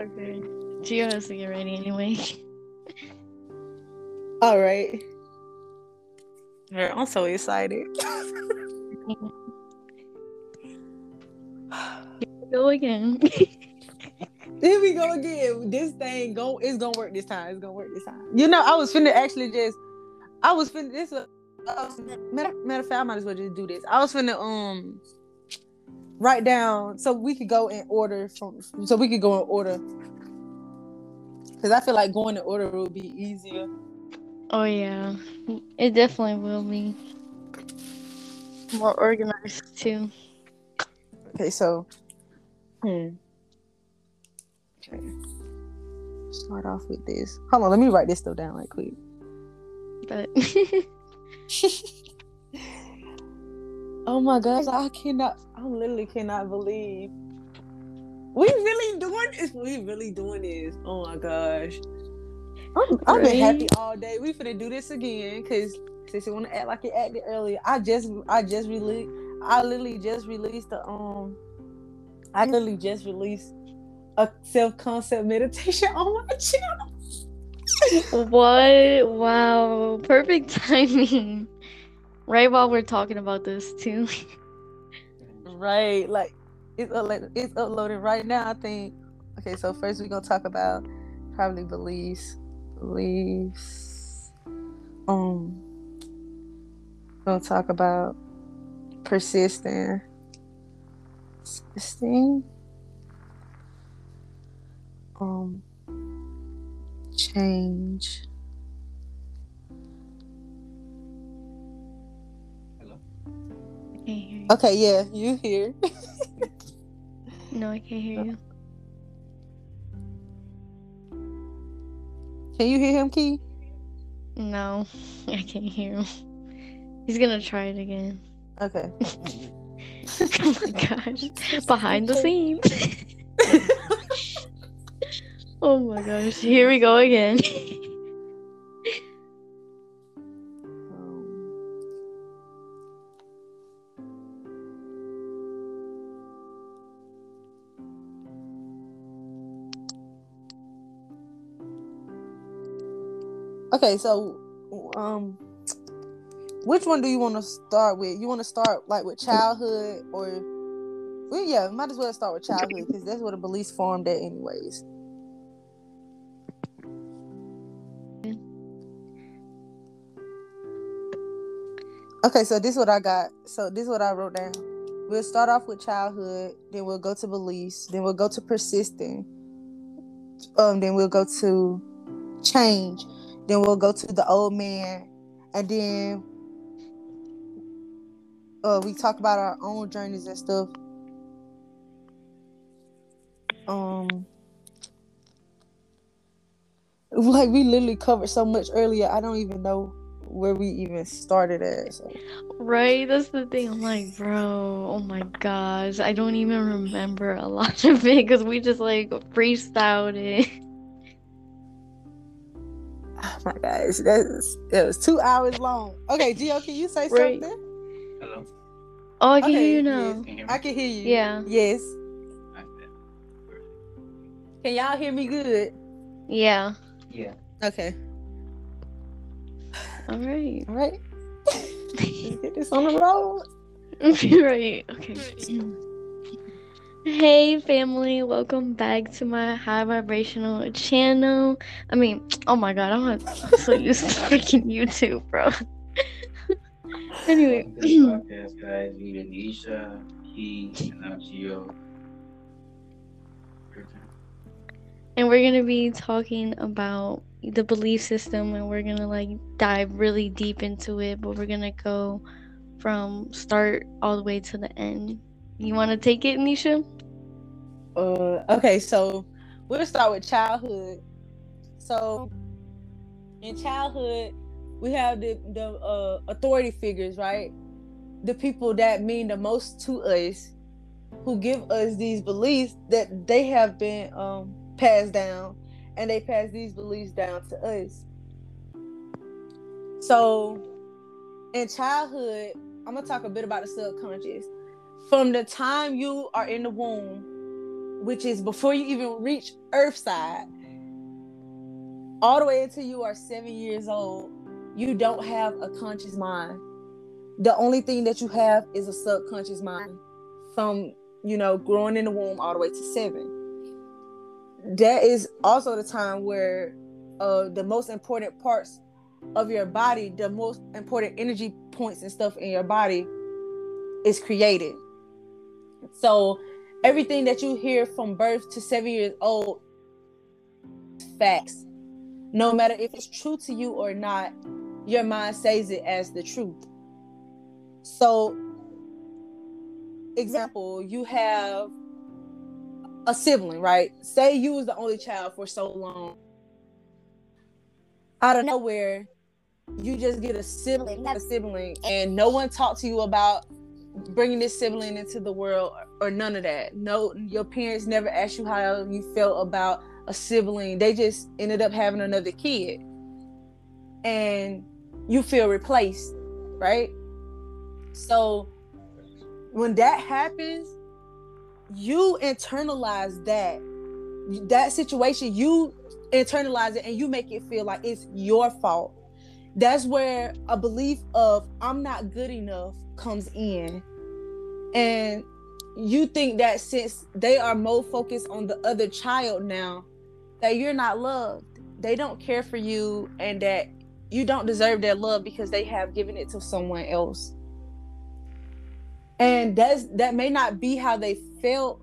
It's okay. Gio has to get ready anyway. All right. I'm so excited. Go again. Here we go again. This thing go it's gonna work this time. It's gonna work this time. You know, I was finna actually just I was finna this uh, matter, matter of fact, I might as well just do this. I was finna um write down so we could go in order from so we could go in order. Cause I feel like going in order will be easier. Oh yeah. It definitely will be. More organized too. Okay, so hmm. Okay. Start off with this. Hold on, let me write this stuff down right quick. But oh my gosh, I cannot I literally cannot believe we really doing this. We really doing this. Oh my gosh. I'm, I've been happy all day. We finna do this again because since you want to act like you acted earlier, I just I just released I literally just released the um I literally just released a self concept meditation on my channel. what? Wow. Perfect timing. Right while we're talking about this too. right. Like it's uploaded, it's uploaded right now, I think. Okay, so first we're gonna talk about probably beliefs. Beliefs. Um gonna talk about persisting. Persisting. Um change. Okay, yeah, you here. no, I can't hear you. Can you hear him, Key? No, I can't hear him. He's gonna try it again. Okay. oh my gosh. Behind the scenes. Oh my gosh, here we go again. Okay, so um which one do you want to start with? You want to start like with childhood or well, yeah, might as well start with childhood because that's where the beliefs formed at anyways. Okay, so this is what I got. So this is what I wrote down. We'll start off with childhood, then we'll go to beliefs, then we'll go to persisting, um, then we'll go to change, then we'll go to the old man, and then uh, we talk about our own journeys and stuff. Um, like we literally covered so much earlier. I don't even know where we even started at. So. Right, that's the thing. I'm like, bro, oh my gosh, I don't even remember a lot of it because we just like freestyled it. Oh my gosh, that's it was two hours long. Okay, Gio, can you say right. something? Hello. Oh, I can okay, hear you now. Yes. I can hear you. Yeah. Yes. Can y'all hear me good? Yeah. Yeah. Okay. All right. All right. Let's Get this on the road. right. Okay. Hey family, welcome back to my high vibrational channel. I mean, oh my god, I'm, so used to freaking YouTube, bro. anyway. podcast, guys. We Anisha, he, and I'm Gio. And we're gonna be talking about the belief system and we're gonna like dive really deep into it but we're gonna go from start all the way to the end you want to take it nisha uh okay so we'll start with childhood so in childhood we have the the uh, authority figures right the people that mean the most to us who give us these beliefs that they have been um passed down and they pass these beliefs down to us. So, in childhood, I'm gonna talk a bit about the subconscious. From the time you are in the womb, which is before you even reach Earthside, all the way until you are seven years old, you don't have a conscious mind. The only thing that you have is a subconscious mind from, you know, growing in the womb all the way to seven. That is also the time where uh, the most important parts of your body, the most important energy points and stuff in your body is created. So everything that you hear from birth to seven years old, facts. No matter if it's true to you or not, your mind says it as the truth. So, example, you have a sibling, right? Say you was the only child for so long. Out of nowhere, you just get a sibling, a sibling, and no one talked to you about bringing this sibling into the world or, none of that. No, your parents never asked you how you felt about a sibling. They just ended up having another kid. And you feel replaced, right? So when that happens, you internalize that that situation, you internalize it and you make it feel like it's your fault. That's where a belief of I'm not good enough comes in. And you think that since they are more focused on the other child now, that you're not loved. They don't care for you and that you don't deserve their love because they have given it to someone else. And that's that may not be how they felt.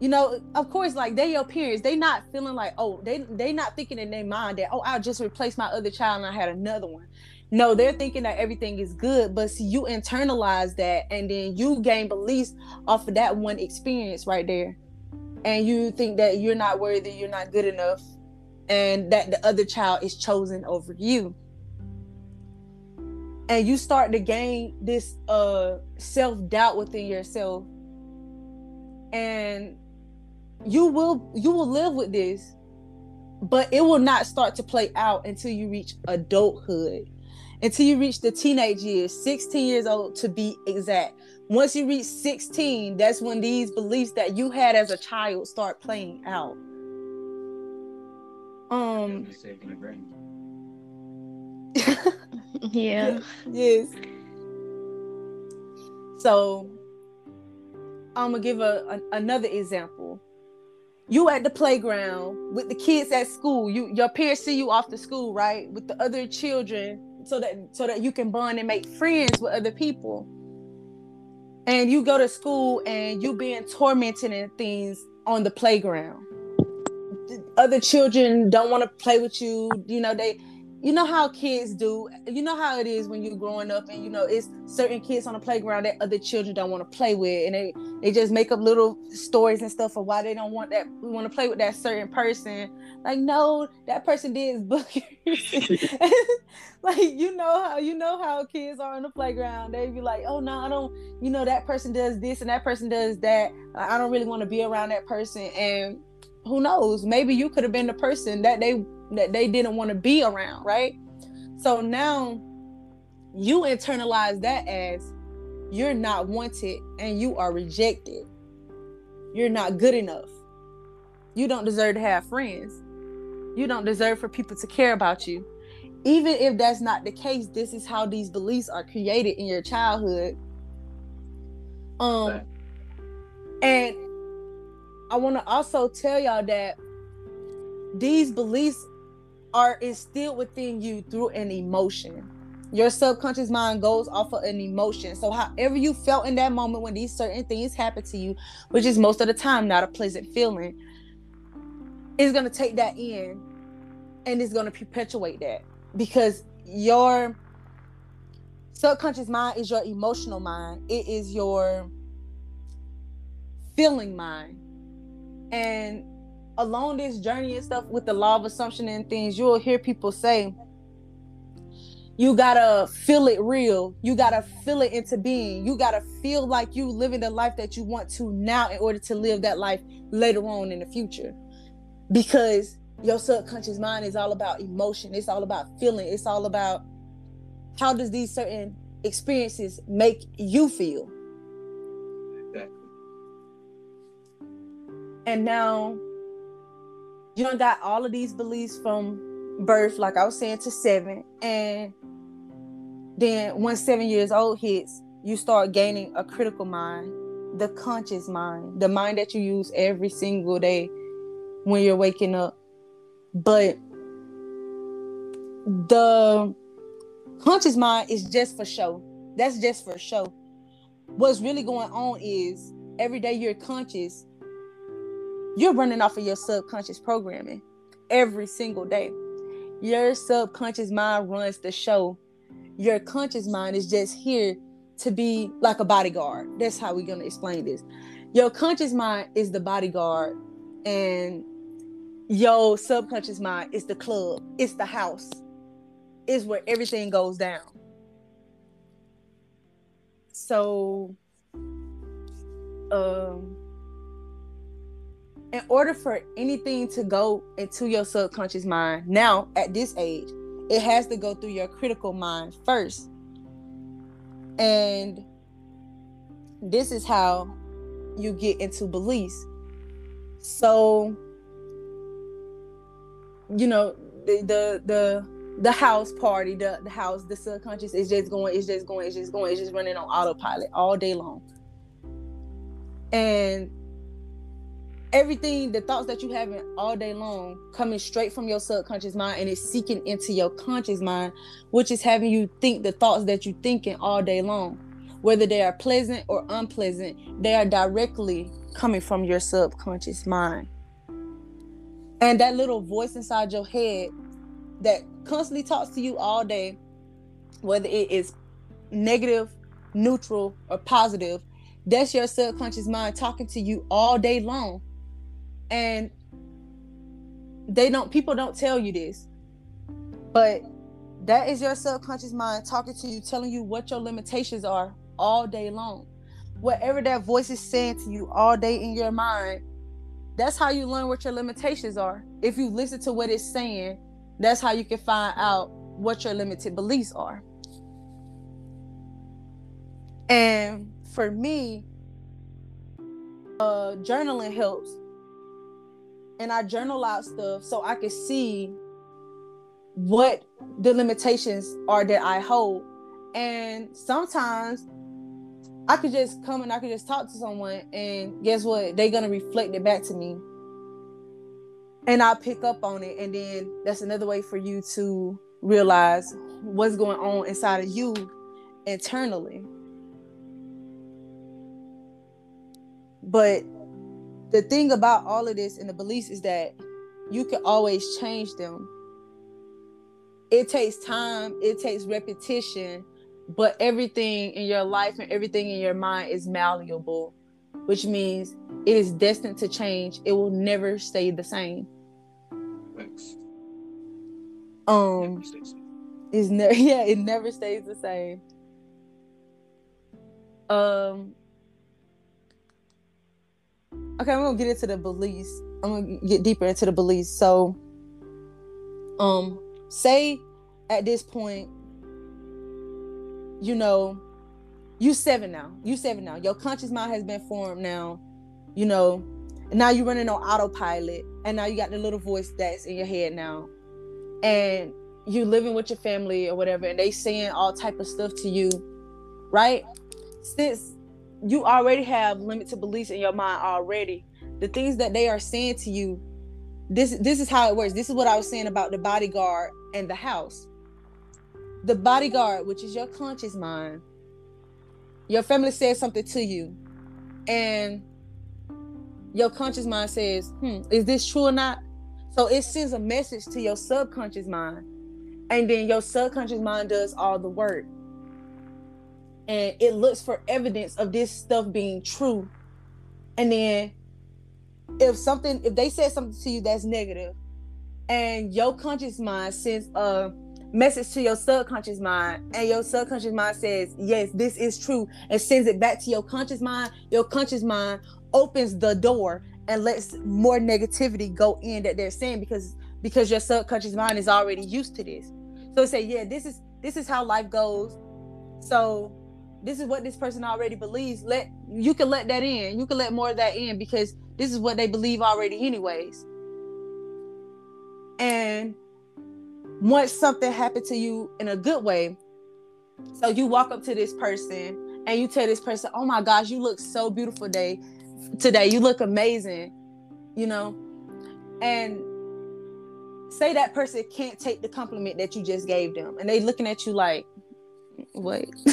You know, of course, like they're your parents, they not feeling like, oh, they they not thinking in their mind that, oh, I'll just replace my other child and I had another one. No, they're thinking that everything is good, but see, you internalize that and then you gain beliefs off of that one experience right there. And you think that you're not worthy, you're not good enough, and that the other child is chosen over you. And you start to gain this uh self-doubt within yourself. And you will you will live with this, but it will not start to play out until you reach adulthood until you reach the teenage years, 16 years old to be exact. Once you reach 16, that's when these beliefs that you had as a child start playing out. Um yeah. yes. So I'm gonna give a, a, another example. You at the playground with the kids at school. You your parents see you off to school, right? With the other children so that so that you can bond and make friends with other people. And you go to school and you being tormented and things on the playground. Other children don't want to play with you you know they you know how kids do you know how it is when you're growing up and you know it's certain kids on the playground that other children don't want to play with and they they just make up little stories and stuff of why they don't want that we want to play with that certain person. Like no that person did boogers. Like you know how you know how kids are on the playground. They be like oh no i don't you know that person does this and that person does that. I don't really want to be around that person. And who knows maybe you could have been the person that they that they didn't want to be around, right? So now you internalize that as you're not wanted and you are rejected. You're not good enough. You don't deserve to have friends. You don't deserve for people to care about you. Even if that's not the case, this is how these beliefs are created in your childhood. Um and I want to also tell y'all that these beliefs are instilled within you through an emotion. Your subconscious mind goes off of an emotion. So, however you felt in that moment when these certain things happen to you, which is most of the time not a pleasant feeling, is going to take that in and is going to perpetuate that because your subconscious mind is your emotional mind, it is your feeling mind. And along this journey and stuff with the law of assumption and things, you'll hear people say, you gotta feel it real. You gotta feel it into being. You gotta feel like you living the life that you want to now in order to live that life later on in the future. Because your subconscious mind is all about emotion. It's all about feeling. It's all about how does these certain experiences make you feel. And now you don't got all of these beliefs from birth, like I was saying, to seven. And then when seven years old hits, you start gaining a critical mind, the conscious mind, the mind that you use every single day when you're waking up. But the conscious mind is just for show. That's just for show. What's really going on is every day you're conscious, you're running off of your subconscious programming every single day. Your subconscious mind runs the show. Your conscious mind is just here to be like a bodyguard. That's how we're going to explain this. Your conscious mind is the bodyguard, and your subconscious mind is the club, it's the house, it's where everything goes down. So, um, in order for anything to go into your subconscious mind now at this age, it has to go through your critical mind first. And this is how you get into beliefs. So, you know, the the the the house party, the the house, the subconscious is just going, it's just going, it's just going, it's just running on autopilot all day long. And everything, the thoughts that you having all day long, coming straight from your subconscious mind and it's seeking into your conscious mind, which is having you think the thoughts that you're thinking all day long. Whether they are pleasant or unpleasant, they are directly coming from your subconscious mind. And that little voice inside your head that constantly talks to you all day, whether it is negative, neutral, or positive, that's your subconscious mind talking to you all day long. And they don't, people don't tell you this, but that is your subconscious mind talking to you, telling you what your limitations are all day long. Whatever that voice is saying to you all day in your mind, that's how you learn what your limitations are. If you listen to what it's saying that's how you can find out what your limited beliefs are. And for me, uh, journaling helps. And I journal out stuff so I can see what the limitations are that I hold. And sometimes I could just come and I could just talk to someone, and guess what? They're gonna reflect it back to me and I'll pick up on it. And then that's another way for you to realize what's going on inside of you internally. But the thing about all of this and the beliefs is that you can always change them. It takes time, it takes repetition, but everything in your life and everything in your mind is malleable, which means it is destined to change. It will never stay the same. Thanks. Um, it's never yeah, it never stays the same. Um. Okay, I'm gonna get into the beliefs. I'm gonna get deeper into the beliefs. So, um, say at this point, you know, you seven now. You seven now. Your conscious mind has been formed now. You know, now you're running on autopilot and now you got the little voice that's in your head now and you living with your family or whatever and they saying all type of stuff to you right since you already have limited beliefs in your mind already the things that they are saying to you this this is how it works this is what i was saying about the bodyguard and the house the bodyguard which is your conscious mind your family says something to you and your conscious mind says, hmm, is this true or not? So it sends a message to your subconscious mind. And then your subconscious mind does all the work. And it looks for evidence of this stuff being true. And then if something, if they said something to you that's negative, and your conscious mind sends a message to your subconscious mind, and your subconscious mind says, Yes, this is true, and sends it back to your conscious mind, your conscious mind opens the door and lets more negativity go in that they're saying because because your subconscious mind is already used to this. So say, yeah, this is this is how life goes. So this is what this person already believes. Let you can let that in. You can let more of that in because This is what they believe already, anyways. And once something happened to you in a good way, so you walk up to this person and you tell this person, "Oh my gosh, you look so beautiful today. Today, you look amazing." You know, and say that person can't take the compliment that you just gave them, and they looking at you like, "Wait."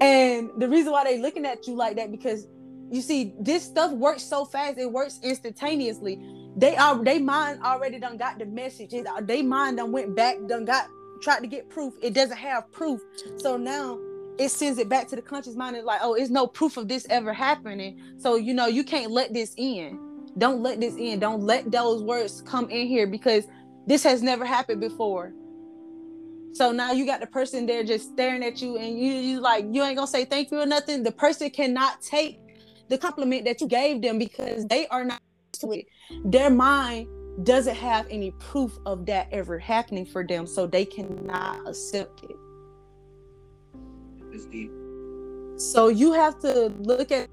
and the reason why they looking at you like that because you see this stuff works so fast it works instantaneously. They are they mind already done got the message. It, uh, they mind done went back done got tried to get proof. It doesn't have proof. So now it sends it back to the conscious mind and like oh it's no proof of this ever happening. So you know you can't let this in. Don't let this in. Don't let those words come in here because this has never happened before so now you got the person there just staring at you and you you like you ain't gonna say thank you or nothing the person cannot take the compliment that you gave them because they are not to it their mind doesn't have any proof of that ever happening for them, so they cannot accept it. It's deep. So you have to look at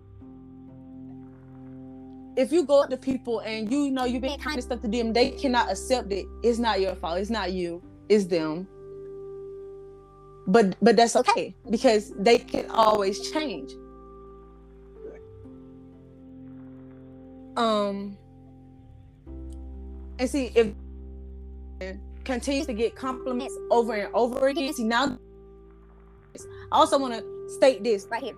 if you go up to people and you know you've been kind of stuff to them, they cannot accept it. It's not your fault. It's not you. It's them. But but that's okay because they can always change. Um and see if continues to get compliments over and over again. See now, I also want to state this right here.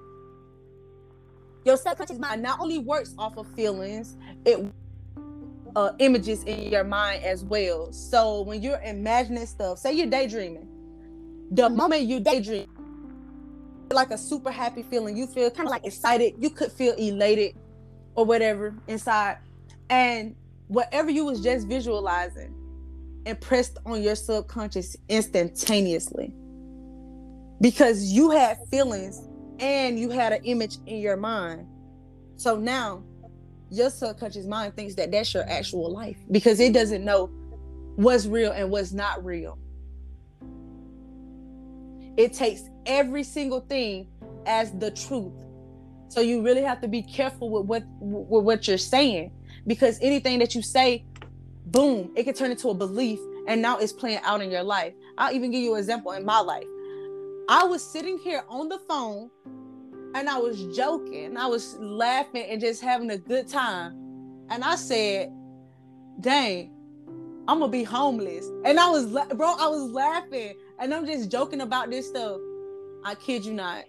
Your subconscious mind not only works off of feelings, it uh, images in your mind as well. So when you're imagining stuff, say you're daydreaming, the mm-hmm. moment you daydream, like a super happy feeling, you feel kind of like excited. You could feel elated or whatever inside, and whatever you was just visualizing impressed on your subconscious instantaneously. Because you had feelings and you had an image in your mind. So now your subconscious mind thinks that that's your actual life because it doesn't know what's real and what's not real it takes every single thing as the truth so you really have to be careful with what with what you're saying because anything that you say, boom, it can turn into a belief and now it's playing out in your life. I'll even give you an example in my life. I was sitting here on the phone and I was joking, I was laughing and just having a good time. And I said, dang, I'm gonna be homeless. And I was, bro, I was laughing and I'm just joking about this stuff. I kid you not.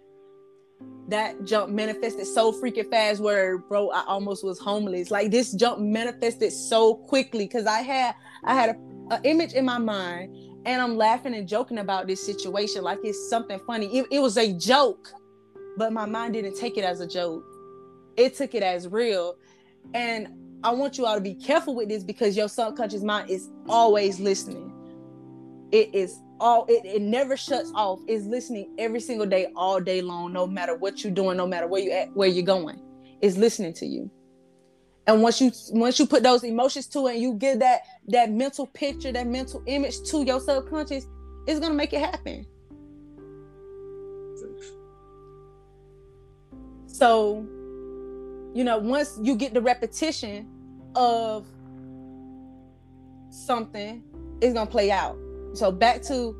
That jump manifested so freaking fast where bro i almost was homeless. Like this jump manifested so quickly because i had i had a, a, image in my mind and i'm laughing and joking about this situation. Like it's something funny. It, it was a joke but my mind didn't take it as a joke. It took it as real. And i want you all to be careful with this because your subconscious mind is always listening. It is all it, it never shuts off. It's listening every single day all day long no matter what you're doing no matter where you at where you're going. It's listening to you. And once you once you put those emotions to it and you give that that mental picture that mental image to your subconscious it's gonna make it happen. So you know once you get the repetition of something it's gonna play out so back to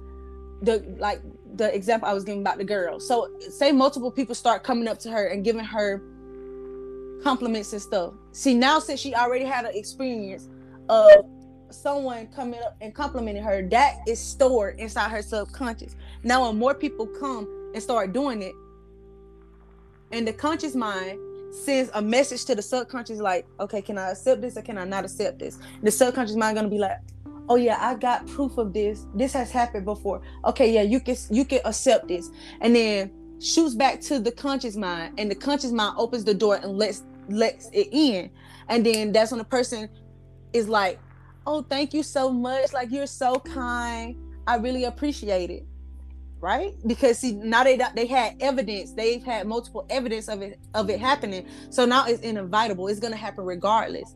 the like the example I was giving about the girl. So say multiple people start coming up to her and giving her compliments and stuff. See now since she already had an experience of someone coming up and complimenting her, that is stored inside her subconscious. Now when more people come and start doing it, and the conscious mind sends a message to the subconscious like, okay, can I accept this or can I not accept this? The subconscious mind is gonna be like, oh yeah i got proof of this. This has happened before. Okay yeah you can you can accept this. And then shoots back to the conscious mind and the conscious mind opens the door and lets lets it in. And then that's when the person is like oh thank you so much. Like you're so kind. I really appreciate it. Right? Because see now they they had evidence. They've had multiple evidence of it of it happening. So now it's inevitable. It's going to happen regardless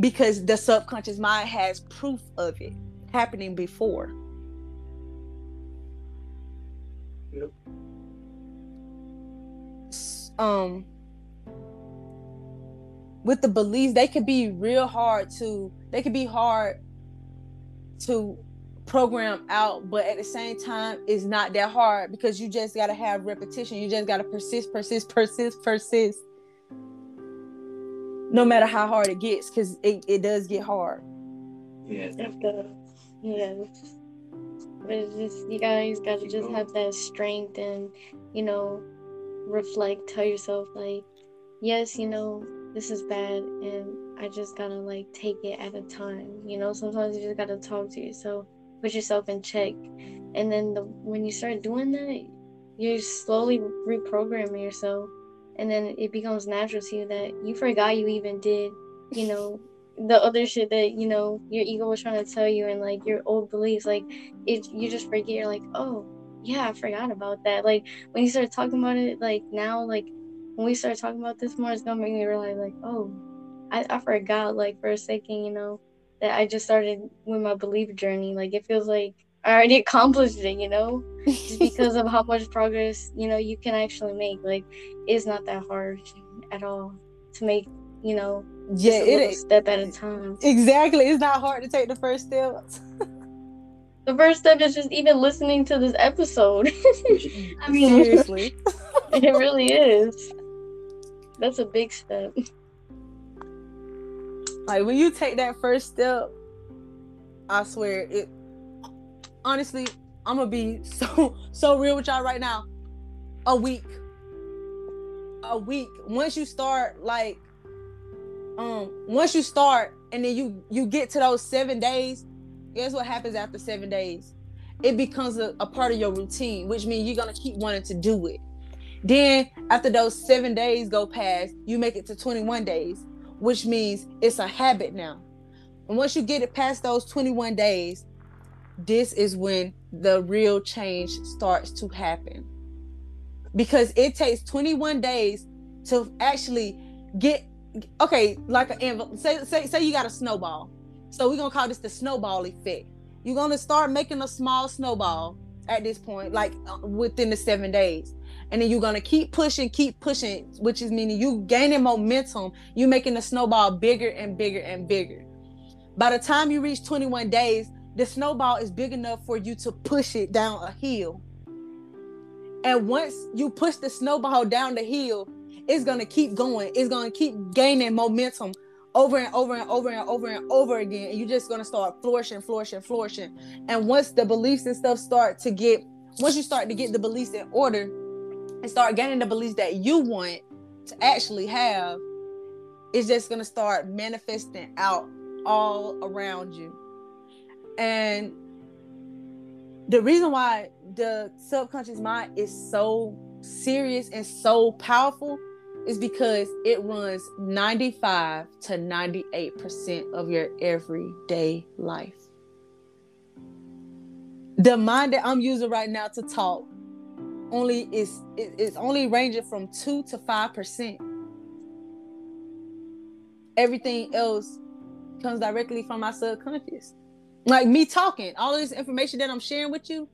because the subconscious mind has proof of it happening before. Yep. Um with the beliefs, they could be real hard to they could be hard to program out, but at the same time, it's not that hard because you just gotta have repetition. You just gotta persist, persist, persist, persist. No matter how hard it gets, because it, it does get hard. Yeah. It does. Yeah. But it's just you guys gotta just have that strength and, you know, reflect, tell yourself like, yes, you know, this is bad and I just gotta like take it at a time. You know, sometimes you just gotta talk to yourself, put yourself in check. And then the when you start doing that, you're slowly reprogramming yourself and then it becomes natural to you that you forgot you even did, you know, the other shit that you know your ego was trying to tell you and like your old beliefs. Like it you just forget you're like oh yeah i forgot about that. Like when you start talking about it like now like when we start talking about this more it's gonna make me realize like oh i, I forgot like for a second you know that i just started with my belief journey. Like it feels like i already accomplished it you know just because of how much progress you know you can actually make like it's not that hard at all to make you know Yeah, it step at a time. Exactly. It's not hard to take the first step. The first step is just even listening to this episode. I mean, Seriously. it really is. That's a big step. like when you take that first step, I swear it honestly, I'm gonna be so so real with y'all right now. A week. A week. Once you start like um once you start and then you you get to those seven days, guess what happens after seven days? It becomes a, a part of your routine, which means you're gonna keep wanting to do it. Then after those seven days go past, you make it to 21 days, which means it's a habit now. And once you get it past those 21 days, this is when the real change starts to happen. Because it takes 21 days to actually get okay, like an envelope. Say, say, say you got a snowball. So we're gonna call this the snowball effect. You're gonna start making a small snowball at this point, like uh, within the seven days. And then you're gonna keep pushing, keep pushing, which is meaning you gaining momentum, you making the snowball bigger and bigger and bigger. By the time you reach 21 days, the snowball is big enough for you to push it down a hill. And once you push the snowball down the hill, it's gonna keep going. It's gonna keep gaining momentum over and over and over and over and over again. And you're just gonna start flourishing, flourishing, flourishing. And once the beliefs and stuff start to get, once you start to get the beliefs in order and start gaining the beliefs that you want to actually have, it's just gonna start manifesting out all around you. And the reason why the subconscious mind is so serious and so powerful is because it runs 95 to 98% of your everyday life. The mind that I'm using right now to talk only is it's only ranging from 2 to 5%. Everything else comes directly from my subconscious. Like me talking, all of this information that I'm sharing with you,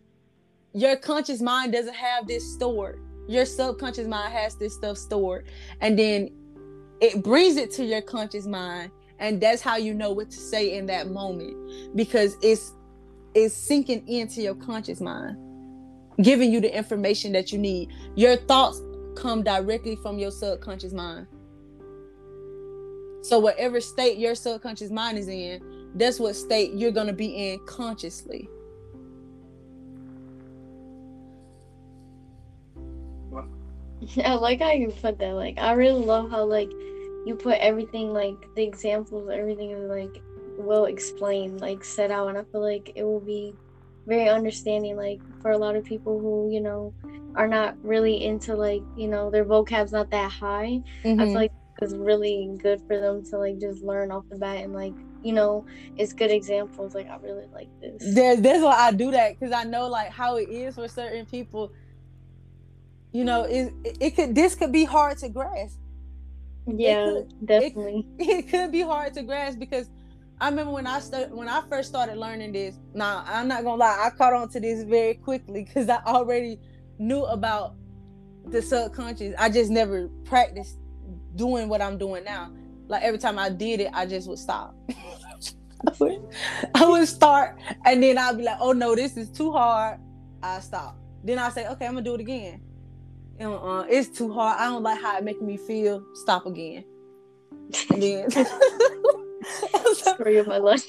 your conscious mind doesn't have this stored. Your subconscious mind has this stuff stored. And then it brings it to your conscious mind and that's how you know what to say in that moment because it's it's sinking into your conscious mind giving you the information that you need. Your thoughts come directly from your subconscious mind. So whatever state your subconscious mind is in that's what state you're going to be in consciously I like how you put that. Like, I really love how like you put everything like the examples, everything is like well explained, like set out, and I feel like it will be very understanding, like for a lot of people who you know are not really into like you know their vocab's not that high. Mm-hmm. I feel like it's really good for them to like just learn off the bat and like you know it's good examples. Like I really like this. There, that's why I do that because I know like how it is for certain people. You know mm-hmm. it, it could this could be hard to grasp. Yeah could- definitely. it, it could be hard to grasp because i remember when i started when i first started learning this now i'm not gonna lie i caught on to this very quickly because i already knew about the subconscious. I just never practiced doing what i'm doing now like every time I did it, I just would stop. I, would, I would start and then I'd be like, oh no, this is too hard. I stop. Then I say, okay, I'm gonna do it again. uh, it's too hard. I don't like how it making me feel. Stop again. And then story of my life.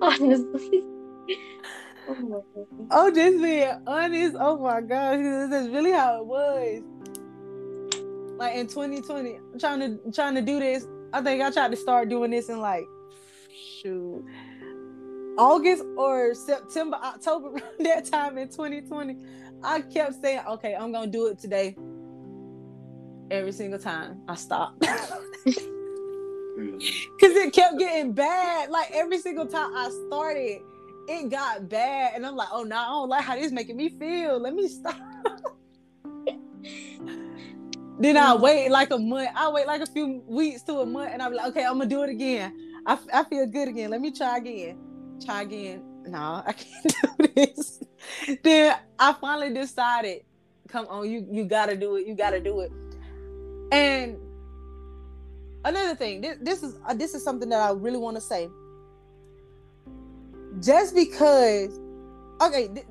Honestly. Oh my god. Oh, just being honest. Oh my gosh, this is really how it was. Like in 2020, trying to trying to do this. I think I tried to start doing this in like shoot August or September, October, that time in 2020. I kept saying, okay, I'm gonna do it today. Every single time I stopped. Mm. Cause it kept getting bad. Like every single time I started, it got bad. And I'm like, oh no, I don't like how this making me feel. Let me stop. Then I wait like a month. I wait like a few weeks to a month, and I'm like, okay, I'm gonna do it again. I, I feel good again. Let me try again. Try again. No, I can't do this. then I finally decided, come on, you you gotta do it. You gotta do it. And another thing, this, this is uh, this is something that I really want to say. Just because, okay, th-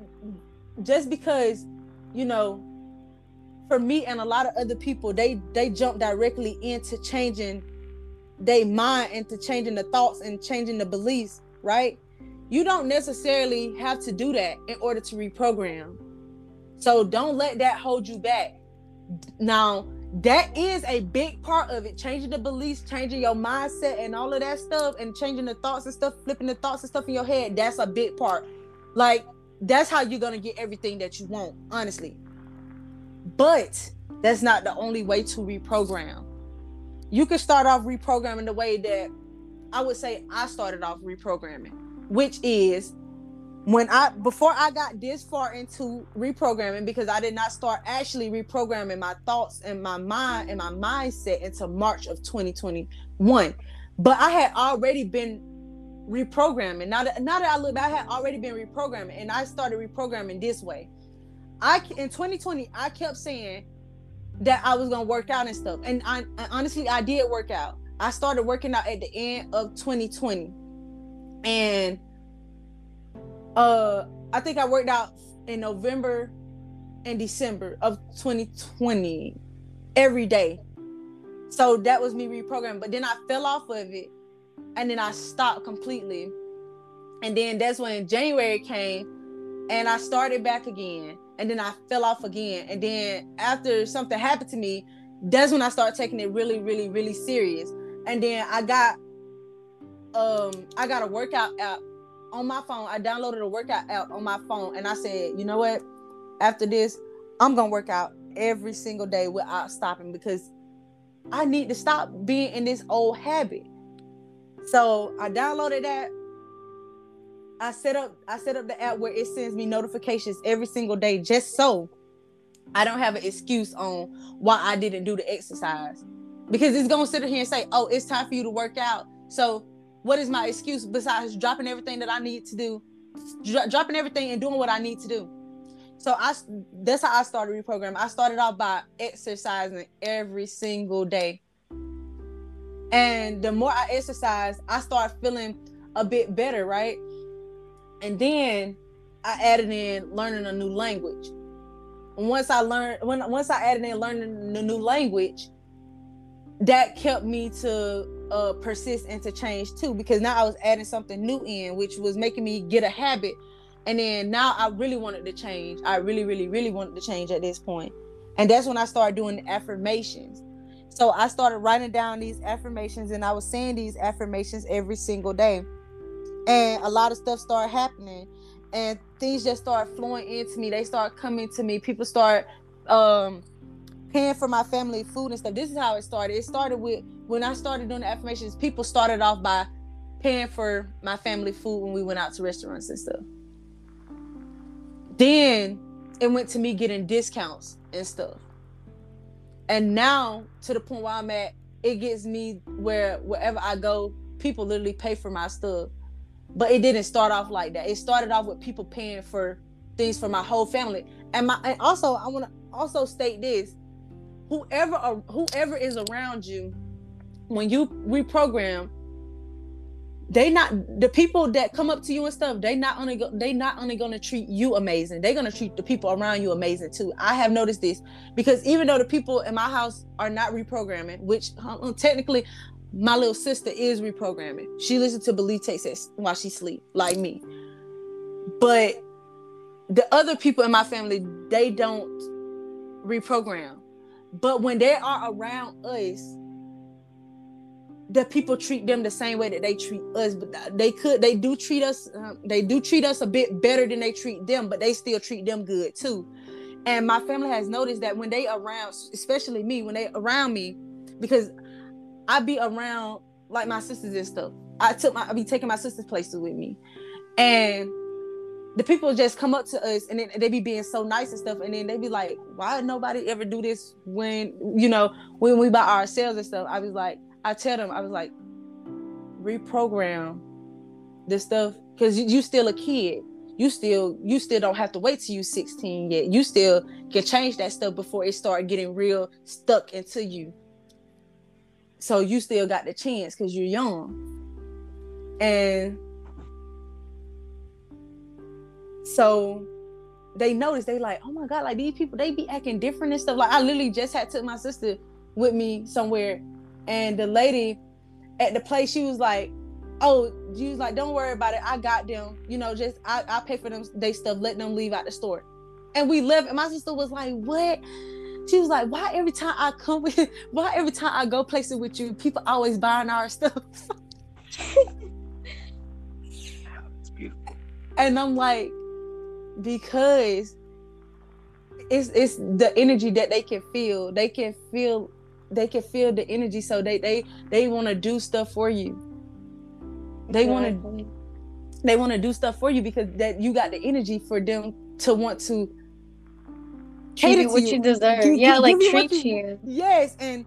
just because, you know, for me and a lot of other people, they they jump directly into changing their mind, into changing the thoughts and changing the beliefs, right? You don't necessarily have to do that in order to reprogram. So don't let that hold you back. Now, that is a big part of it changing the beliefs changing your mindset and all of that stuff and changing the thoughts and stuff flipping the thoughts and stuff in your head that's a big part like that's how you're gonna get everything that you want honestly but that's not the only way to reprogram you can start off reprogramming the way that i would say i started off reprogramming which is when I before I got this far into reprogramming because I did not start actually reprogramming my thoughts and my mind and my mindset until March of 2021. But I had already been reprogramming. Now that now that I look back, I had already been reprogramming and I started reprogramming this way. I in 2020 I kept saying that I was gonna work out and stuff. And I, honestly I did work out. I started working out at the end of 2020. And uh I think I worked out in November and December of 2020 every day. So that was me reprogramming. But then I fell off of it and then I stopped completely. And then that's when January came and I started back again. And then I fell off again. And then after something happened to me, that's when I started taking it really, really, really serious. And then I got um I got a workout app on my phone. I downloaded a workout app on my phone and I said, you know what? After this, I'm gonna work out every single day without stopping because I need to stop being in this old habit. So I downloaded that. I set up I set up the app where it sends me notifications every single day just so I don't have an excuse on why I didn't do the exercise. Because it's gonna sit here and say, oh, it's time for you to work out. So what is my excuse besides dropping everything that I need to do, dro- dropping everything and doing what I need to do? So I that's how I started reprogramming. I started off by exercising every single day. And the more I exercise, I start feeling a bit better, right? And then I added in learning a new language. And once I learned when once I added in learning the new language, that kept me to uh, persist and to change too because now I was adding something new in, which was making me get a habit. And then now I really wanted to change. I really, really, really wanted to change at this point. And that's when I started doing the affirmations. So I started writing down these affirmations and I was saying these affirmations every single day. And a lot of stuff started happening and things just started flowing into me. They start coming to me. People start um paying for my family food and stuff. This is how it started. It started with when I started doing the affirmations, people started off by paying for my family food when we went out to restaurants and stuff. Then it went to me getting discounts and stuff. And now to the point where I'm at, it gets me where wherever I go, people literally pay for my stuff. But it didn't start off like that. It started off with people paying for things for my whole family. And my and also I want to also state this whoever whoever is around you when you reprogram, they not the people that come up to you and stuff. They not only go, they not only gonna treat you amazing. They're gonna treat the people around you amazing too. I have noticed this because even though the people in my house are not reprogramming, which uh, technically my little sister is reprogramming. She listens to Believe Texas while she sleep, like me. But the other people in my family, they don't reprogram. But when they are around us, the people treat them the same way that they treat us. But they could, they do treat us, um, they do treat us a bit better than they treat them, but they still treat them good too. And my family has noticed that when they around, especially me, when they around me, because I be around like my sisters and stuff. I took my I be taking my sisters places with me. And the people just come up to us and then they be being so nice and stuff. And then they be like, why nobody ever do this when, you know, when we by ourselves and stuff? I was like, I tell them, I was like, reprogram this stuff because you, you still a kid. You still you still don't have to wait till you 16 yet. You still can change that stuff before it start getting real stuck into you. So you still got the chance because you're young. And so they notice they like, oh my God, like these people, they be acting different and stuff. Like I literally just had took my sister with me somewhere, and the lady at the place, she was like, Oh, she was like, Don't worry about it. I got them. You know, just I, I pay for them they stuff, let them leave out the store. And we left, and my sister was like, What? She was like, "Why every time I come with, why every time I go places with you, people always buying our stuff?" It's beautiful. And I'm like, because it's it's the energy that they can feel. They can feel they can feel the energy, so they they they want to do stuff for you. They want to they want to do stuff for you because that you got the energy for them to want to cater you what you, you deserve. Yeah, like treat you, you. Yes, and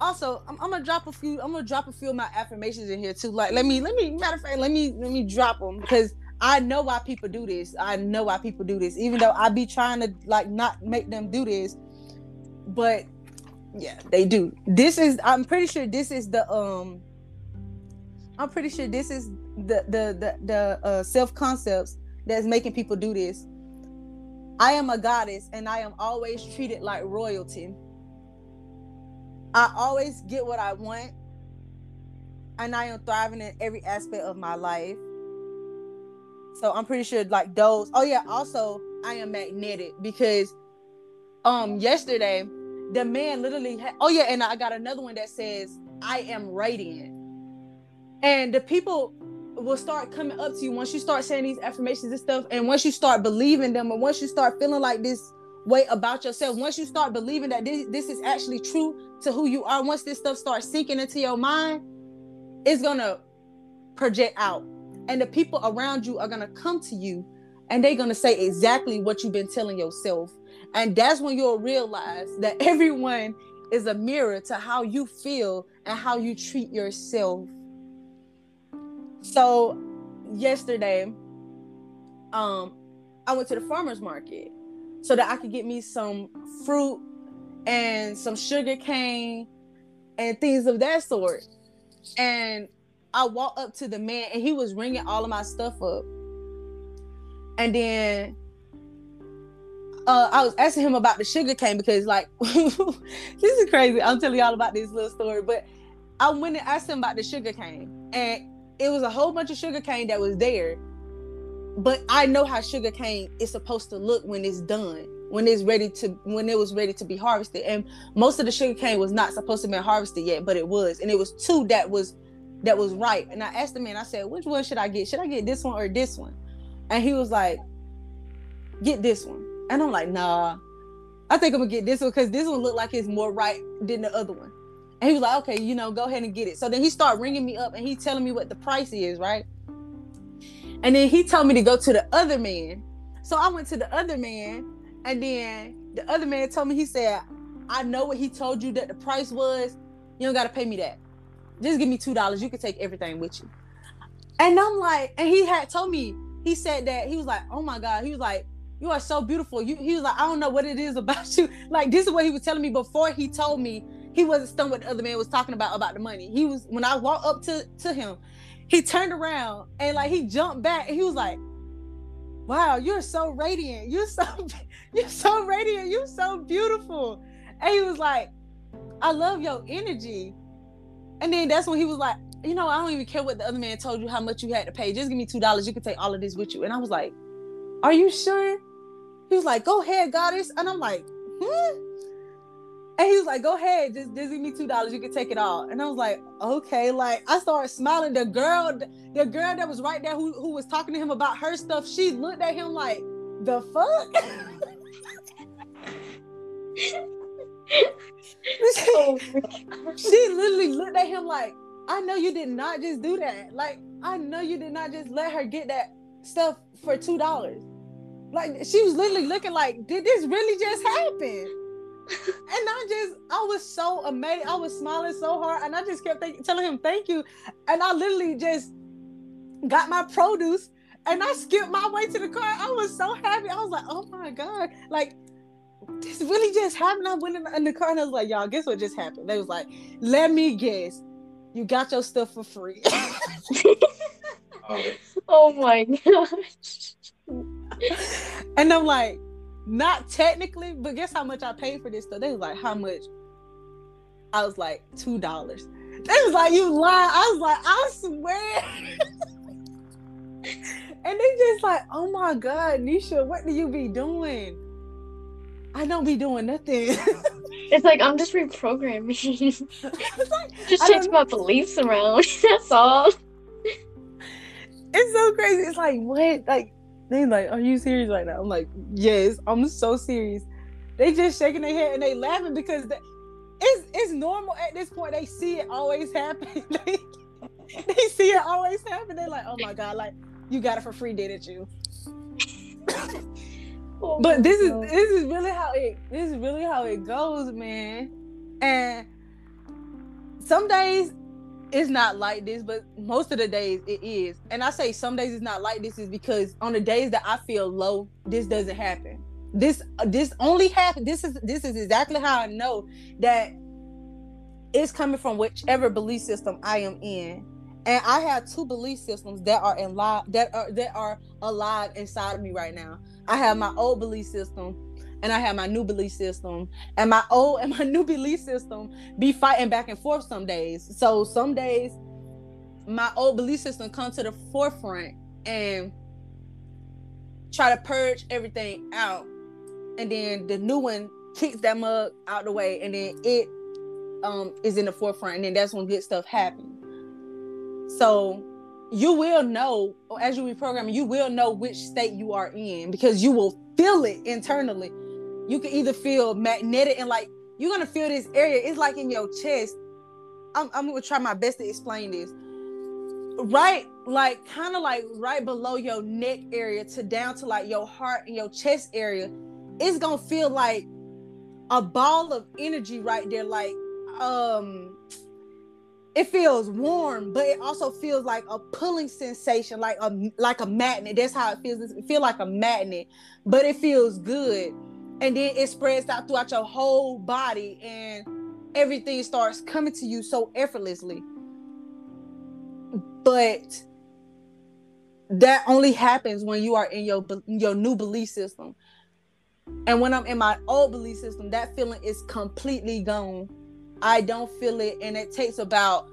also I'm, I'm, gonna drop a few. I'm gonna drop a few of my affirmations in here too. Like let me let me matter of fact let me let me drop them because I know why people do this. I know why people do this, even though I be trying to like not make them do this, but yeah, they do. This is I'm pretty sure this is the um. I'm pretty sure this is the the the, the uh, self concepts that's making people do this I am a goddess and I am always treated like royalty. I always get what I want and I am thriving in every aspect of my life. So I'm pretty sure like those. Oh yeah, also I am magnetic because um yesterday the man literally oh yeah, and I got another one that says I am radiant. And the people will start coming up to you once you start saying these affirmations and stuff. And once you start believing them and once you start feeling like this way about yourself once you start believing that this, this is actually true to who you are once this stuff starts sinking into your mind it's gonna project out. And the people around you are gonna come to you and they're gonna say exactly what you've been telling yourself. And that's when you'll realize that everyone is a mirror to how you feel and how you treat yourself so yesterday, um, I went to the farmers market so that I could get me some fruit and some sugar cane and things of that sort. And I walked up to the man and he was ringing all of my stuff up. And then uh, I was asking him about the sugar cane because, like, this is crazy. I'm telling y'all about this little story, but I went and asked him about the sugar cane, and it was a whole bunch of sugar cane that was there. But I know how sugar cane is supposed to look when it's done, when it's ready to when it was ready to be harvested. And most of the sugar cane was not supposed to be harvested yet, but it was. And it was two that was that was ripe. And I asked the man, I said, which one should I get? Should I get this one or this one? And he was like, get this one. And I'm like, nah, I think I'm gonna get this one because this one looked like it's more ripe than the other one. And he was like, okay, you know, go ahead and get it. So then he started ringing me up and he telling me what the price is, right? And then he told me to go to the other man. So I went to the other man, and then the other man told me, he said, I know what he told you that the price was. You don't gotta pay me that. Just give me two dollars. You can take everything with you. And I'm like, and he had told me, he said that he was like, oh my God, he was like, you are so beautiful. You, he was like, I don't know what it is about you. Like this is what he was telling me before he told me he wasn't stunned what the other man was talking about about the money. He was when I walked up to to him, he turned around and like he jumped back and he was like, "Wow, you're so radiant. You're so you're so radiant. You're so beautiful." And he was like, "I love your energy." And then that's when he was like, "You know, I don't even care what the other man told you how much you had to pay. Just give me two dollars. You can take all of this with you." And I was like, "Are you sure?" He was like, "Go ahead, goddess." And I'm like, "Hmm." And he was like, "Go ahead, just, give me two dollars. You can take it all." And I was like, "Okay." Like I started smiling. The girl, the girl that was right there, who who was talking to him about her stuff, she looked at him like, "The fuck." Oh she literally looked at him like, "I know you did not just do that. Like I know you did not just let her get that stuff for two dollars." Like she was literally looking like, "Did this really just happen?" and I just, I was so amazed. I was smiling so hard, and I just kept think, telling him thank you. And I literally just got my produce, and I skipped my way to the car. I was so happy. I was like, oh my god, like this really just happened. I went in, in the car, and I was like, y'all, guess what just happened? They was like, let me guess, you got your stuff for free. Oh, oh my gosh. and I'm like, not technically, but guess how much I paid for this stuff? They was like, how much? I was like, two dollars. They was like, you lie. I was like, I swear. and they just like, oh my God, Nisha, what do you be doing? I don't be doing nothing. It's like I'm just reprogramming. It's like, just change my beliefs around. That's all. it's so crazy. It's like, what? Like, they like, are you serious right now? I'm like, yes, I'm so serious. They just shaking their head and they laughing because they, it's it's normal at this point. They see it always happen. they, they see it always happen. They're like, oh my god, like you got it for free, didn't you? Oh But this is this is really how it this is really how it goes, man. And some days it's not like this, but most of the days it is. And I say some days it's not like this is because on the days that I feel low, this doesn't happen. This this only happen. This is this is exactly how I know that it's coming from whichever belief system I am in. And I have two belief systems that are in live that are that are alive inside of me right now. I have my old belief system and I have my new belief system. And my old and my new belief system be fighting back and forth some days. So some days my old belief system come to the forefront and try to purge everything out. And then the new one kicks that mug out the way and then it um is in the forefront and then that's when good stuff happens. So you will know as you reprogram, you will know which state you are in because you will feel it internally. You can either feel magnetic and like you're gonna feel this area. It's like in your chest. I'm, I'm gonna try my best to explain this. Right, like kind of like right below your neck area to down to like your heart and your chest area. It's gonna feel like a ball of energy right there, like um it feels warm, but it also feels like a pulling sensation, like a like a magnet. That's how it feels. It feels like a magnet, but it feels good. And then it spreads out throughout your whole body, and everything starts coming to you so effortlessly. But that only happens when you are in your your new belief system. And when I'm in my old belief system, that feeling is completely gone. I don't feel it, and it takes about,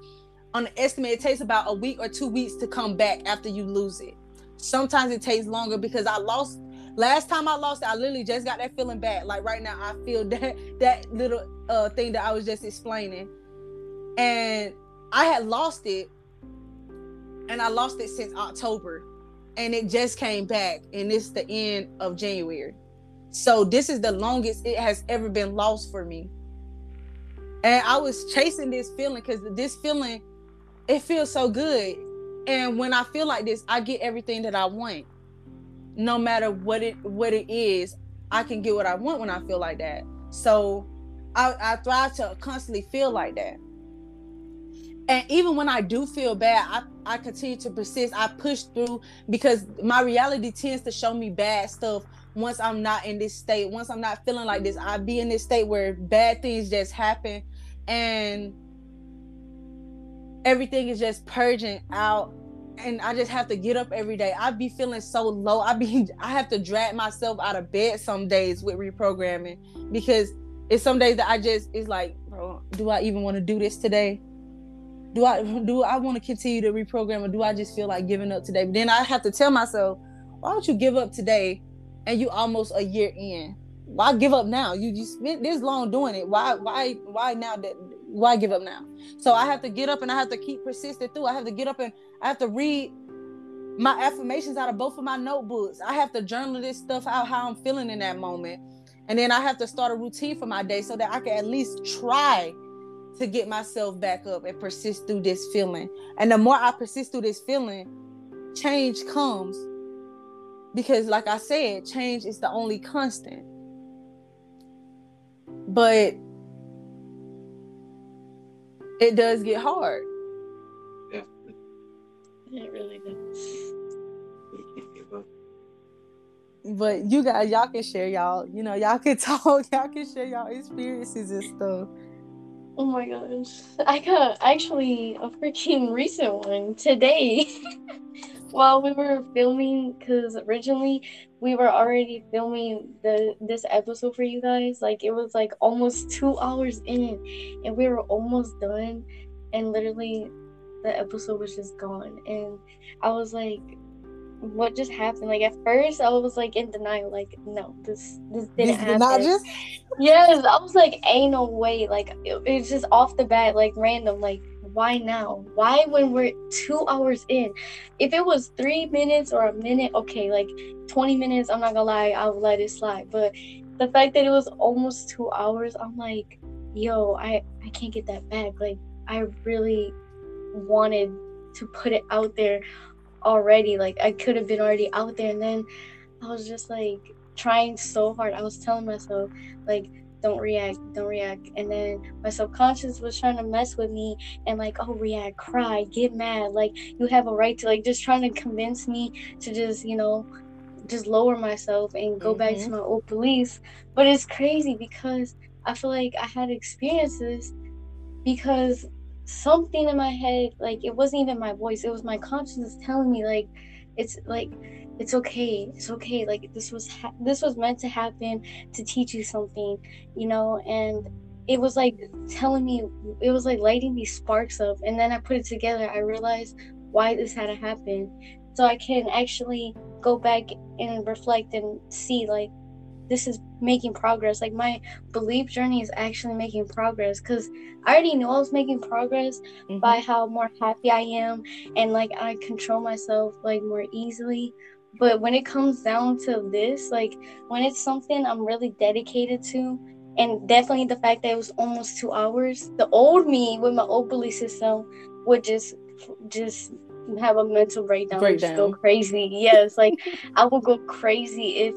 on the estimate, it takes about a week or two weeks to come back after you lose it. Sometimes it takes longer because I lost. Last time I lost I literally just got that feeling back. Like right now, I feel that that little uh thing that I was just explaining, and I had lost it, and I lost it since October, and it just came back, and it's the end of January. So this is the longest it has ever been lost for me and I was chasing this feeling because this feeling, it feels so good. And when I feel like this, I get everything that I want. No matter what it what it is, I can get what I want when I feel like that. So I, I thrive to constantly feel like that. And even when I do feel bad, I, I continue to persist. I push through because my reality tends to show me bad stuff once I'm not in this state. Once I'm not feeling like this, I be in this state where bad things just happen and everything is just purging out and I just have to get up every day. I be feeling so low. I be I have to drag myself out of bed some days with reprogramming because it's some days that I just it's like, bro, do I even want to do this today? Do I do I want to continue to reprogram or do I just feel like giving up today? But then I have to tell myself, why don't you give up today and you almost a year in? Why give up now? You you spent this long doing it. Why why why now that why give up now? So I have to get up and I have to keep persisting through. I have to get up and I have to read my affirmations out of both of my notebooks. I have to journal this stuff out how I'm feeling in that moment. And then I have to start a routine for my day so that I can at least try to get myself back up and persist through this feeling. And the more I persist through this feeling, change comes. Because, like I said, change is the only constant. But it does get hard. Definitely. It really does. We can't give up. But you guys, y'all can share y'all, you know, y'all can talk, y'all can share y'all experiences and stuff. Oh my gosh. I got actually a freaking recent one today. While we were filming, because originally we were already filming the this episode for you guys. Like it was like almost two hours in, and we were almost done, and literally the episode was just gone. And I was like, what just happened? Like at first I was like in denial, like no, this this didn't This happen. did not just Yes, I was like, ain't no way. Like, it- it's just off the bat, like random. Like, why now? Why when we're two hours in? If it was three minutes or a minute, okay, like 20 minutes, I'm not gonna lie, I'll let it slide. But the fact that it was almost two hours, I'm like, yo, I, I can't get that back. Like, I really wanted to put it out there already. Like, I could have been already out there. And then I was just like, trying so hard. I was telling myself, like, don't react, don't react. And then my subconscious was trying to mess with me and like, oh react, cry, get mad, like you have a right to like just trying to convince me to just, you know, just lower myself and go back to mm-hmm. my old beliefs. But it's crazy because I feel like I had experiences because something in my head, like it wasn't even my voice, it was my conscience telling me like it's like it's okay it's okay like this was ha- this was meant to happen to teach you something you know? And it was like telling me it was like lighting these sparks up and then i put it together i realized why this had to happen. So i can actually go back and reflect and see like this is making progress like my belief journey is actually making progress because i already knew i was making progress Mhm. by how more happy I am and like I control myself like more easily. But when it comes down to this, like when it's something I'm really dedicated to, and definitely the fact that it was almost two hours, the old me with my old belief system would just just have a mental breakdown, and just go crazy. Yes, like I would go crazy if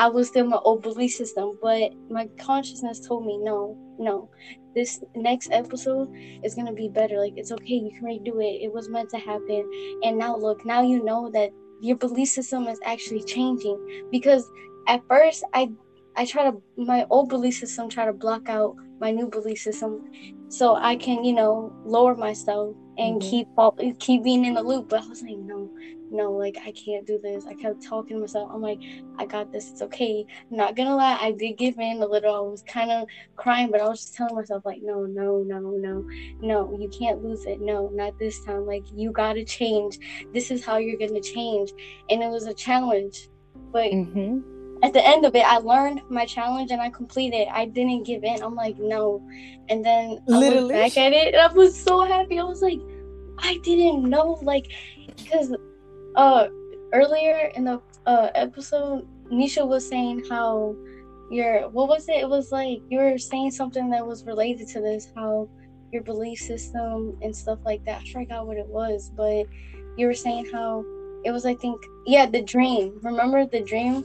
I was still my old belief system. But my consciousness told me no, no. This next episode is gonna be better. Like it's okay, you can redo it. It was meant to happen. And now look, now you know that your belief system is actually changing. Because at first I I try to my old belief system try to block out my new belief system so I can, you know, lower myself and Mhm. keep all, keep being in the loop. But I was like, no, no, like I can't do this. I kept talking to myself. I'm like, I got this. It's okay. not gonna lie, I did give in a little. I was kind of crying, but I was just telling myself like, no, no, no, no, no, you can't lose it. No, not this time. Like you gotta change. This is how you're gonna change. And it was a challenge, but Mhm. at the end of it, I learned my challenge and I completed. I didn't give in. I'm like, no. And then I Literally. looked back at it and I was so happy. I was like, I didn't know, like, because uh earlier in the uh episode, Nisha was saying how your what was it? It was like you were saying something that was related to this, how your belief system and stuff like that. I forgot what it was, but you were saying how it was I think yeah, the dream. Remember the dream?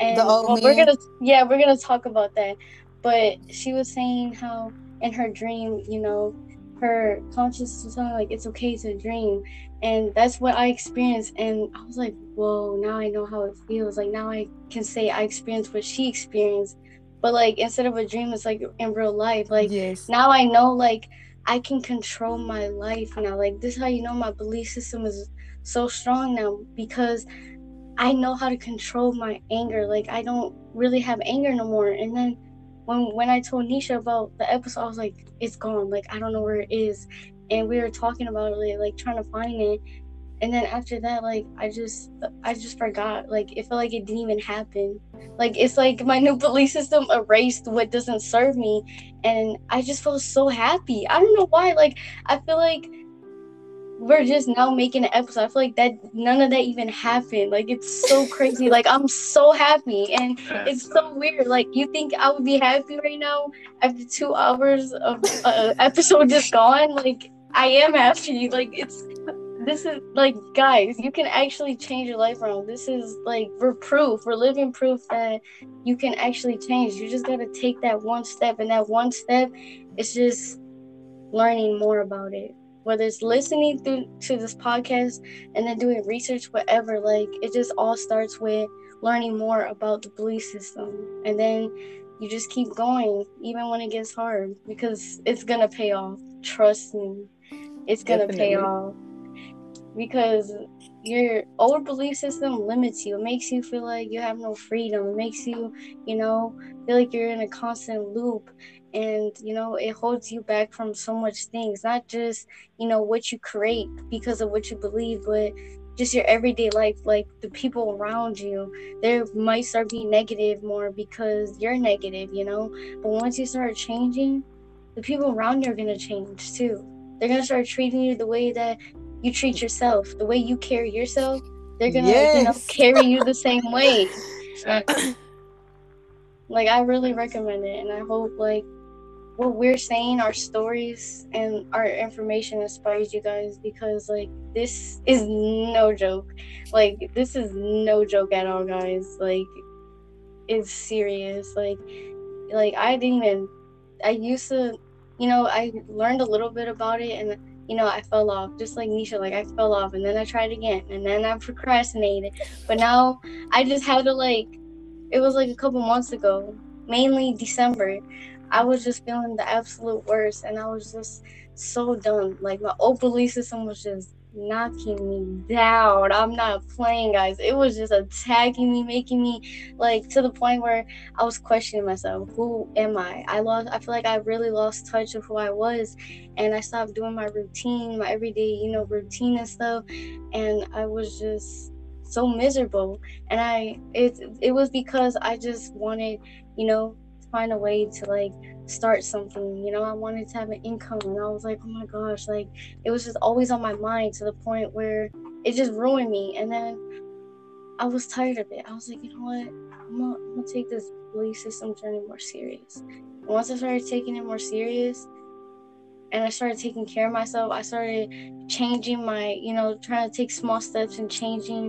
And The old well, we're gonna yeah, we're gonna talk about that. But she was saying how in her dream, you know, her conscious was telling her, like it's okay to dream. And that's what I experienced and I was like, whoa, now I know how it feels. Like now I can say I experienced what she experienced. but like instead of a dream it's like in real life like yes. now i know like i can control my life now like this is how you know my belief system is so strong now because i know how to control my anger like i don't really have anger no more and then when when i told nisha about the episode i was like it's gone. Like i don't know where it is. And we were talking about it like trying to find it. And then after that like i just i just forgot. Like it felt like it didn't even happen. Like it's like my new belief system erased what doesn't serve me. And i just feel so happy. I don't know why. Like i feel like we're just now making an episode. I feel like that none of that even happened. Like it's so crazy. Like i'm so happy and it's so weird. Like you think i would be happy right now after two hours of uh, episode just gone? Like i am happy. Like it's this is like guys you can actually change your life around. This is like we're proof. We're living proof that you can actually change. You just got to take that one step and that one step is just learning more about it whether it's listening through to this podcast and then doing research whatever like it just all starts with learning more about the belief system and then you just keep going even when it gets hard because it's gonna pay off trust me it's gonna pay off because your old belief system limits you. It makes you feel like you have no freedom. It makes you, you know, feel like you're in a constant loop. And, you know, it holds you back from so much things, not just, you know, what you create because of what you believe, but just your everyday life, like the people around you. They might start being negative more because you're negative, you know. But once you start changing, the people around you are going to change too. They're going to start treating you the way that you treat yourself, the way you carry yourself, they're gonna you know carry you the same way. Uh, like I really recommend it, and I hope like what we're saying, our stories and our information inspires you guys because like this is no joke. Like this is no joke at all, guys. Like it's serious. Like like I didn't even. I used to, you know, I learned a little bit about it and you know, I fell off, just like Nisha, like I fell off and then I tried again and then I procrastinated. But now I just had to like, it was like a couple months ago, mainly December. I was just feeling the absolute worst and I was just so done. Like my old belief system was just knocking me down. I'm not playing, guys. It was just attacking me, making me like to the point where I was questioning myself. Who am I? I lost. I feel like I really lost touch of who I was, and I stopped doing my routine, my everyday, you know, routine and stuff. And I was just so miserable. And I it it was because I just wanted, you know, find a way to like start something. You know, I wanted to have an income, and I was like, oh my gosh, like it was just always on my mind to the point where it just ruined me. And then I was tired of it. I was like, you know what? I'm gonna, I'm gonna take this belief system journey more serious. And once I started taking it more serious, and I started taking care of myself, I started changing my, you know, trying to take small steps and changing,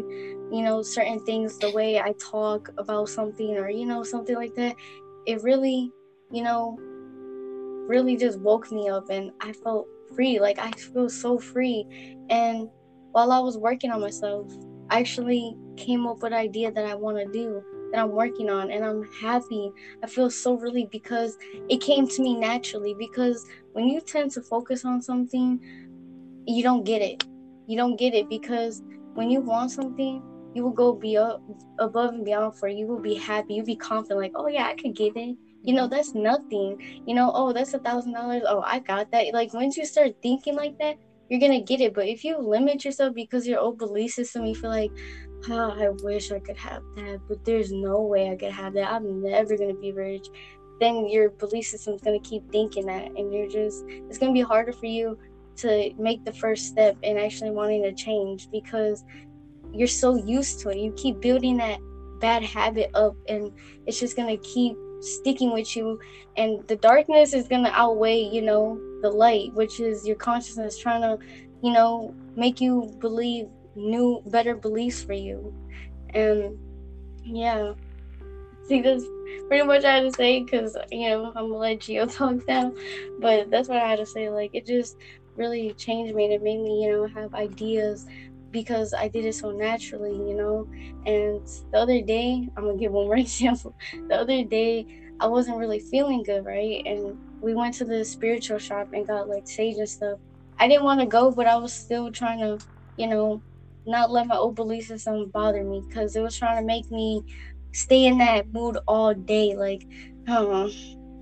you know, certain things, the way I talk about something or, you know, something like that. It really, you know, really just woke me up and I felt free. Like I feel so free. And while I was working on myself, I actually came up with an idea that I want to do that I'm working on and I'm happy. I feel so relieved because it came to me naturally because when you tend to focus on something, you don't get it. You don't get it because when you want something, you will go be up above and beyond for. You will be happy. You'll be confident, like, oh yeah, I could get it. You know, mm-hmm. that's nothing. You know, oh, that's a thousand dollars. Oh, I got that. Like once you start thinking like that, you're gonna get it. But if you limit yourself because your old belief system, you feel like, oh, I wish I could have that, but there's no way I could have that. I'm never gonna be rich. Then your belief system's gonna keep thinking that, and you're just it's gonna be harder for you to make the first step in actually wanting to change because you're so used to it. You keep building that bad habit up, and it's just gonna keep sticking with you. And the darkness is gonna outweigh, you know, the light, which is your consciousness trying to, you know, make you believe new, better beliefs for you. And yeah, see, that's pretty much I had to say because you know I'm gonna let Geo talk now, but that's what I had to say. Like it just really changed me and it made me, you know, have ideas because I did it so naturally, you know. And the other day, I'm gonna give one more example. The other day, I wasn't really feeling good, right? And we went to the spiritual shop and got like sage and stuff. I didn't want to go, but I was still trying to, you know, not let my old belief system bother me because it was trying to make me stay in that mood all day. Like, oh,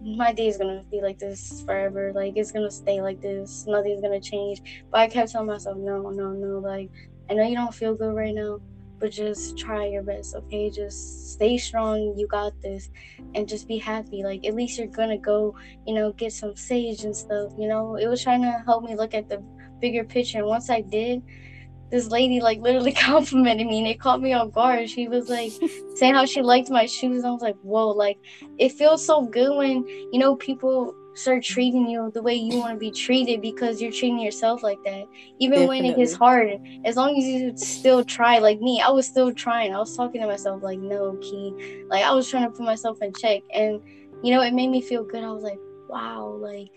my day is gonna be like this forever. Like, it's gonna stay like this. Nothing's gonna change. But I kept telling myself, no, no, no. Like, I know you don't feel good right now, but just try your best, okay? Just stay strong. You got this, and just be happy. Like, at least you're gonna go, you know, get some sage and stuff. You know, it was trying to help me look at the bigger picture. And once I did, this lady like literally complimented me and it caught me off guard. She was like saying how she liked my shoes. I was like, whoa, like it feels so good when you know people start treating you the way you want to be treated because you're treating yourself like that. Even when it gets hard, as long as you still try, like me, I was still trying. I was talking to myself like, no, Key. Like I was trying to put myself in check. And you know, it made me feel good. I was like, wow, like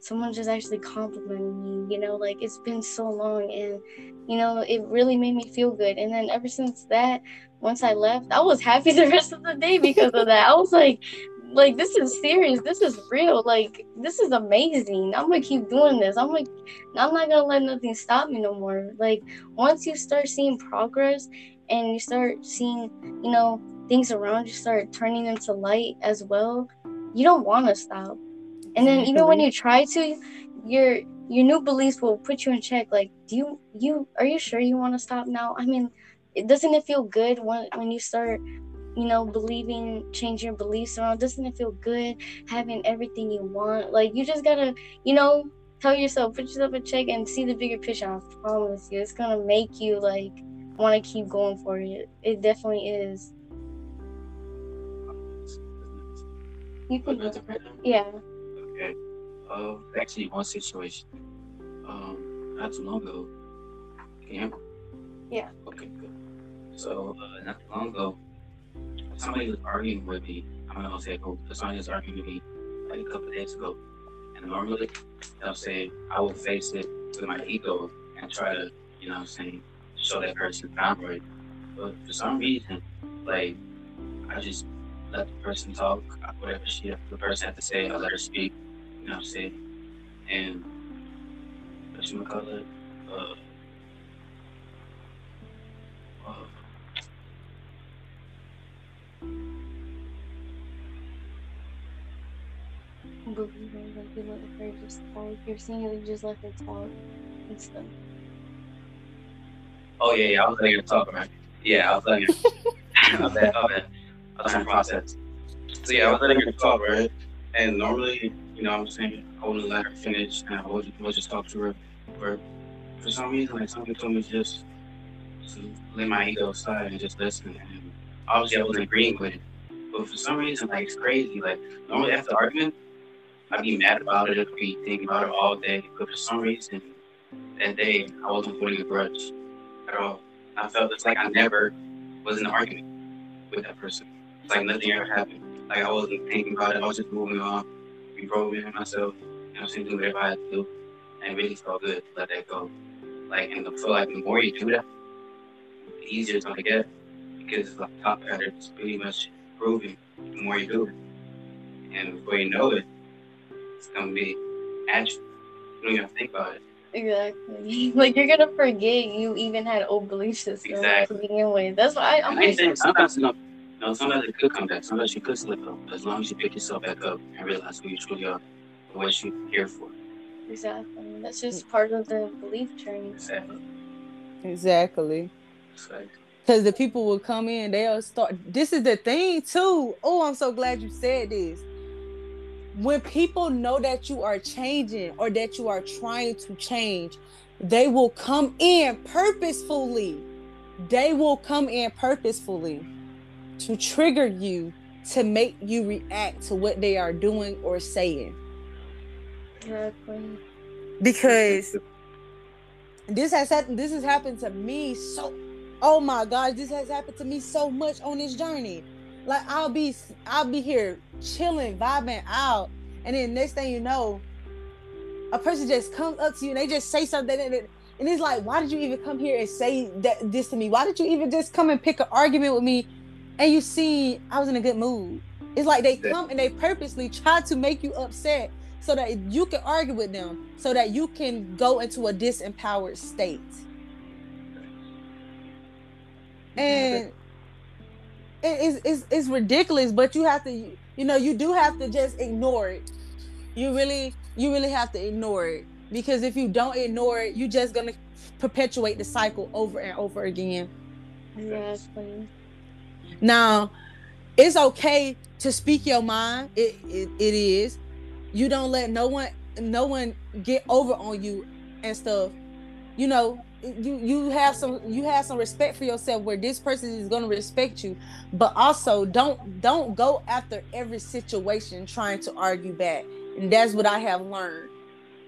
someone just actually complimented me, you know, like it's been so long and you know, it really made me feel good. And then ever since that, once I left, I was happy the rest of the day because of that. I was like, like this is serious. This is real. Like this is amazing. I'm gonna keep doing this. I'm like, I'm not gonna let nothing stop me no more. Like once you start seeing progress and you start seeing, you know, things around you start turning into light as well, you don't want to stop. And then even when you try to, your your new beliefs will put you in check. Like, do you you are you sure you want to stop now? I mean, it doesn't it feel good when when you start you know believing change your beliefs around doesn't it feel good having everything you want? Like you just gotta you know tell yourself put yourself a check and see the bigger picture i promise you. It's gonna make you like want to keep going for it. It definitely is. You can yeah. Okay. Uh actually one situation. Um not too long ago. Can you hear me? yeah. Okay good. So uh, not too long ago somebody was arguing with me. I'm not gonna say who, but somebody was arguing with me like a couple days ago. And normally, I'm saying I would face it with my ego and try to, you know, what I'm saying, show that person right. But for some reason, like I just let the person talk, whatever she the person had to say, I let her speak, you know what I'm saying? And what you call it? Uh, uh, believing like you let her just talk. You're seeing you just let her talk and stuff. Oh yeah, yeah. I was letting her talk, right? Yeah, I was letting her. okay, okay. I was trying to process. So yeah, I was letting her talk, right? And normally, you know, I'm saying I wouldn't let her finish, and I would, would just talk to her. But for some reason, like somebody told me just to let my ego aside and just listen. And obviously, I wasn't agreeing with it. But for some reason, like it's crazy. Like normally after the argument, I'd be mad about it, I'd be thinking about it all day. But for some reason, that day, I wasn't holding a grudge at all. I felt it's like I never was in an argument with that person. It's like nothing ever happened. Like I wasn't thinking about it. I was just moving on, reprogramming myself. You know, saying do whatever I had to do, and it really felt good to let that go. Like, and I feel like the more you do that, the easier it's gonna get because like top pattern is pretty much proving the more you do it, and before you know it, it's gonna be action. You don't even think about it. Exactly. Like you're gonna forget you even had old belief systems exactly. to begin with. That's why I'm like, saying sometimes you know, you know, sometimes it could come back. Sometimes you could slip up. As long as you pick yourself back up and realize who you truly are and what you're here for. Exactly. That's just part of the belief journey. Exactly. Exactly. Because the people will come in, they'll start. This is the thing, too. Oh, I'm so glad you said this when people know that you are changing or that you are trying to change, they will come in purposefully. They will come in purposefully to trigger you to make you react to what they are doing or saying. Exactly. Because this has happened this has happened to me so oh my gosh, this has happened to me so much on this journey. Like I'll be I'll be here chilling, vibing out, and then next thing you know, a person just comes up to you and they just say something and, it, and it's like, why did you even come here and say that this to me? Why did you even just come and pick an argument with me? And you see, I was in a good mood. It's like they come and they purposely try to make you upset so that you can argue with them, so that you can go into a disempowered state. And it's, it's, it's ridiculous, but you have to, you know, you do have to just ignore it. You really, you really have to ignore it because if you don't ignore it, you're just gonna perpetuate the cycle over and over again. Exactly. Now, it's okay to speak your mind. It, it it is. You don't let no one no one get over on you and stuff. You know, you you have some you have some respect for yourself where this person is going to respect you but also don't don't go after every situation trying to argue back and that's what i have learned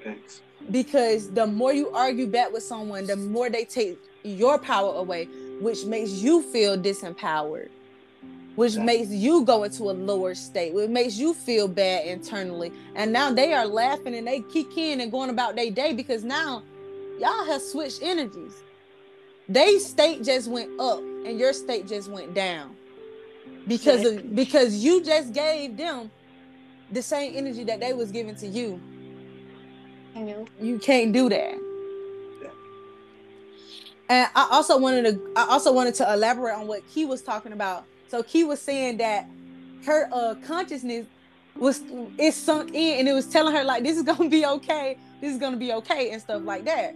Thanks. because the more you argue back with someone the more they take your power away which makes you feel disempowered which Yeah. makes you go into a lower state which makes you feel bad internally and now they are laughing and they kick in and going about their day because now y'all have switched energies. They state just went up and your state just went down. Because of because you just gave them the same energy that they was giving to you. You you can't do that. And i also wanted to i also wanted to elaborate on what key was talking about. So key was saying that her uh consciousness was it sunk in and it was telling her like this is gonna be okay. This is gonna be okay and stuff like that.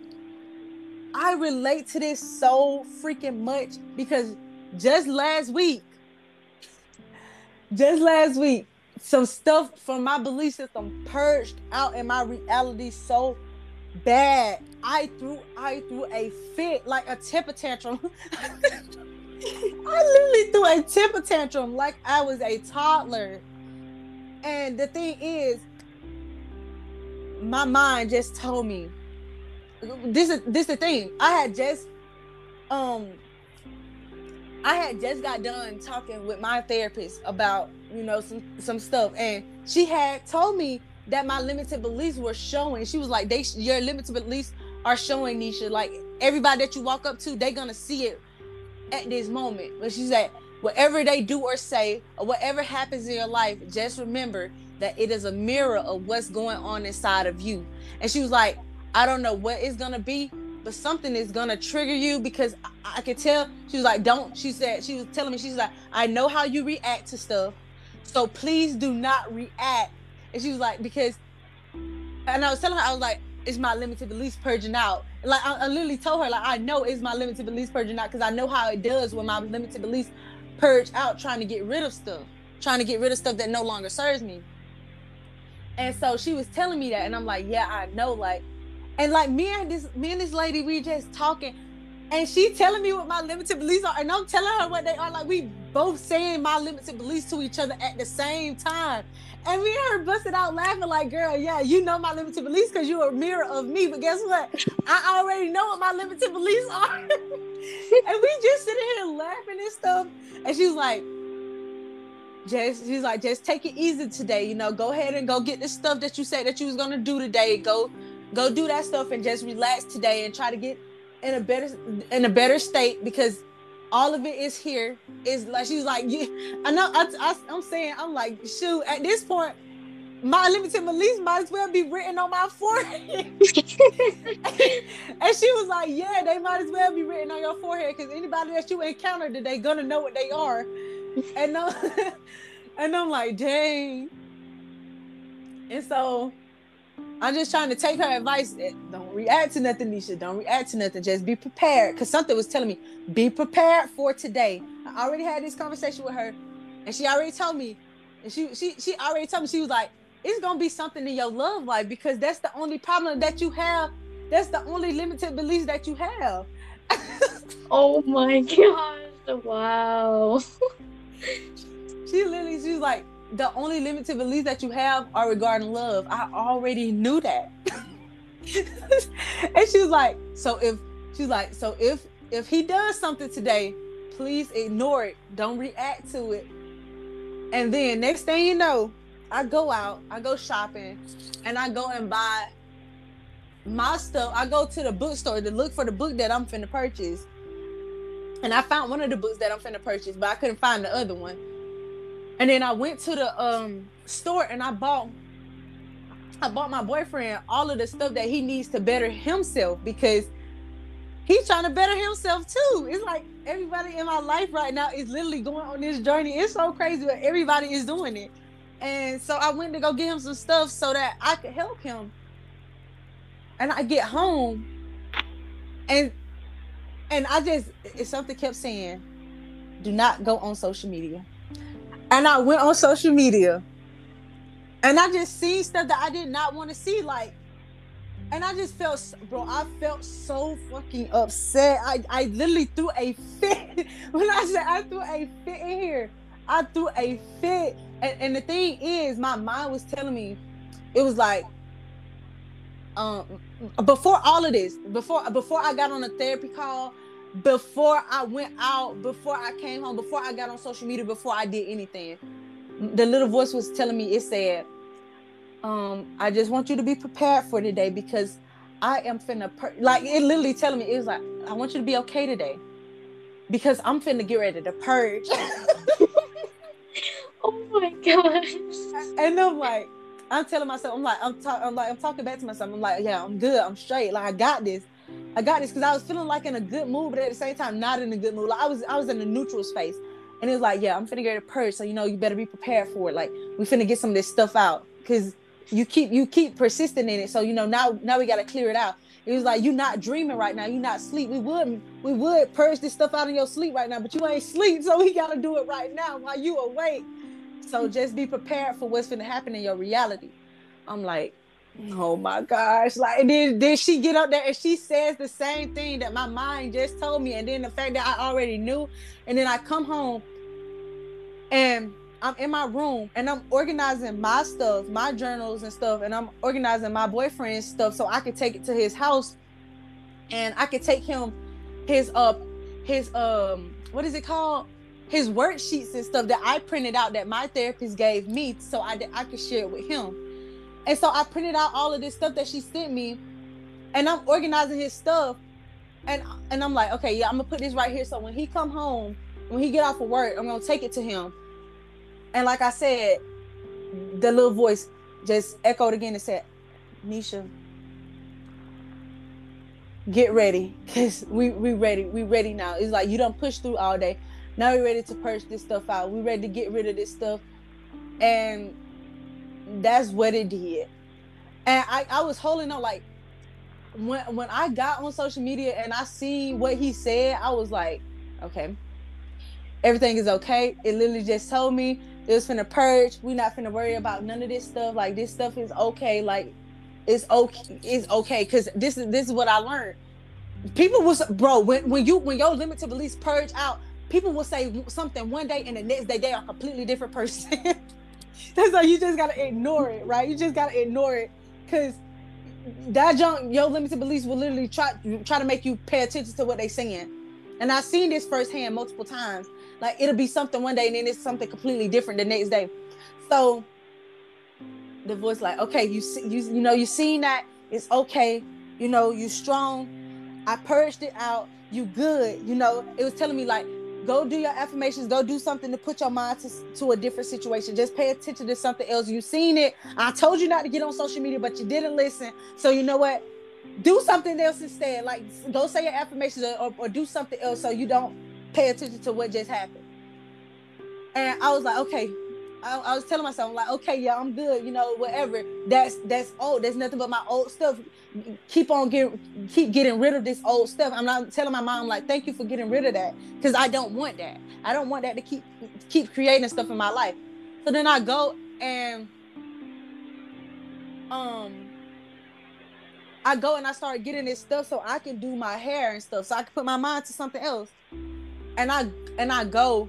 I relate to this so freaking much because just last week just last week some stuff from my belief system purged out in my reality so bad. I threw i threw a fit like a temper tantrum. I literally threw a temper tantrum like i was a toddler and the thing is my mind just told me this is this is the thing i had just um I had just got done talking with my therapist about, you know, some some stuff, and she had told me that my limited beliefs were showing. She was like, "They, your limited beliefs are showing, Nisha. Like everybody that you walk up to, they gonna see it at this moment." But she said, "Whatever they do or say, or whatever happens in your life, just remember that it is a mirror of what's going on inside of you." And she was like, "I don't know what it's gonna be, but something is gonna trigger you because I, I could tell. She was like don't she said she was telling me she's like i know how you react to stuff so please do not react. And she was like because and i was telling her i was like it's my limited beliefs purging out. Like i, I literally told her like i know it's my limited beliefs purging out because i know how it does when my limited beliefs purge out trying to get rid of stuff trying to get rid of stuff that no longer serves me. And so she was telling me that and i'm like yeah i know like and like me and this me and this lady, we just talking, and she telling me what my limited beliefs are, and I'm telling her what they are. Like we both saying my limited beliefs to each other at the same time. And we her busted out laughing, like, girl, yeah, you know my limited beliefs because you're a mirror of me. But guess what? I already know what my limited beliefs are. and we just sitting here laughing and stuff. And she was like, just she's like, just take it easy today. You know, go ahead and go get the stuff that you said that you was gonna do today. Go go do that stuff and just relax today and try to get in a better in a better state because all of it is here is like she's like yeah. I know I, i'm saying i'm like shoot at this point my limited beliefs might as well be written on my forehead. And she was like yeah they might as well be written on your forehead because anybody that you encounter today gonna know what they are. And uh, and i'm like dang. And so I'm just trying to take her advice. Eh, Don't react to nothing, Nisha. Don't react to nothing. Just be prepared. Because something was telling me, be prepared for today. I already had this conversation with her, and she already told me, and she she she already told me she was like, it's gonna be something in your love life because that's the only problem that you have. That's the only limited beliefs that you have. Oh my gosh. Wow. she literally she was like the only limited beliefs that you have are regarding love. I already knew that. And she was like so if she's like so if if he does something today please ignore it. Don't react to it. And then next thing you know i go out i go shopping and i go and buy my stuff. I go to the bookstore to look for the book that i'm finna purchase. And i found one of the books that i'm finna purchase but i couldn't find the other one And then I went to the um store and I bought I bought my boyfriend all of the stuff that he needs to better himself because he's trying to better himself too. It's like everybody in my life right now is literally going on this journey. It's so crazy, but everybody is doing it. And so I went to go get him some stuff so that I could help him. And I get home and and I just it's something kept saying, do not go on social media. And I went on social media and I just seen stuff that I did not want to see. Like, and I just felt, bro, I felt so fucking upset. I, I literally threw a fit. when I said I threw a fit in here, I threw a fit. And, and the thing is, my mind was telling me, it was like, um, before all of this, before before I got on a therapy call, before I went out, before I came home, before I got on social media, before I did anything, the little voice was telling me, it said, um, I just want you to be prepared for today because I am finna pur-. like it literally telling me it was like I want you to be okay today because I'm finna get ready to purge. oh my gosh. And I'm like, I'm telling myself, I'm like, I'm talking, I'm like, I'm talking back to myself. I'm like, yeah, I'm good, I'm straight. Like I got this. I got this because I was feeling like in a good mood, but at the same time, not in a good mood. Like I was, I was in a neutral space, and it was like, yeah, I'm finna get a purge, so you know, you better be prepared for it. Like we finna get some of this stuff out because you keep you keep persisting in it. So you know now now we got to clear it out. It was like you're not dreaming right now. You're not sleep. We would we would purge this stuff out of your sleep right now, but you ain't sleep. So we got to do it right now while you awake. So just be prepared for what's gonna happen in your reality. I'm like, oh my gosh. Like, and then, then she get up there and she says the same thing that my mind just told me. And then the fact that I already knew. And then I come home and I'm in my room and I'm organizing my stuff, my journals and stuff, and I'm organizing my boyfriend's stuff so I can take it to his house and I can take him his uh his um what is it called? His worksheets and stuff that I printed out that my therapist gave me so I I could share it with him. And so I printed out all of this stuff that she sent me and I'm organizing his stuff and and I'm like, okay, yeah, I'm gonna put this right here so when he come home, when he get off of work, I'm gonna take it to him and like I said, the little voice just echoed again and said, Nisha, get ready. Cause we we ready. We ready now. It's like you don't push through all day. Now we're ready to purge this stuff out. We ready to get rid of this stuff. And that's what it did. And I, I was holding on like when when I got on social media and I see what he said, I was like, okay, everything is okay. It literally just told me it was finna purge. We not finna worry about none of this stuff. Like this stuff is okay. Like it's okay. It's okay. Cause this is this is what I learned. People was bro when when you when your limited beliefs purge out, people will say something one day and the next day they are completely different person. That's like you just gotta ignore it, right? You just gotta ignore it, cause that junk, your limited beliefs will literally try try to make you pay attention to what they saying. And I've seen this firsthand multiple times. Like it'll be something one day and then it's something completely different the next day. So the voice like, okay, you see, you you know, you seen that it's okay. You know, you strong. I purged it out. You good. You know, it was telling me like, go do your affirmations. Go do something to put your mind to, to a different situation. Just pay attention to something else. You've seen it. I told you not to get on social media, but you didn't listen. So you know what? Do something else instead. Like go say your affirmations or, or, or do something else so you don't pay attention to what just happened. And I was like, okay. I, I was telling myself, I'm like, okay, yeah, I'm good, you know, whatever. That's that's old. There's nothing but my old stuff. Keep on getting keep getting rid of this old stuff. I'm not telling my mom, like, thank you for getting rid of that. Because I don't want that. I don't want that to keep keep creating stuff in my life. So then I go and um I go and I start getting this stuff so I can do my hair and stuff. So I can put my mind to something else and I and I go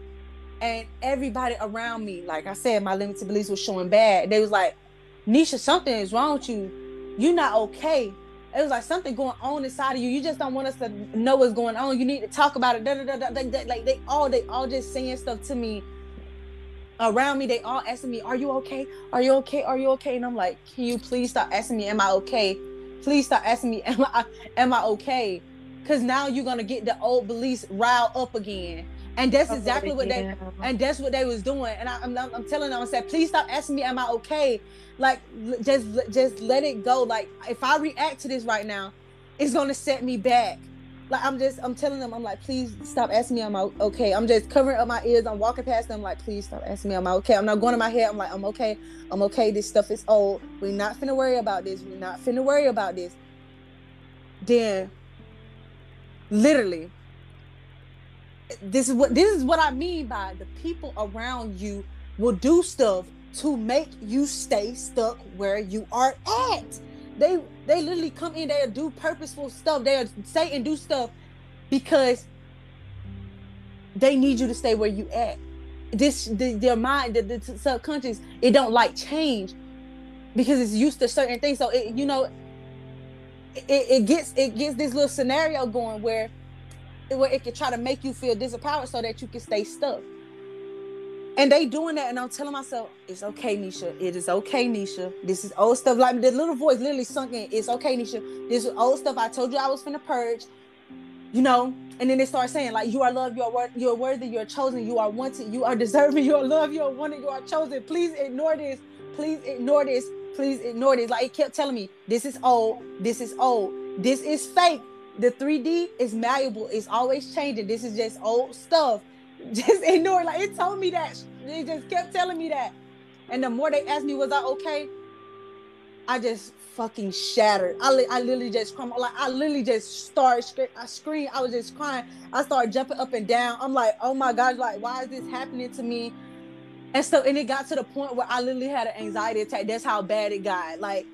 and everybody around me, like I said, my limited beliefs was showing bad. They was like, Nisha, something is wrong with you. You're not okay. It was like something going on inside of you. You just don't want us to know what's going on. You need to talk about it. Da, da, da, Like they all they all just saying stuff to me around me. They all asking me, Are you okay? Are you okay? Are you okay? And I'm like, Can you please stop asking me, Am I okay? Please stop asking me, Am I am I okay? because now you're gonna get the old beliefs riled up again. And that's exactly what they and that's what they was doing. And I, am I'm, I'm telling them, I said, please stop asking me, am I okay? Like, just just let it go. Like, if I react to this right now, it's gonna set me back. Like, I'm just, I'm telling them, I'm like, please stop asking me, am I okay? I'm just covering up my ears. I'm walking past them, like, please stop asking me, am I okay? I'm not going to my head. I'm like, I'm okay. I'm okay. This stuff is old. We're not finna worry about this. We're not finna worry about this. Then, literally, this is what this is what I mean by the people around you will do stuff to make you stay stuck where you are at. They they literally come in, they'll do purposeful stuff, they'll say and do stuff because they need you to stay where you at. This the, their mind, the, the subconscious, it don't like change because it's used to certain things. So it, you know, it, it gets it gets this little scenario going where where it can try to make you feel disempowered so that you can stay stuck. And they doing that, and I'm telling myself, it's okay, Nisha. It is okay, Nisha. This is old stuff. Like the little voice literally sunk in. It's okay, Nisha. This is old stuff. I told you I was finna purge. You know, and then they start saying like, "You are loved. You are worth. You are worthy. You are chosen. You are wanted. You are deserving. You are loved. You are wanted. You are chosen. Please ignore this. Please ignore this. Please ignore this." Like it kept telling me, "This is old. This is old. This is fake the 3D is malleable. It's always changing. This is just old stuff. Just ignore. Like it told me that. They just kept telling me that. And the more they asked me, was I okay? I just fucking shattered. I, I literally just crumbled. Like I literally just started. I screamed. I was just crying. I started jumping up and down. I'm like, oh my god, like why is this happening to me? And so, and it got to the point where I literally had an anxiety attack. That's how bad it got. Like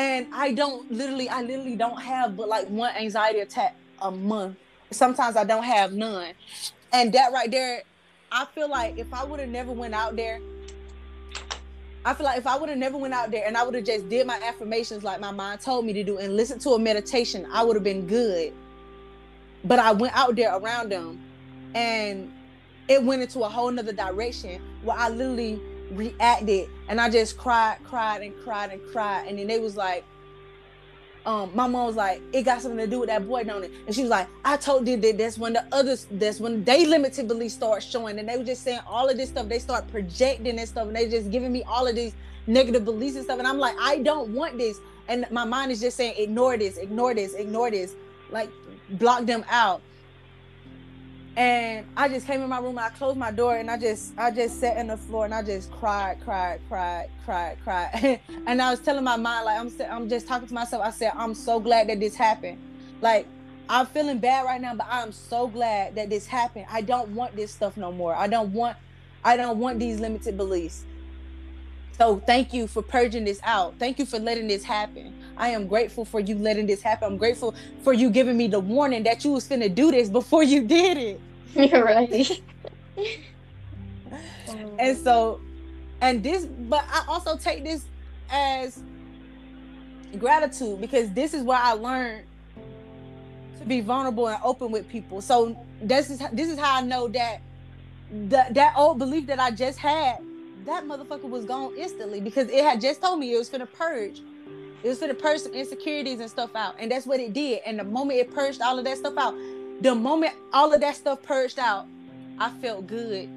and I don't literally, I literally don't have but like one anxiety attack a month. Sometimes I don't have none. And that right there, I feel like if I would have never went out there, I feel like if I would have never went out there and I would have just did my affirmations like my mind told me to do and listened to a meditation, I would have been good. But I went out there around them and it went into a whole nother direction where I literally reacted and I just cried, cried, and cried and cried. And then they was like, um, my mom was like, it got something to do with that boy, don't it? And she was like, I told you that that's when the others, that's when they limited beliefs start showing. And they were just saying all of this stuff. They start projecting and stuff, and they just giving me all of these negative beliefs and stuff. And I'm like, I don't want this. And my mind is just saying, ignore this, ignore this, ignore this, like block them out and I just came in my room and I closed my door and I just I just sat in the floor and I just cried, cried, cried, cried, cried. and I was telling my mind like I'm I'm just talking to myself. I said I'm so glad that this happened. Like I'm feeling bad right now, but I'm so glad that this happened. I don't want this stuff no more. I don't want I don't want these limited beliefs. So thank you for purging this out. Thank you for letting this happen. I am grateful for you letting this happen. I'm grateful for you giving me the warning that you was finna do this before you did it. You're right. and so, and this, but I also take this as gratitude because this is where I learned to be vulnerable and open with people. So this is this is how I know that that that old belief that I just had that motherfucker was gone instantly because it had just told me it was gonna purge. It was for the purge some insecurities and stuff out. And that's what it did. And the moment it purged all of that stuff out, the moment all of that stuff purged out, I felt good.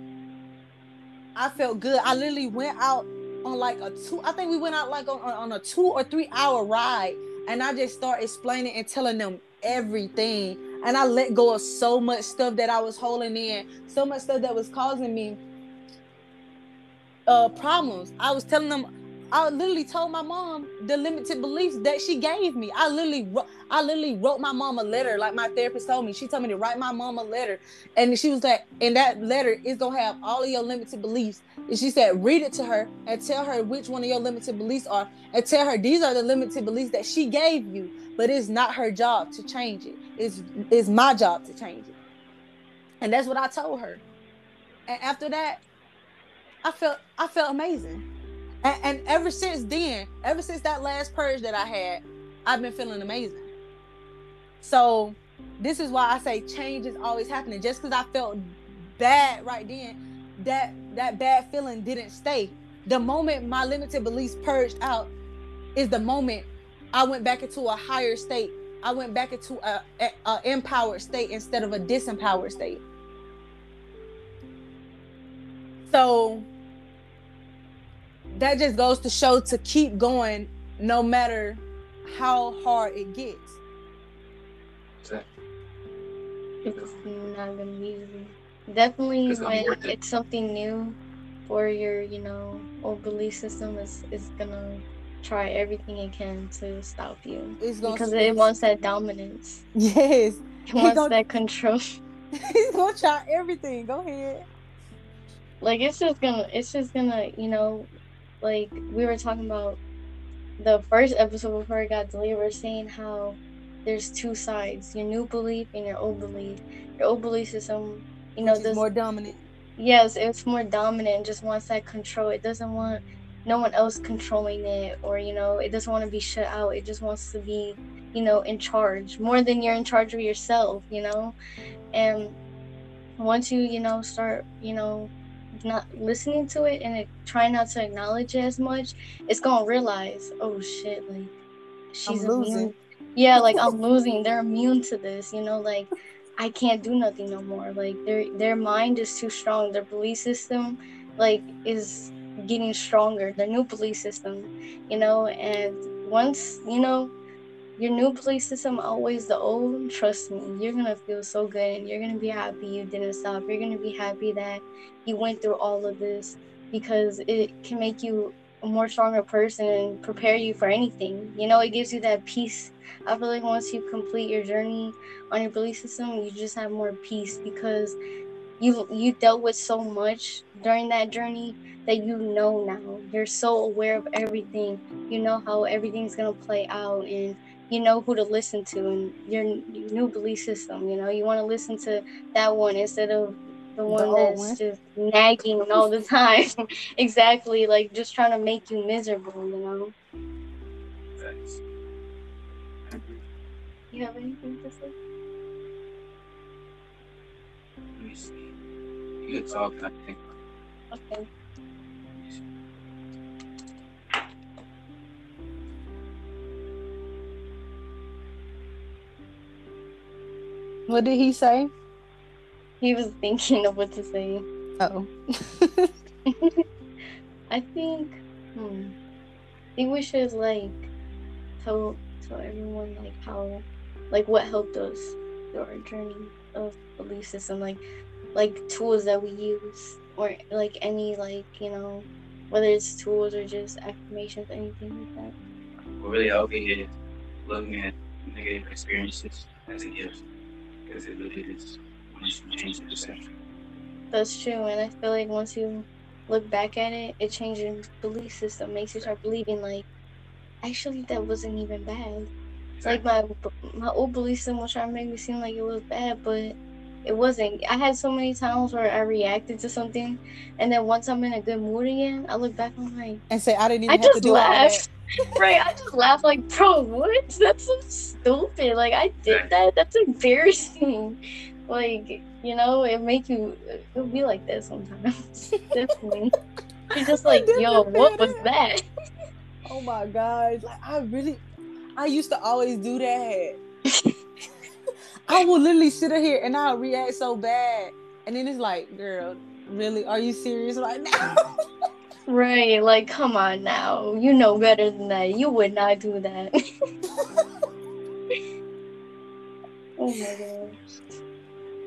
I felt good. I literally went out on like a two, I think we went out like on, on a two or three hour ride. And I just started explaining and telling them everything. And I let go of so much stuff that I was holding in, so much stuff that was causing me uh problems. I was telling them I literally told my mom the limited beliefs that she gave me. I literally I literally wrote my mom a letter, like my therapist told me. She told me to write my mom a letter, and she was like, "In that letter, is gonna have all of your limited beliefs." And she said, "Read it to her and tell her which one of your limited beliefs are, and tell her these are the limited beliefs that she gave you, but it's not her job to change it. It's it's my job to change it." And that's what I told her. And after that, I felt I felt amazing. And, and ever since then, ever since that last purge that I had, I've been feeling amazing. So this is why I say change is always happening. Just because I felt bad right then, that that bad feeling didn't stay. The moment my limited beliefs purged out is the moment I went back into a higher state I went back into a, a, a empowered state instead of a disempowered state. So that just goes to show to keep going no matter how hard it gets. It's not gonna be easy. Definitely It's when it. it's something new for your, you know, old belief system is is gonna try everything it can to stop you. It's Because it wants that dominance. Yes. It He wants gonna- that control. He's gonna try everything. Go ahead. like it's just gonna it's just gonna you know like we were talking about the first episode before it got deleted we are saying how there's two sides your new belief and your old belief. Your old belief system you know is more dominant. yes it's more dominant and just wants that control. It doesn't want no one else controlling it or you know it doesn't want to be shut out. It just wants to be you know in charge more than you're in charge of yourself you know? And once you you know start you know not listening to it and it, try not to acknowledge it as much it's gonna realize oh shit like she's immune yeah like i'm losing. They're immune to this you know like i can't do nothing no more. Like their their mind is too strong. Their belief system like is getting stronger. Their new belief system you know and once you know your new belief system always the old trust me you're gonna feel so good and you're gonna be happy you didn't stop. You're gonna be happy that you went through all of this because it can make you a more stronger person and prepare you for anything. You know it gives you that peace. I feel like once you complete your journey on your belief system you just have more peace because you you dealt with so much during that journey that you know now. You're so aware of everything. You know how everything's gonna play out and you know who to listen to and your, your new belief system you know you want to listen to that one instead of the one old that's one. just nagging all the time exactly like just trying to make you miserable you know Thanks. you have anything to say Let me see. You can talk. and I think. okay What did he say? he was thinking of what to say Oh. I think, hmm, I think we should like tell tell everyone like how, like what helped us through our journey of belief system, like like tools that we use, or like any like you know, whether it's tools or just affirmations, anything like that. What really helped me is looking at negative experiences as a gift. Because it really is when you change the perception. That's true, and I feel like once you look back at it, it changes your belief system, makes you start believing like, actually, that wasn't even bad. like my my old belief system was trying to make me seem like it was bad, but it wasn't. I had so many times where I reacted to something, and then once I'm in a good mood again, I look back and I'm like, And say I didn't even I have to just do all that. laughed. right, I just laughed like, bro, what? That's so stupid. Like I did that. That's embarrassing. Like you know, it make you. It'll be like that sometimes. Definitely. You're just like, yo, what was that? Oh my god! Like I really I used to always do that. I will literally sit here and I'll react so bad. And then it's like, girl, really? Are you serious right now? Right, like come on now. You know better than that. You would not do that. oh my gosh.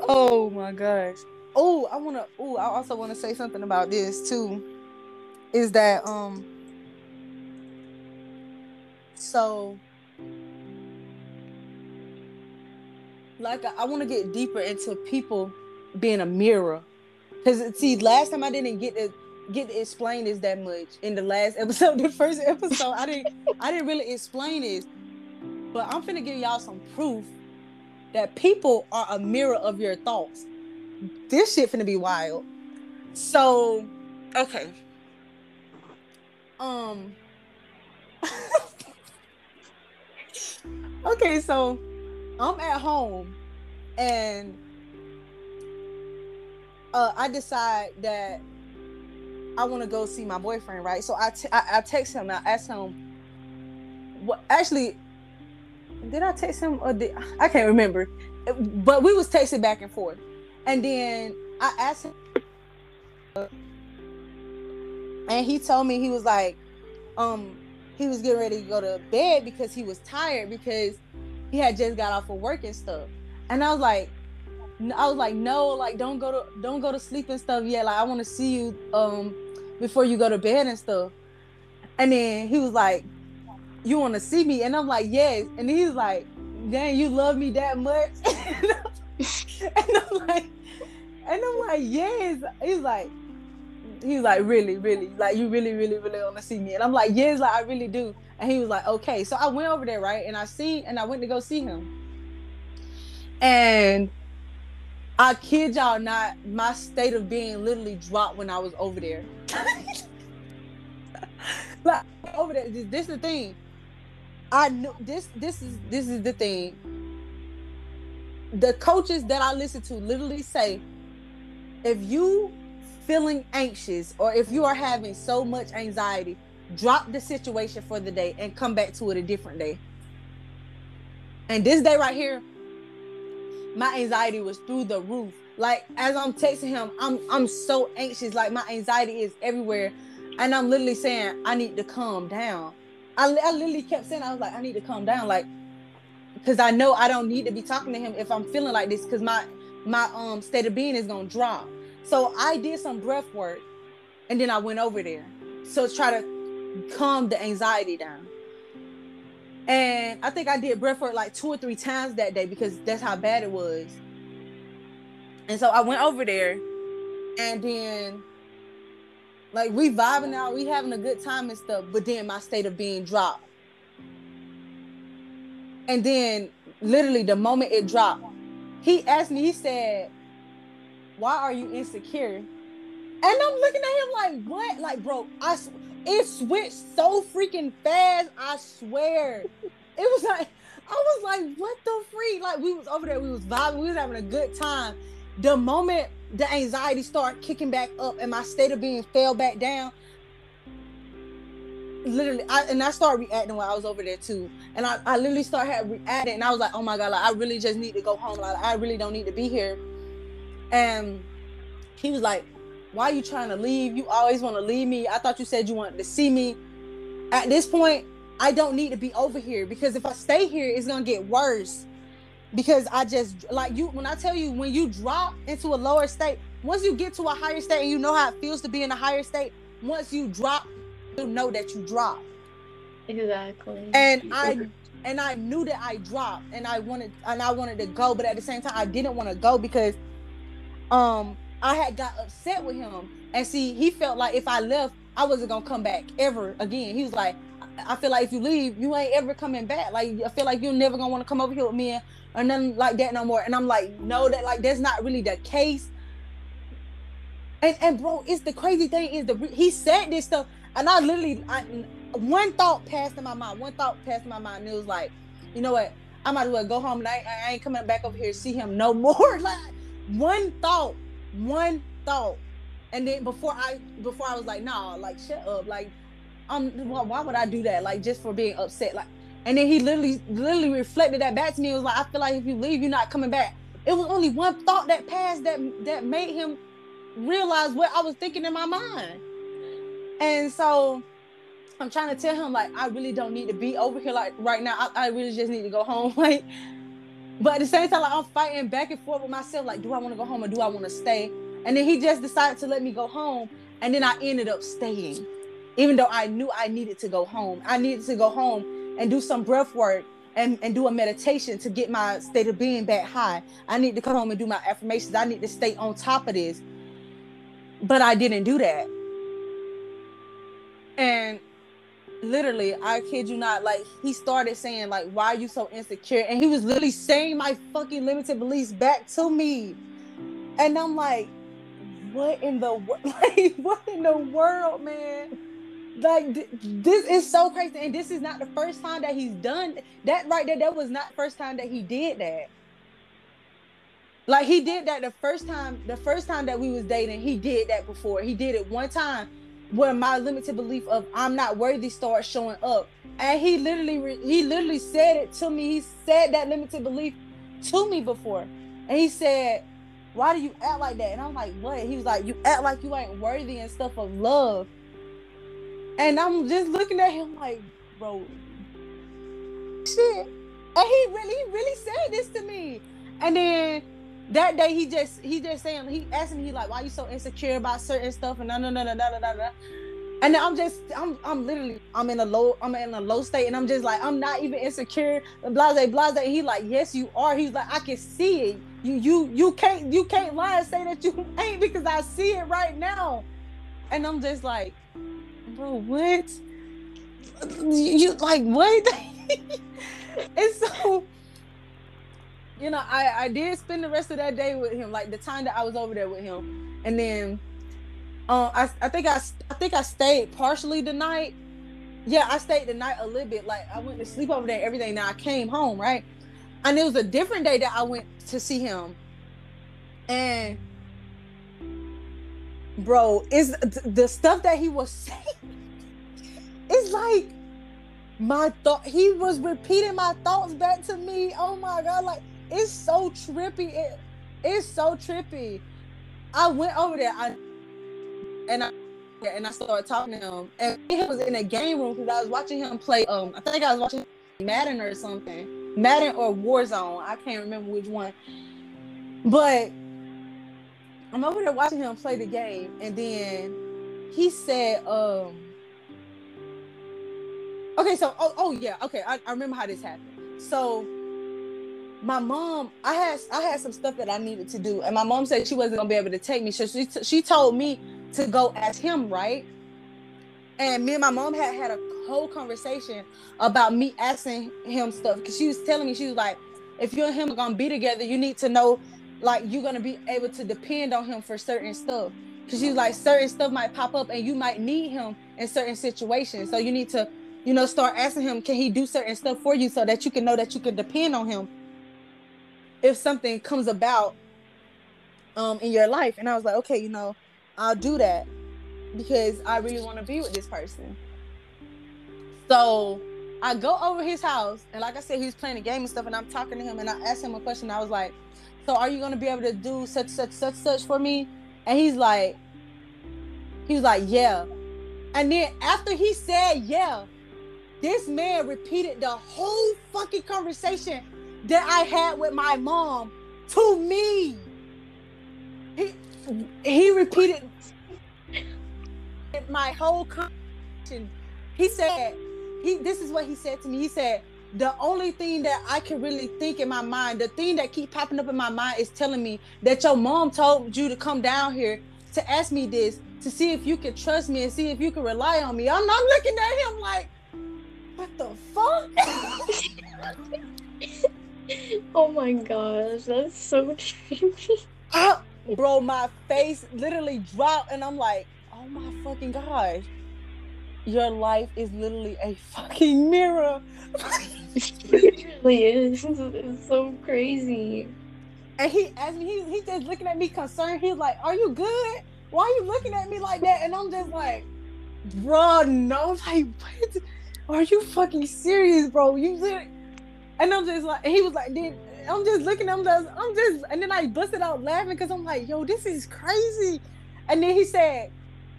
oh my gosh. Oh, I wanna oh, I also wanna say something about this too. Is that um so like I, want to get deeper into people being a mirror. Because see last time i didn't get to get to explain this that much. In the last episode the first episode i didn't i didn't really explain this but i'm finna give y'all some proof that people are a mirror of your thoughts. This shit finna be wild. So okay. Um okay so i'm at home and uh, I decide that I want to go see my boyfriend, right? So I, t- I, I text him. I ask him, what? Actually, did I text him or did I can't remember, but we was texting back and forth, and then I asked him, and he told me he was like, um, he was getting ready to go to bed because he was tired because he had just got off of work and stuff, and I was like. I was like, no, like don't go to don't go to sleep and stuff yet. Like I want to see you um before you go to bed and stuff. And then he was like, You want to see me? And I'm like, Yes. And he's like, Dang, you love me that much? and I'm like, and I'm like, Yes. He's like, He's like, Really, really? Like, you really, really, really want to see me? And I'm like, Yes, like I really do. And he was like, Okay. So I went over there, right? And I see, and I went to go see him. And I kid y'all not, my state of being literally dropped when I was over there. like over there, this, this is the thing. I knew this. This is this is the thing. The coaches that I listen to literally say, if you feeling anxious or if you are having so much anxiety, drop the situation for the day and come back to it a different day. And this day right here, my anxiety was through the roof. Like as I'm texting him, I'm I'm so anxious. Like my anxiety is everywhere, and I'm literally saying I need to calm down. I, I literally kept saying I was like I need to calm down, like because I know I don't need to be talking to him if I'm feeling like this because my my um state of being is gonna drop. So I did some breath work, and then I went over there. So try to calm the anxiety down. And I think I did breath work like two or three times that day because that's how bad it was. And so I went over there and then like we vibing out, we having a good time and stuff, but then my state of being dropped. And then literally the moment it dropped, he asked me, he said, Why are you insecure? And I'm looking at him like, what? Like, bro, I it switched so freaking fast. I swear. It was like I was like, what the freak? Like we was over there, we was vibing, we was having a good time. The moment the anxiety started kicking back up and my state of being fell back down, literally, I and I started reacting while I was over there too. And I, I literally started reacting, and I was like, oh my god, like I really just need to go home. Like I really don't need to be here. And he was like, why are you trying to leave? You always want to leave me. I thought you said you wanted to see me. At this point, I don't need to be over here because if I stay here, it's gonna get worse. Because I just like you when I tell you when you drop into a lower state, once you get to a higher state and you know how it feels to be in a higher state, once you drop, you know that you drop. Exactly. And I and I knew that I dropped and I wanted and I wanted to go, but at the same time I didn't want to go because um I had got upset with him. And see, he felt like if I left, I wasn't gonna come back ever again. He was like, I feel like if you leave, you ain't ever coming back. Like I feel like you're never gonna want to come over here with me or nothing like that no more. And I'm like, no, that like that's not really the case. And and bro, it's the crazy thing is the he said this stuff, and I literally I, one thought passed in my mind. One thought passed in my mind, and it was like, you know what? I might as well go home. I, I ain't coming back over here to see him no more. like one thought one thought. And then before i before i was like nah like shut up. Like um why would i do that? Like just for being upset. Like and then he literally literally reflected that back to me. It was like i feel like if you leave you're not coming back. It was only one thought that passed that that made him realize what i was thinking in my mind. And so i'm trying to tell him like i really don't need to be over here like right now. I, I really just need to go home. Like but at the same time, like I'm fighting back and forth with myself. Like, do I want to go home or do I want to stay? And then he just decided to let me go home. And then I ended up staying, even though I knew I needed to go home. I needed to go home and do some breath work and, and do a meditation to get my state of being back high. I need to come home and do my affirmations. I need to stay on top of this. But I didn't do that. And literally, I kid you not, like he started saying, like, why are you so insecure? And he was literally saying my fucking limited beliefs back to me. And I'm like, what in the like what in the world, man? Like th- this is so crazy. And this is not the first time that he's done that right there. That was not first time that he did that. Like he did that the first time, the first time that we was dating, he did that before. He did it one time where my limited belief of I'm not worthy starts showing up. And he literally he literally said it to me. He said that limited belief to me before. And he said, Why do you act like that? And I'm like, What? He was like, You act like you ain't worthy and stuff of love. And I'm just looking at him like, bro, shit. And he really, he really said this to me. And then that day he just he just saying he asking me he like why you so insecure about certain stuff? And no no no no no no no and then I'm just I'm I'm literally I'm in a low I'm in a low state and I'm just like I'm not even insecure. Blase blase he like yes you are. He's like I can see it. You you you can't you can't lie and say that you ain't because I see it right now. And I'm just like bro what? You like what? And so you know, I I did spend the rest of that day with him, like the time that I was over there with him, and then, um, I I think I I think I stayed partially the night. Yeah, I stayed the night a little bit. Like I went to sleep over there, everything. Now I came home, right, and it was a different day that I went to see him, and bro, is the stuff that he was saying. It's like my thought. He was repeating my thoughts back to me. Oh my god, like it's so trippy. It, it's so trippy. I went over there, I and I and I started talking to him, and he was in a game room because I was watching him play. Um, I think I was watching Madden or something, Madden or Warzone. I can't remember which one, but I'm over there watching him play the game, and then he said, um, okay, so oh, oh yeah, okay, I, I remember how this happened. So my mom, I had I had some stuff that I needed to do, and my mom said she wasn't gonna be able to take me, so she she told me to go ask him, right? And me and my mom had had a whole conversation about me asking him stuff because she was telling me she was like, if you and him are gonna be together, you need to know like you're gonna be able to depend on him for certain stuff. Cause she was like, certain stuff might pop up and you might need him in certain situations. So you need to, you know, start asking him, can he do certain stuff for you so that you can know that you can depend on him if something comes about um in your life. And i was like okay you know i'll do that because i really want to be with this person. So i go over his house and like i said he's playing a game and stuff and i'm talking to him and i asked him a question. I was like so are you going to be able to do such such such such for me? And he's like he was like yeah. And then after he said yeah this man repeated the whole fucking conversation that I had with my mom to me. He he repeated my whole conversation. He said, he this is what he said to me. He said, the only thing that I can really think in my mind, the thing that keep popping up in my mind is telling me that your mom told you to come down here to ask me this, to see if you can trust me and see if you can rely on me. I'm not looking at him like, what the fuck? oh my gosh, that's so creepy. Uh, bro, my face literally dropped, and I'm like, oh my fucking gosh. Your life is literally a fucking mirror. it really is. It's so crazy. And he asked me, he, he just looking at me concerned. He's like, Are you good? Why are you looking at me like that? And I'm just like, bro, no, like, what? Are you fucking serious, bro? You literally and I'm just like, he was like, then I'm just looking, I'm just, I'm just, and then I busted out laughing because I'm like, yo, this is crazy. And then he said,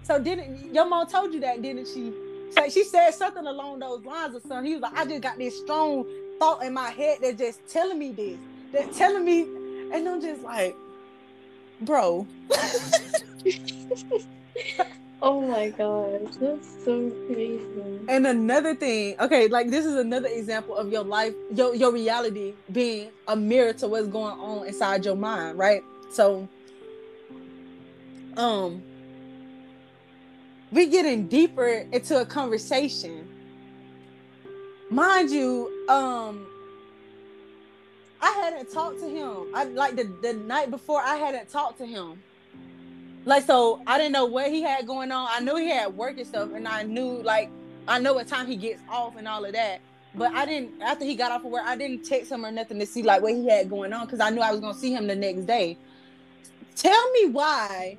so didn't your mom told you that, didn't she? So she said something along those lines or something. He was like, I just got this strong thought in my head that just telling me this, that telling me, and I'm just like, bro. Oh my gosh, that's so crazy. And another thing, okay, like this is another example of your life, your your reality being a mirror to what's going on inside your mind, right? So um we getting deeper into a conversation. Mind you, um I hadn't talked to him. I like the, the night before I hadn't talked to him like so I didn't know what he had going on. I knew he had work and stuff, and I knew like I know what time he gets off and all of that. But I didn't after he got off of work, I didn't text him or nothing to see like what he had going on because I knew I was gonna see him the next day. Tell me why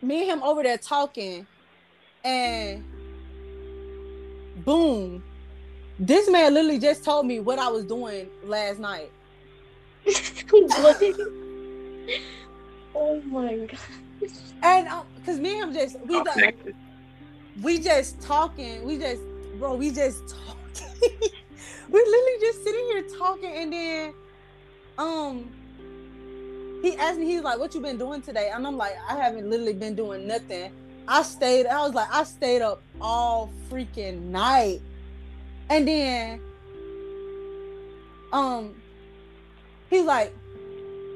me and him over there talking, And boom, this man literally just told me what I was doing last night. Oh my god. And because me and him just we just, connected. we just talking, we just bro, we just talking. we literally just sitting here talking, and then um he asked me, he's like, What you been doing today? And I'm like, I haven't literally been doing nothing. I stayed, I was like, I stayed up all freaking night. And then um he's like,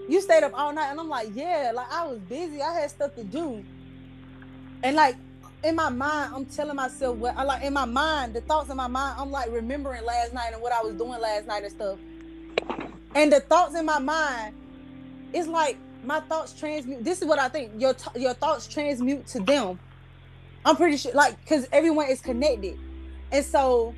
You stayed up all night. And I'm like, Yeah, like I was busy. I had stuff to do. And like in my mind, I'm telling myself what I like in my mind, the thoughts in my mind, I'm like remembering last night and what I was doing last night and stuff. And the thoughts in my mind, it's like my thoughts transmute. This is what I think. Your your thoughts transmute to them. I'm pretty sure, like, because everyone is connected, and so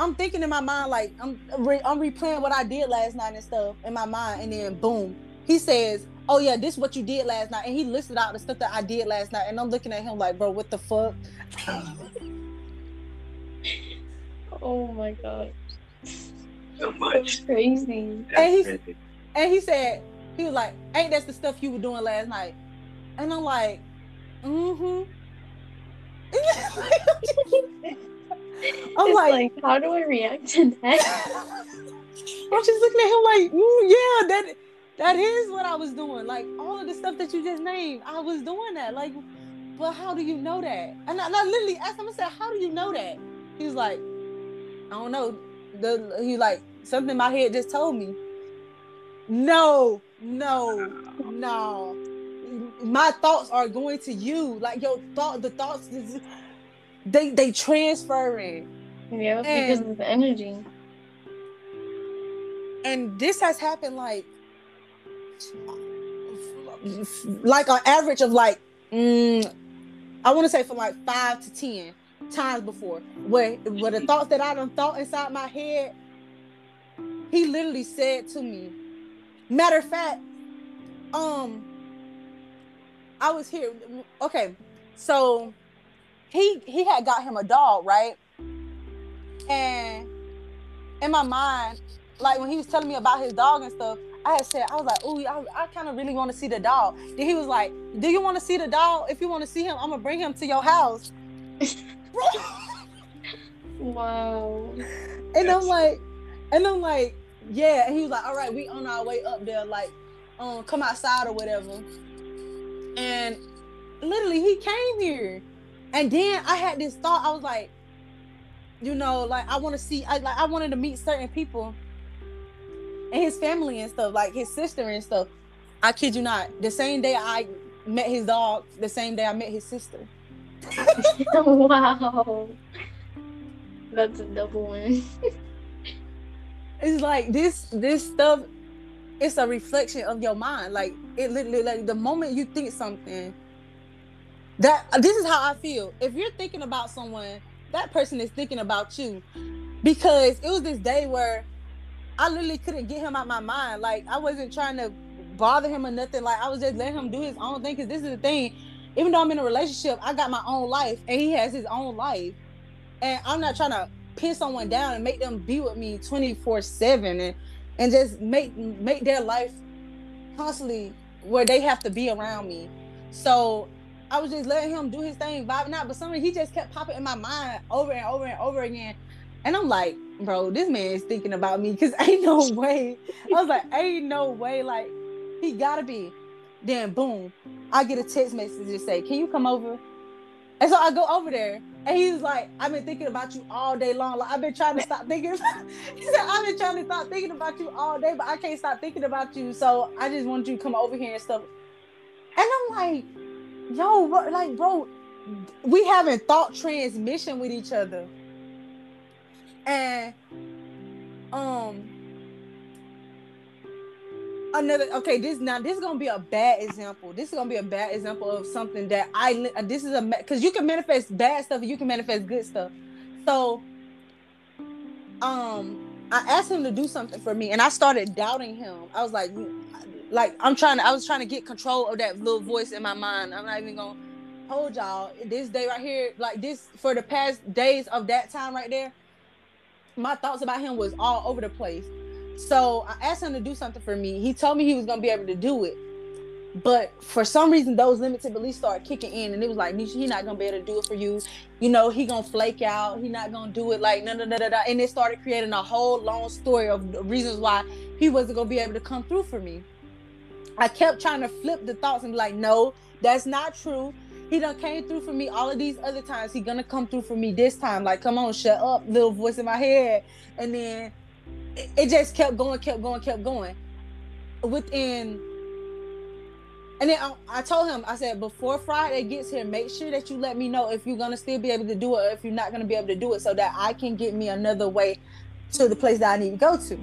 I'm thinking in my mind, like, I'm re- I'm replaying what I did last night and stuff in my mind, and then boom, he says, "Oh yeah, this is what you did last night," and he listed out the stuff that I did last night, and I'm looking at him like, bro, what the fuck? Oh my god. So That's much. crazy. That's And he's- crazy. And he said, he was like, ain't that the stuff you were doing last night? And I'm like, mm-hmm. I'm like, like, how do I react to that? I'm just looking at him like, mm, yeah, that that is what I was doing. Like all of the stuff that you just named, I was doing that. Like, but how do you know that? And I, and I literally asked him, I said, how do you know that? He was like, I don't know. The he like something in my head just told me. No, no, no. My thoughts are going to you. Like your thought, the thoughts, is- they they transferring. yeah, because of the energy. and this has happened like like an average of like mm, I want to say for like five to ten times before where where the thoughts that I done thought inside my head he literally said to me matter of fact um I was here okay so he he had got him a dog right and in my mind like when he was telling me about his dog and stuff, I had said, I was like, oh, I, I kind of really want to see the dog. Then he was like, do you want to see the dog? If you want to see him, I'm gonna bring him to your house. Wow. And I'm like, and I'm like, yeah. And he was like, all right, we on our way up there, like, um, come outside or whatever. And literally, he came here, and then I had this thought. I was like, you know, like I want to see, I like I wanted to meet certain people, and his family and stuff, like his sister and stuff. I kid you not. The same day I met his dog, the same day I met his sister. wow. That's a double win. it's like this this stuff it's a reflection of your mind like it literally like the moment you think something that this is how i feel. If you're thinking about someone that person is thinking about you. Because it was this day where i literally couldn't get him out my mind. Like i wasn't trying to bother him or nothing. Like i was just letting him do his own thing. Because this is the thing. Even though i'm in a relationship i got my own life and he has his own life. And i'm not trying to pin someone down and make them be with me 24 7 and and just make make their life constantly where they have to be around me. So i was just letting him do his thing vibing out but something he just kept popping in my mind over and over and over again and i'm like bro this man is thinking about me because ain't no way i was like ain't no way like he gotta be then boom i get a text message to say can you come over and so I go over there, and he was like, "I've been thinking about you all day long. Like I've been trying to stop thinking." he said, "I've been trying to stop thinking about you all day, but I can't stop thinking about you. So I just want you to come over here and stuff." And I'm like, "Yo, like, bro, we having thought transmission with each other." And um, another okay this now this is gonna be a bad example this is gonna be a bad example of something that i uh, this is a because you can manifest bad stuff you can manifest good stuff so um i asked him to do something for me and i started doubting him i was like like i'm trying to i was trying to get control of that little voice in my mind i'm not even gonna hold y'all this day right here, like this for the past days of that time right there, my thoughts about him was all over the place. So I asked him to do something for me. He told me he was gonna be able to do it. But for some reason, those limited beliefs started kicking in, and it was like, Nisha, he not gonna be able to do it for you. You know, he gonna flake out. He not gonna do it. Like no, no, no, no. And it started creating a whole long story of reasons why he wasn't gonna be able to come through for me. I kept trying to flip the thoughts and be like, no, that's not true. He done came through for me all of these other times. He gonna come through for me this time. Like, come on, shut up, little voice in my head. And then it, it just kept going, kept going, kept going. Within and then I, I, told him, I said, before Friday gets here, make sure that you let me know if you're gonna still be able to do it, or if you're not gonna be able to do it, so that I can get me another way to the place that I need to go to.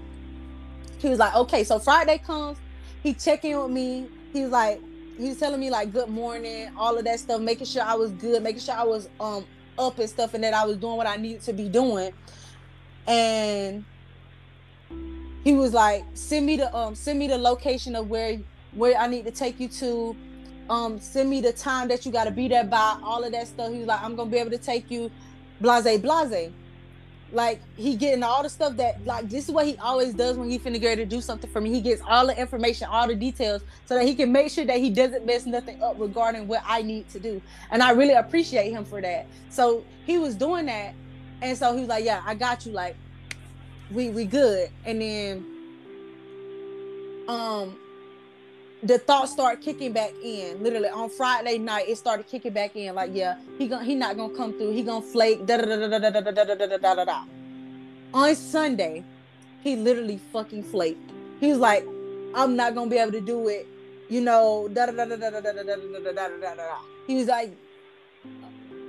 He was like, okay. So Friday comes, he check in with me. He was like, he was telling me like good morning, all of that stuff, making sure I was good, making sure I was um up and stuff, and that I was doing what I needed to be doing. And he was like, send me the um send me the location of where where I need to take you to. Um, send me the time that you got to be there by, all of that stuff. He was like, I'm gonna be able to take you, blase, blase. Like he getting all the stuff that like this is what he always does when he finna get to do something for me. He gets all the information, all the details, so that he can make sure that he doesn't mess nothing up regarding what I need to do. And I really appreciate him for that. So he was doing that, and so he was like, "Yeah, I got you." Like we we good. And then um the thoughts start kicking back in. Literally on Friday night, it started kicking back in. Like, yeah, he gonna he not gonna come through. He gonna flake. Da da da da da da da da da da da da. On Sunday, he literally fucking flaked. He was like, I'm not gonna be able to do it. You know, da da da da da da da da da da da da. He was like,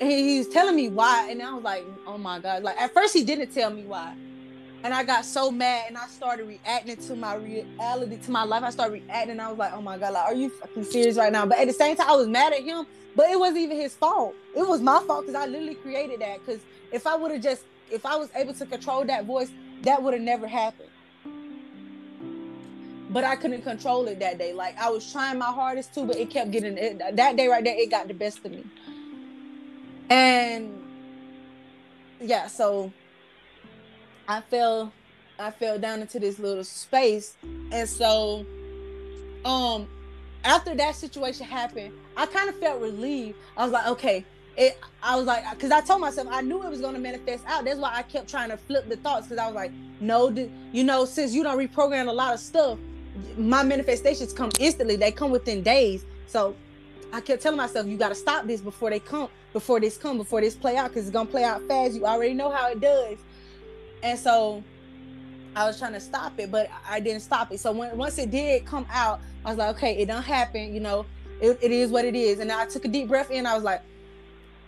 he was telling me why, and I was like, oh my god. Like at first he didn't tell me why and I got so mad and I started reacting to my reality, to my life. I started reacting. And I was like, oh my God, like, are you fucking serious right now? But at the same time, I was mad at him, but it wasn't even his fault. It was my fault because I literally created that. Because if I would have just, if I was able to control that voice, that would have never happened. But I couldn't control it that day. Like I was trying my hardest to, but it kept getting it, that day right there, it got the best of me. And yeah, so I fell I fell down into this little space. And so um after that situation happened, I kind of felt relieved. I was like, okay, it I was like, because I told myself I knew it was gonna manifest out. That's why I kept trying to flip the thoughts because I was like, no, you know, since you don't reprogram a lot of stuff, my manifestations come instantly, they come within days. So I kept telling myself, you gotta stop this before they come, before this come, before this play out, because it's gonna play out fast. You already know how it does. And so I was trying to stop it, but I didn't stop it. So when once it did come out, I was like, okay, it don't happen, you know, it, it is what it is. And I took a deep breath in, I was like,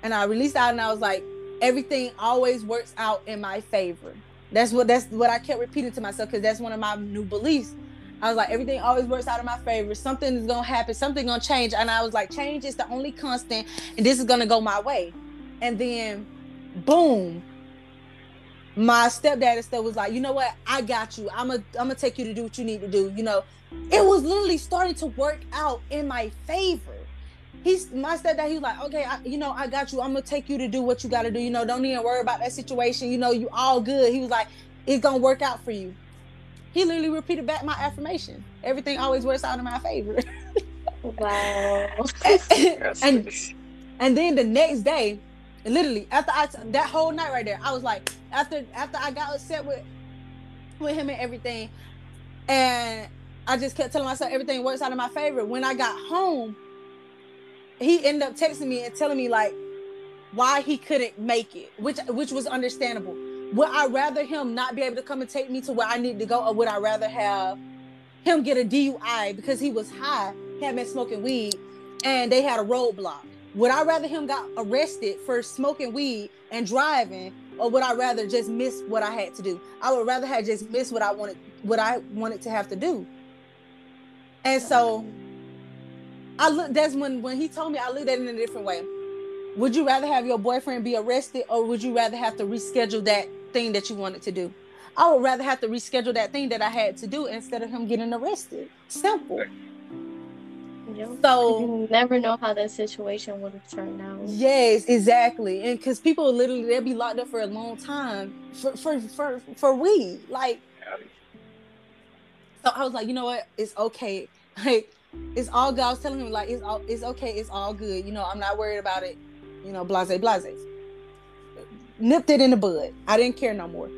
and I released out and I was like, everything always works out in my favor. That's what that's what I kept repeating to myself because that's one of my new beliefs. I was like, everything always works out in my favor. Something is gonna happen, something gonna change. And I was like, change is the only constant, and this is gonna go my way. And then boom, my stepdad and stuff was like, you know what, I got you. I'm gonna I'm gonna take you to do what you need to do. You know, it was literally starting to work out in my favor. He's my stepdad. He was like, okay, I, you know, I got you. I'm gonna take you to do what you got to do. You know, don't even worry about that situation. You know, you all good. He was like, it's gonna work out for you. He literally repeated back my affirmation. Everything always works out in my favor. wow. and and then the next day, literally after I that whole night right there, I was like, after after I got upset with with him and everything, and I just kept telling myself everything works out in my favor. When I got home, he ended up texting me and telling me like why he couldn't make it, which which was understandable. Would I rather him not be able to come and take me to where I need to go, or would I rather have him get a DUI because he was high, he had been smoking weed, and they had a roadblock? Would I rather him got arrested for smoking weed and driving, or would I rather just miss what I had to do? I would rather have just missed what I wanted, what I wanted to have to do. And so I look. That's when when he told me, I looked at it in a different way. Would you rather have your boyfriend be arrested, or would you rather have to reschedule that thing that you wanted to do? I would rather have to reschedule that thing that I had to do instead of him getting arrested. Simple. Yep. So you never know how that situation would have turned out. Yes, exactly. And because people literally they'll be locked up for a long time for for for, for weed. Like so I was like, you know what? It's okay. Like it's all good. I was telling him like it's all it's okay, it's all good. You know, I'm not worried about it. You know, blase blase. Nipped it in the bud. I didn't care no more.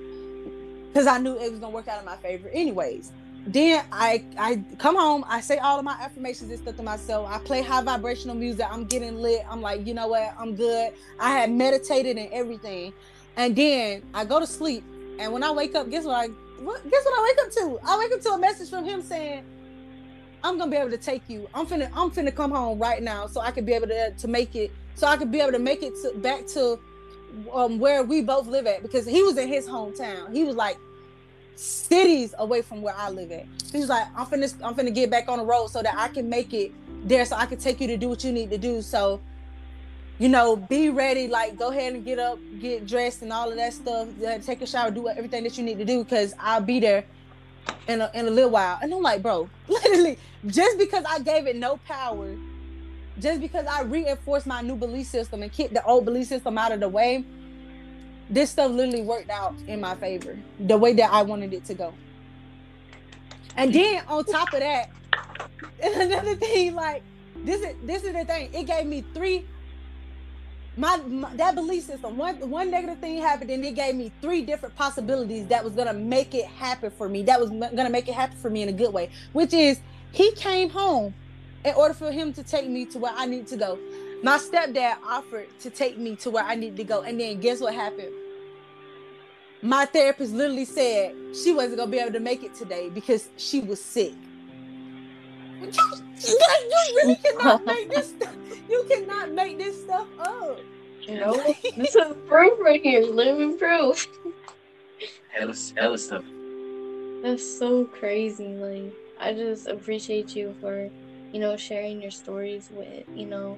Cause I knew it was gonna work out in my favor anyways. Then I I come home, I say all of my affirmations and stuff to myself. I play high vibrational music. I'm getting lit. I'm like, you know what? I'm good. I had meditated and everything. And then I go to sleep. And when I wake up, guess what I what guess what I wake up to? I wake up to a message from him saying, I'm gonna be able to take you. I'm finna I'm finna come home right now so I can be able to to make it so I could be able to make it to, back to um, where we both live at because he was in his hometown. He was like cities away from where I live at. He was like, I'm finna I'm finna get back on the road so that I can make it there so I can take you to do what you need to do. So, you know, be ready, like go ahead and get up, get dressed and all of that stuff, take a shower, do everything that you need to do because I'll be there in a, in a little while. And I'm like, bro, literally, just because I gave it no power, just because I reinforced my new belief system and kicked the old belief system out of the way, this stuff literally worked out in my favor, the way that I wanted it to go. And then on top of that, another thing, like this is this is the thing. It gave me three. My, my that belief system. One one negative thing happened, and it gave me three different possibilities that was gonna make it happen for me. That was gonna make it happen for me in a good way. Which is, he came home in order for him to take me to where I need to go. My stepdad offered to take me to where I needed to go, and then guess what happened? My therapist literally said she wasn't gonna be able to make it today because she was sick. You, you really cannot make this. Stuff, you cannot make this stuff up. No, this is proof right here, living proof. Hella, hella stuff. That's so crazy. Like, I just appreciate you for, you know, sharing your stories with, you know,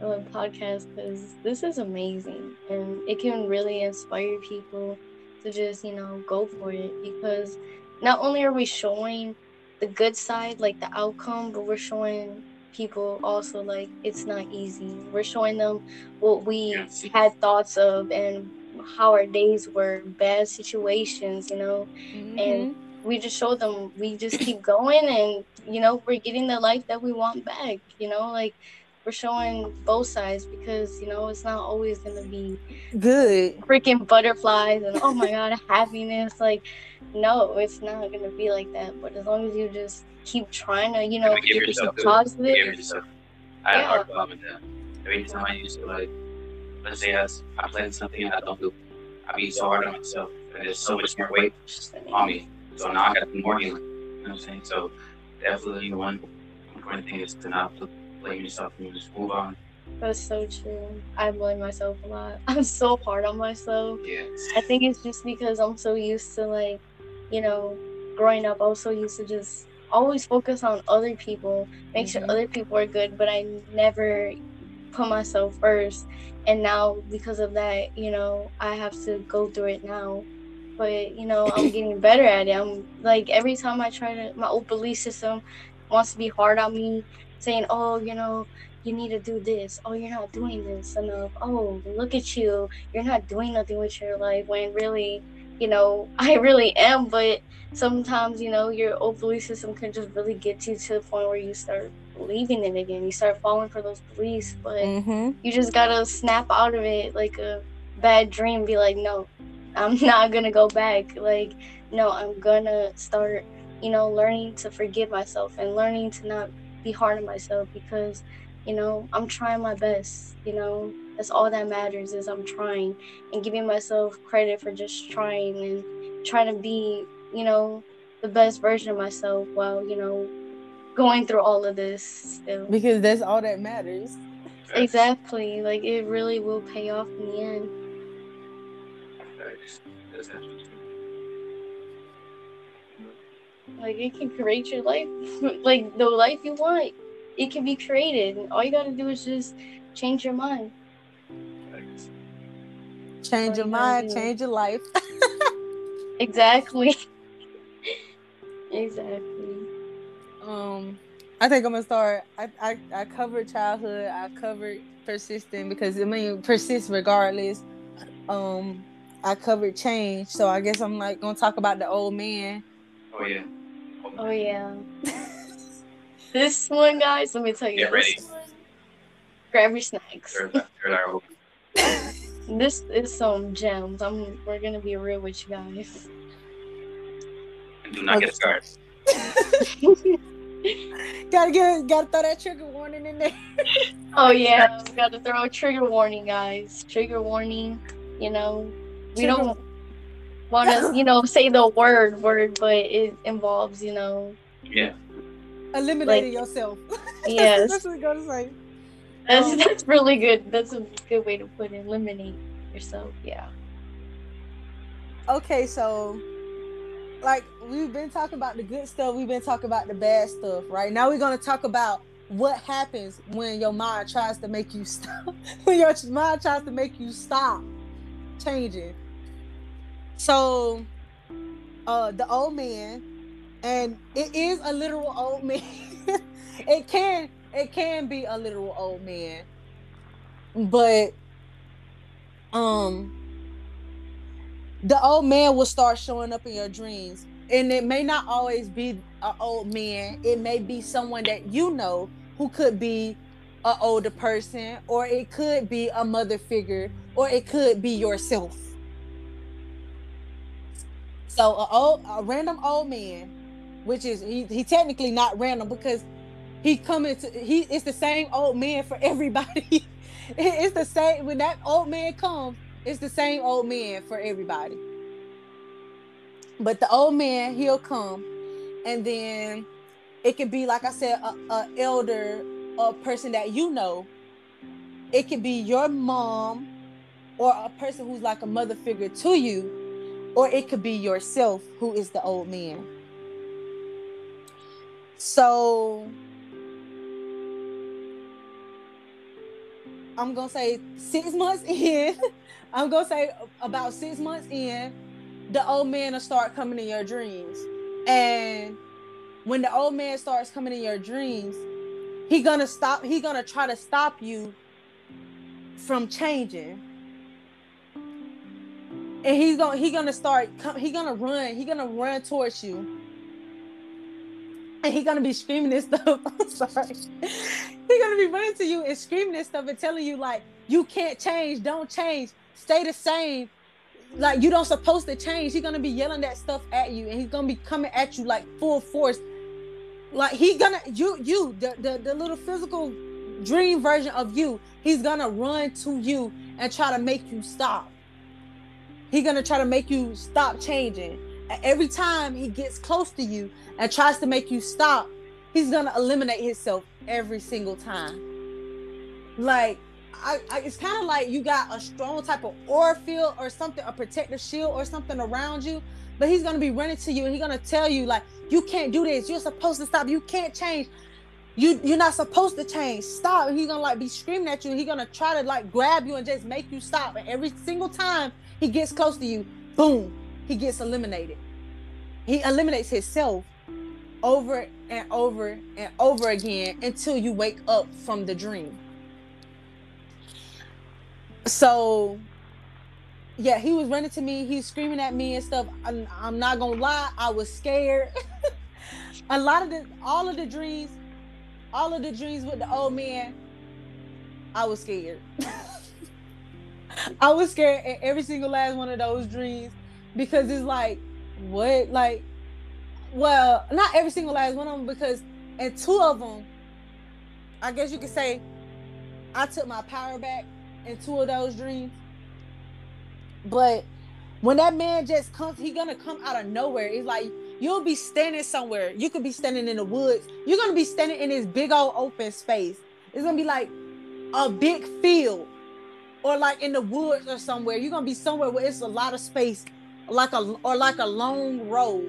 the podcast because this is amazing and it can really inspire people to just, you know, go for it because not only are we showing the good side, like the outcome, but we're showing people also like it's not easy. We're showing them what we Yes. had thoughts of and how our days were, bad situations, you know, and mm-hmm. we just show them we just keep going and you know we're getting the life that we want back you know like we're showing both sides because you know it's not always gonna be good. freaking butterflies and oh my god happiness like no it's not gonna be like that but as long as you just keep trying to you know Gotta give give yourself yourself positive Give yourself. I had a hard problem with that. Every time I used to like, let's say I, I plan something and I don't do, I be so hard on myself. And there's so much more weight on me. So now I got to do more healing. You know what I'm saying? So definitely one important thing is to not blame yourself and just move on. that's so true i blame myself a lot i'm so hard on myself Yeah. I think it's just because I'm so used to like, you know, growing up, I was so used to just always focus on other people, make Mhm. sure other people are good, but I never put myself first. And now because of that, you know, I have to go through it now. But you know, I'm getting better at it. I'm like every time I try to, my old belief system wants to be hard on me, saying, "Oh, you know, you need to do this. Oh, you're not doing this enough. Oh, look at you you're not doing nothing with your life when really you know i really am but sometimes you know your old belief system can just really get you to the point where you start believing it again you start falling for those beliefs but Mm-hmm. you just gotta snap out of it like a bad dream be like no i'm not gonna go back like no i'm gonna start you know learning to forgive myself and learning to not be hard on myself because you know i'm trying my best you know that's all that matters is i'm trying and giving myself credit for just trying and trying to be you know the best version of myself while you know going through all of this still Because that's all that matters. Exactly. Like it really will pay off in the end. Like it can create your life, like the life you want. It can be created. And all you gotta do is just change your mind. Facts. Change your mind, do. change your life. Exactly. exactly. Um, I think I'm gonna start. I, I I covered childhood. I covered persistent because I mean persist regardless. Um, I covered change, so I guess I'm like gonna talk about the old man. Oh yeah. Oh yeah. this one, guys. Let me tell you. Get ready. this one- Grab your snacks. Third, third eye open. This is some gems. I'm. We're gonna be real with you guys. And do not get scarred. gotta get gotta throw that trigger warning in there. Oh yeah, we got to throw a trigger warning, guys. Trigger warning. You know, we Trigger- don't want to, you know, say the word word, but it involves, you know, Yeah. Eliminating Like- yourself. Yes. That's what we're gonna say. that's Um, that's really good. That's a good way to put it. Eliminate yourself. Yeah. Okay, so like we've been talking about the good stuff, we've been talking about the bad stuff, right? Now we're gonna talk about what happens when your mind tries to make you stop when your mind tries to make you stop changing. So uh the old man, and it is a literal old man. it can it can be a literal old man. But um the old man will start showing up in your dreams and it may not always be an old man it may be someone that you know who could be an older person or it could be a mother figure or it could be yourself so a old a random old man which is he, he technically not random because he coming to he it's the same old man for everybody it's the same when that old man comes it's the same old man for everybody. But the old man, he'll come, and then it can be like I said, a, a elder, a person that you know. It could be your mom, or a person who's like a mother figure to you, or it could be yourself who is the old man. So I'm gonna say six months in. I'm gonna say about six months in, the old man will start coming in your dreams. And when the old man starts coming in your dreams, he gonna stop, he gonna try to stop you from changing. And he's gonna he gonna start he gonna run, he gonna run towards you. And he gonna be screaming this stuff. I'm sorry. He gonna be running to you and screaming this stuff and telling you like you can't change, don't change, stay the same. Like you don't supposed to change. He's gonna be yelling that stuff at you, and he's gonna be coming at you like full force. Like he gonna you you the the, the little physical dream version of you. He's gonna run to you and try to make you stop. He's gonna try to make you stop changing. Every time he gets close to you and tries to make you stop, he's gonna eliminate himself every single time. Like I, I, it's kind of like you got a strong type of aura field or something, a protective shield or something around you. But he's gonna be running to you and he's gonna tell you like, you can't do this. You're supposed to stop. You can't change. You you're not supposed to change. Stop. And he's gonna like be screaming at you. He's gonna try to like grab you and just make you stop. And every single time he gets close to you, boom, he gets eliminated. He eliminates himself over and over and over again until you wake up from the dream. So, yeah, he was running to me. He's screaming at me and stuff. I'm, I'm not gonna lie, I was scared. a lot of the, all of the dreams, all of the dreams with the old man, I was scared. I was scared at every single last one of those dreams because it's like, what? Like, well, not every single last one of them because, and two of them, I guess you could say, I took my power back in two of those dreams. But when that man just comes, he gonna come out of nowhere. It's like you'll be standing somewhere. You could be standing in the woods. You're gonna be standing in this big old open space. It's gonna be like a big field, or like in the woods or somewhere. You're gonna be somewhere where it's a lot of space, like a or like a long road.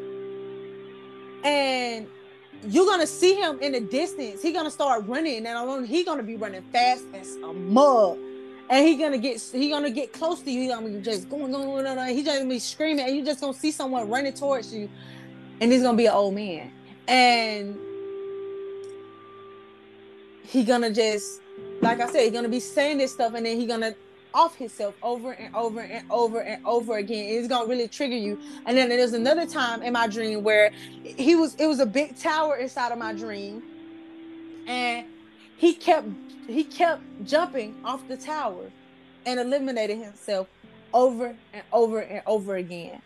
And you're gonna see him in the distance. He's gonna start running, and he's gonna be running fast as a mug and he gonna get he gonna get close to you. He gonna be just going, going, going, going. He's just gonna be screaming, and you just gonna see someone running towards you, and he's gonna be an old man. And he gonna just like I said, he gonna be saying this stuff and then he gonna off himself over and over and over and over again. It's gonna really trigger you. And then there's another time in my dream where he was it was a big tower inside of my dream, and he kept he kept jumping off the tower and eliminating himself over and over and over again.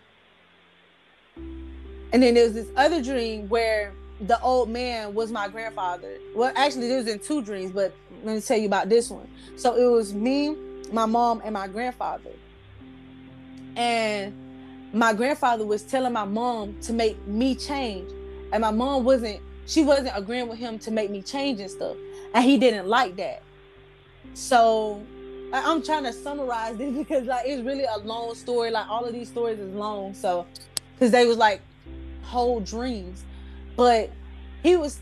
And then there was this other dream where the old man was my grandfather. Well, actually, there was in two dreams, but let me tell you about this one. So it was me, my mom, and my grandfather. And my grandfather was telling my mom to make me change. And my mom wasn't, she wasn't agreeing with him to make me change and stuff. And he didn't like that. So I'm trying to summarize this because like it's really a long story. Like all of these stories is long. So because they was like whole dreams. But he was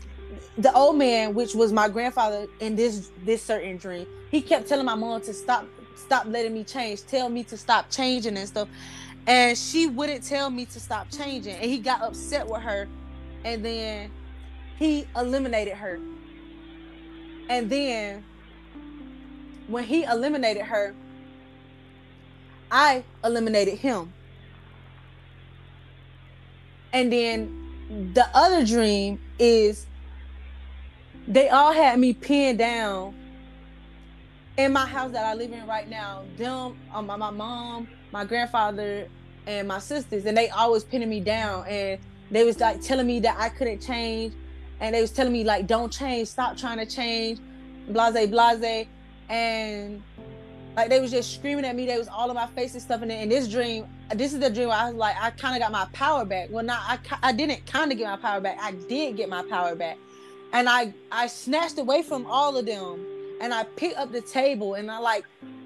the old man, which was my grandfather in this this certain dream, he kept telling my mom to stop stop letting me change, tell me to stop changing and stuff. And she wouldn't tell me to stop changing. And he got upset with her. And then he eliminated her. And then when he eliminated her, I eliminated him. And then the other dream is they all had me pinned down in my house that I live in right now. Them, um, my, my mom, my grandfather, and my sisters, and they always pinning me down. And they was like telling me that I couldn't change, and they was telling me like, "Don't change, stop trying to change," blase, blase, and like they was just screaming at me. They was all in my face and stuff. And in this dream, this is the dream where I was like, I kind of got my power back. Well, not I, I didn't kind of get my power back. I did get my power back and I I snatched away from all of them and I picked up the table and I like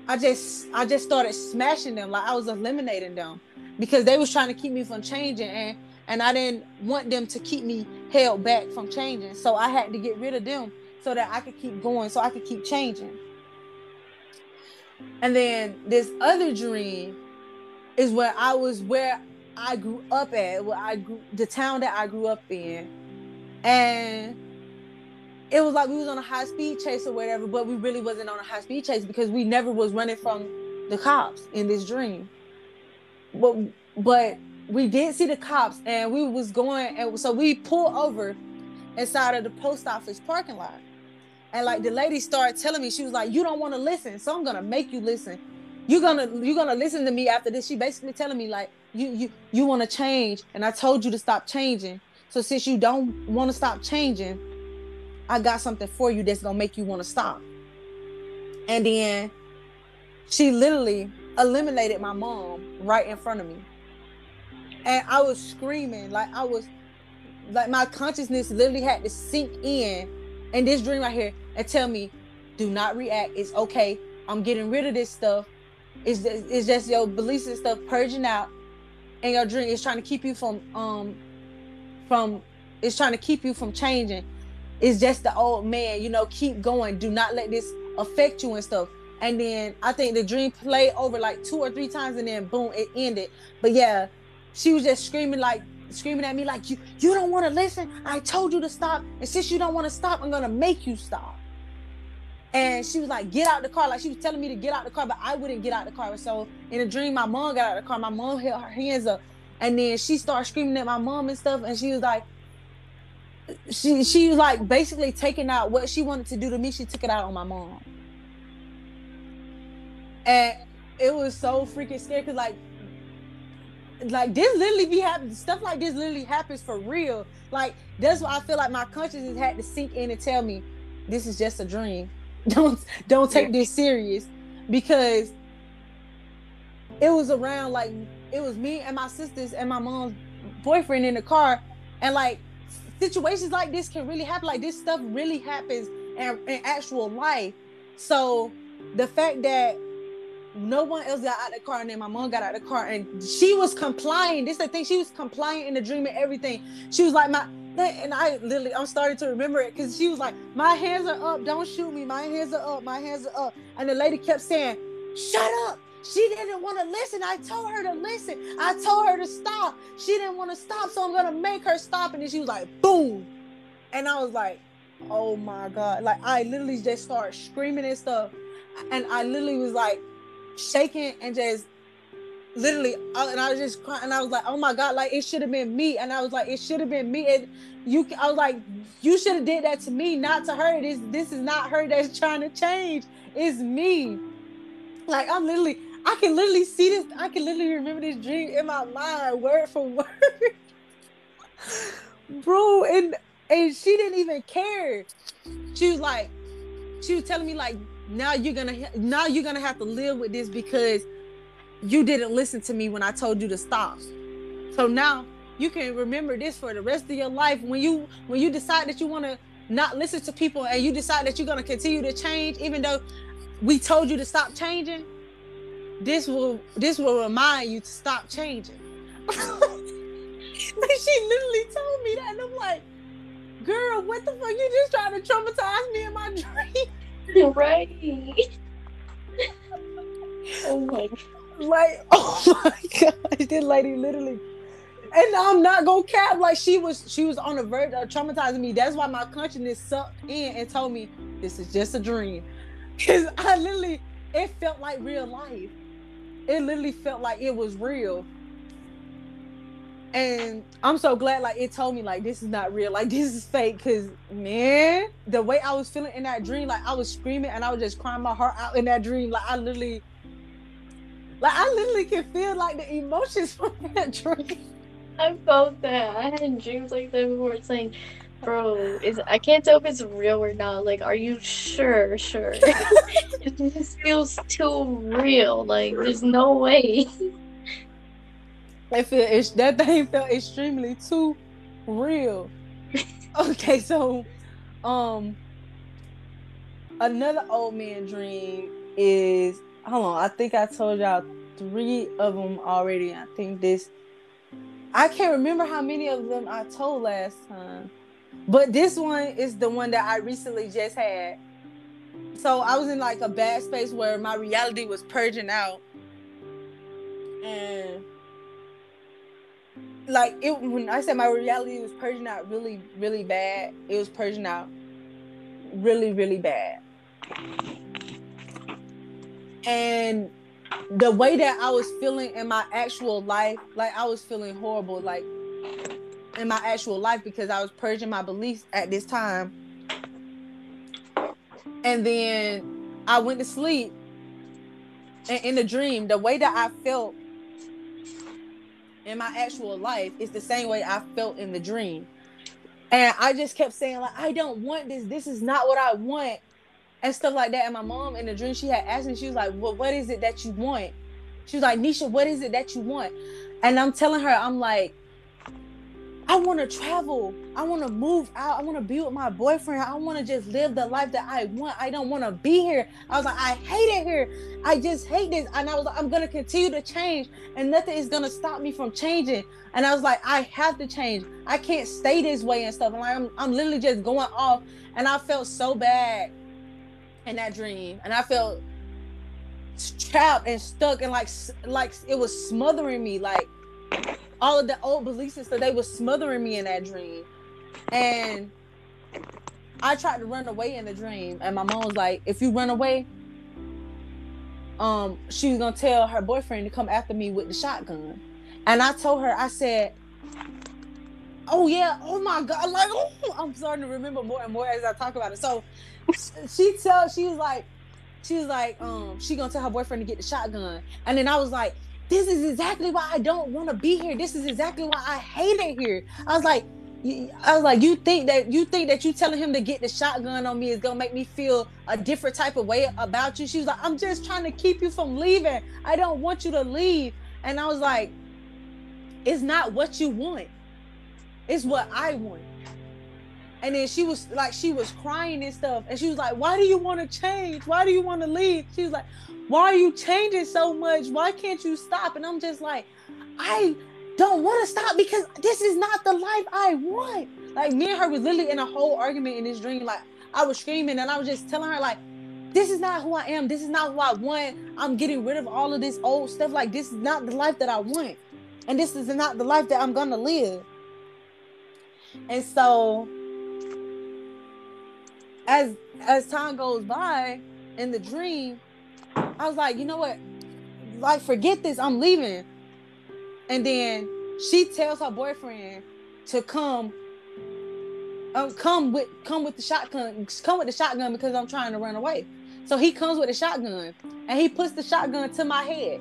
I just I just started smashing them. Like I was eliminating them because they was trying to keep me from changing and and I didn't want them to keep me held back from changing. So I had to get rid of them so that I could keep going so I could keep changing. And then this other dream is where I was where I grew up at where I grew the town that I grew up in. And it was like we was on a high speed chase or whatever, but we really wasn't on a high speed chase because we never was running from the cops in this dream. But but we did see the cops and we was going and so we pulled over inside of the post office parking lot. And like the lady started telling me, she was like, You don't want to listen, so I'm gonna make you listen. You're gonna you're gonna listen to me after this. She basically telling me, like, you you you want to change, and I told you to stop changing. So since you don't want to stop changing, I got something for you that's gonna make you want to stop. And then she literally eliminated my mom right in front of me. And I was screaming, like I was like my consciousness literally had to sink in in this dream right here and tell me, do not react. It's okay. I'm getting rid of this stuff. It's just, it's just your beliefs and stuff purging out. And your dream is trying to keep you from um from it's trying to keep you from changing it's just the old man, you know, keep going. Do not let this affect you and stuff. And then I think the dream played over like two or three times and then boom, it ended. But yeah, she was just screaming like screaming at me like you you don't want to listen. I told you to stop. And since you don't want to stop, I'm gonna make you stop. And she was like, get out the car. Like she was telling me to get out the car, but I wouldn't get out the car. So in a dream, my mom got out of the car. My mom held her hands up. And then she started screaming at my mom and stuff. And she was like, she she was like basically taking out what she wanted to do to me. She took it out on my mom, and it was so freaking scary because like like this literally be happening. Stuff like this literally happens for real. Like that's why I feel like my consciousness had to sink in and tell me this is just a dream. Don't don't take this serious because it was around like it was me and my sisters and my mom's boyfriend in the car and like situations like this can really happen. Like this stuff really happens in, in actual life. So the fact that no one else got out of the car and then my mom got out of the car and she was complying. This is the thing, she was complying in the dream and everything. She was like my and I literally I'm starting to remember it because she was like, My hands are up, don't shoot me, my hands are up, my hands are up. And the lady kept saying, Shut up, she didn't want to listen. I told her to listen. I told her to stop. She didn't want to stop, so I'm gonna make her stop. And then she was like, boom. And I was like, oh my god, like I literally just started screaming and stuff, and I literally was like shaking and just literally and I was just crying and I was like, oh my god, like it should have been me, and I was like, it should have been me, and you, I was like, you should have did that to me, not to her. This this is not her that's trying to change. It's me. Like I'm literally, I can literally see this. I can literally remember this dream in my mind, word for word, bro. And and she didn't even care. She was like, she was telling me like, now you're gonna now you're gonna have to live with this because you didn't listen to me when I told you to stop. So now you can remember this for the rest of your life when you when you decide that you want to not listen to people and you decide that you're to continue to change even though we told you to stop changing this will this will remind you to stop changing she literally told me that and i'm like girl what the fuck you just trying to traumatize me in my dream right oh my like oh my gosh this lady literally and I'm not gonna cap. Like she was, she was on the verge of traumatizing me. That's why my consciousness sucked in and told me this is just a dream. Cause I literally, it felt like real life. It literally felt like it was real. And I'm so glad, like it told me, like this is not real, like this is fake. Cause man, the way I was feeling in that dream, like I was screaming and I was just crying my heart out in that dream. Like I literally, like I literally can feel like the emotions from that dream. I felt that. I had dreams like that before saying, bro, is I can't tell if it's real or not. Like, are you sure? Sure. it just feels too real. Like, there's no way. I feel it's, that thing felt extremely too real. okay, so um another old man dream is hold on, I think I told y'all three of them already. I think this I can't remember how many of them I told last time, but this one is the one that I recently just had. So I was in like a bad space where my reality was purging out, and like it when I said my reality was purging out really, really bad, it was purging out really, really bad. And the way that I was feeling in my actual life, like I was feeling horrible, like in my actual life because I was purging my beliefs at this time. And then I went to sleep. And in the dream, the way that I felt in my actual life is the same way I felt in the dream. And I just kept saying, like, I don't want this. This is not what I want and stuff like that. And my mom in the dream, she had asked me, she was like, Well, what is it that you want? She was like, Nisha, what is it that you want? And I'm telling her, I'm like, I want to travel. I want to move out. I want to be with my boyfriend. I want to just live the life that I want. I don't want to be here. I was like, I hate it here. I just hate this. And I was like, I'm going to continue to change and nothing is going to stop me from changing. And I was like, I have to change. I can't stay this way and stuff. And like, I'm, I'm literally just going off. And I felt so bad in that dream, and I felt trapped and stuck and like like it was smothering me like all of the old beliefs and stuff they were smothering me in that dream. And i tried to run away in the dream. And my mom was like if you run away um she was gonna tell her boyfriend to come after me with the shotgun. And i told her i said oh yeah oh my god like oh, i'm starting to remember more and more as i talk about it. So she tell she was like she was like um she gonna tell her boyfriend to get the shotgun. And then i was like this is exactly why i don't want to be here this is exactly why i hate it here i was like I was like, you think that you think that you telling him to get the shotgun on me is gonna make me feel a different type of way about you. She was like, I'm just trying to keep you from leaving. I don't want you to leave. And I was like, it's not what you want. It's what I want. And then she was like, she was crying and stuff. And she was like, Why do you want to change? Why do you want to leave? She was like, Why are you changing so much? Why can't you stop? And I'm just like, I don't want to stop because this is not the life I want. Like me and her was literally in a whole argument in this dream. Like I was screaming and I was just telling her, like, this is not who I am. This is not who I want. I'm getting rid of all of this old stuff. Like this is not the life that I want. And this is not the life that I'm gonna live. And so as as time goes by in the dream, I was like, you know what? Like, forget this. I'm leaving. And then she tells her boyfriend to come. Um, come with come with the shotgun. Come with the shotgun because I'm trying to run away. So he comes with a shotgun and he puts the shotgun to my head.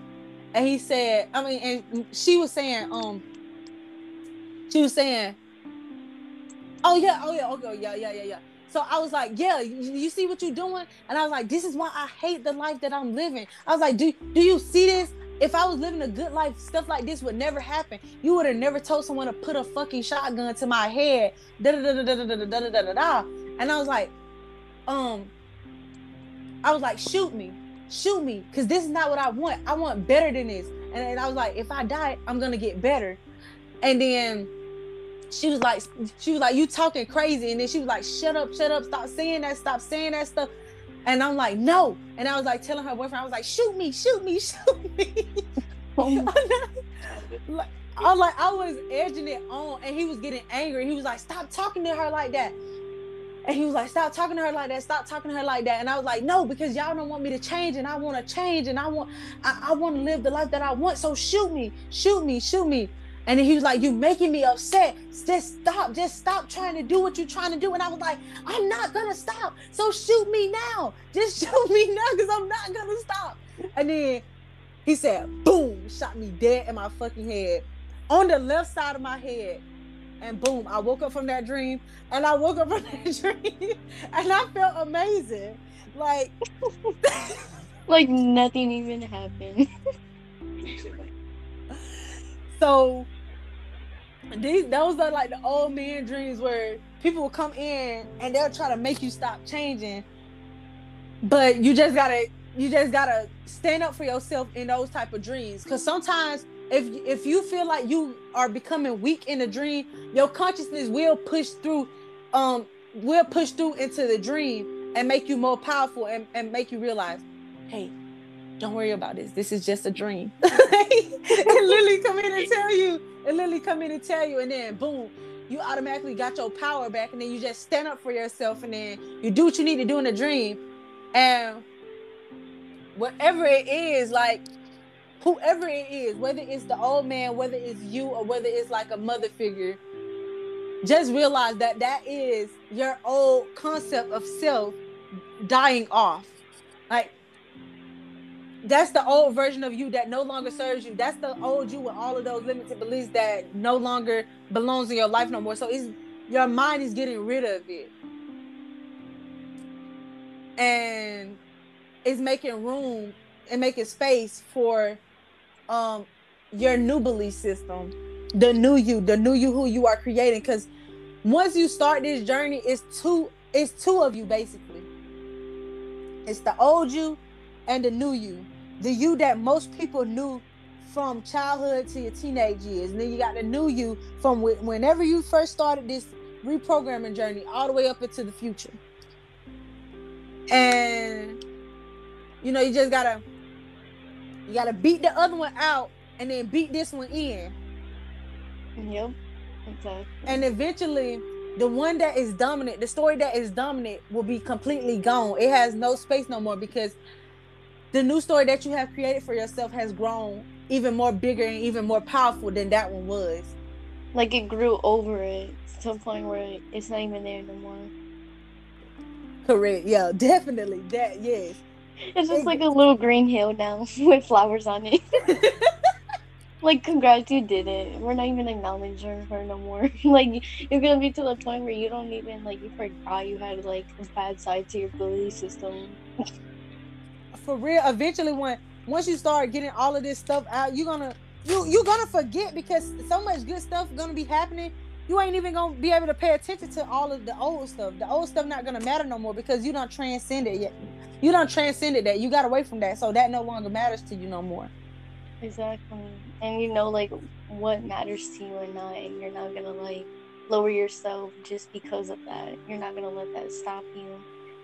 And he said, I mean, and she was saying, um, she was saying, oh yeah, oh yeah, okay, yeah, yeah, yeah, yeah. So I was like, yeah, you, see what you're doing? And I was like, this is why I hate the life that I'm living. I was like, do, do you see this? If I was living a good life, stuff like this would never happen. You would have never told someone to put a fucking shotgun to my head. Da da da da da da da da da da da. And I was like, um, I was like, shoot me, shoot me, because this is not what I want. I want better than this. And, and I was like, if I die, I'm gonna get better. And then she was like, she was like, you talking crazy. And then she was like, shut up, shut up, stop saying that, stop saying that stuff. And I'm like, no. And I was like telling her boyfriend, I was like, shoot me, shoot me, shoot me. Oh. like, I was like, I was edging it on, and he was getting angry. He was like, stop talking to her like that. And he was like, stop talking to her like that, stop talking to her like that. And I was like, no, because y'all don't want me to change, and I want to change, and I want I, I want to live the life that I want. So shoot me, shoot me, shoot me. And then he was like, You making me upset. Just stop. Just stop trying to do what you're trying to do. And I was like, I'm not gonna stop. So shoot me now. Just shoot me now because I'm not gonna stop. And then he said, boom, shot me dead in my fucking head. On the left side of my head. And boom, I woke up from that dream. And I woke up from that dream. And I felt amazing. Like like nothing even happened. So these those are like the old man dreams where people will come in and they'll try to make you stop changing. But you just gotta you just gotta stand up for yourself in those type of dreams. Because sometimes if if you feel like you are becoming weak in a dream your consciousness will push through um will push through into the dream and make you more powerful and, and make you realize hey don't worry about this. This is just a dream. And literally come in and tell you and literally come in and tell you, and then boom, you automatically got your power back, and then you just stand up for yourself, and then you do what you need to do in the dream, and whatever it is, like whoever it is, whether it's the old man, whether it's you, or whether it's like a mother figure, just realize that that is your old concept of self dying off. Like that's the old version of you that no longer serves you. That's the old you with all of those limited beliefs that no longer belongs in your life no more. So it's your mind is getting rid of it. And it's making room and making space for um your new belief system, the new you, the new you who you are creating. Cause once you start this journey, it's two, it's two of you basically. It's the old you and the new you the you that most people knew from childhood to your teenage years. And then you got the new you from whenever you first started this reprogramming journey all the way up into the future. And you know, you just gotta you gotta beat the other one out and then beat this one in. Yep. Okay. And eventually the one that is dominant, the story that is dominant will be completely gone. It has no space no more because the new story that you have created for yourself has grown even more bigger and even more powerful than that one was. Like it grew over it to a point where it's not even there no more. Correct. Yeah, definitely. That yes. It's just it, like a little green hill now with flowers on it. like congrats, you did it. We're not even acknowledging her no more. like you're gonna be to the point where you don't even like you forgot you had like a bad side to your belief system for real, eventually when once you start getting all of this stuff out, you're gonna you you're gonna forget because so much good stuff gonna be happening. You ain't even gonna be able to pay attention to all of the old stuff. The old stuff not gonna matter no more because you don't transcend it yet. You don't transcended that. You got away from that, so that no longer matters to you no more. Exactly, and you know like what matters to you and not, and you're not gonna like lower yourself just because of that. You're not gonna let that stop you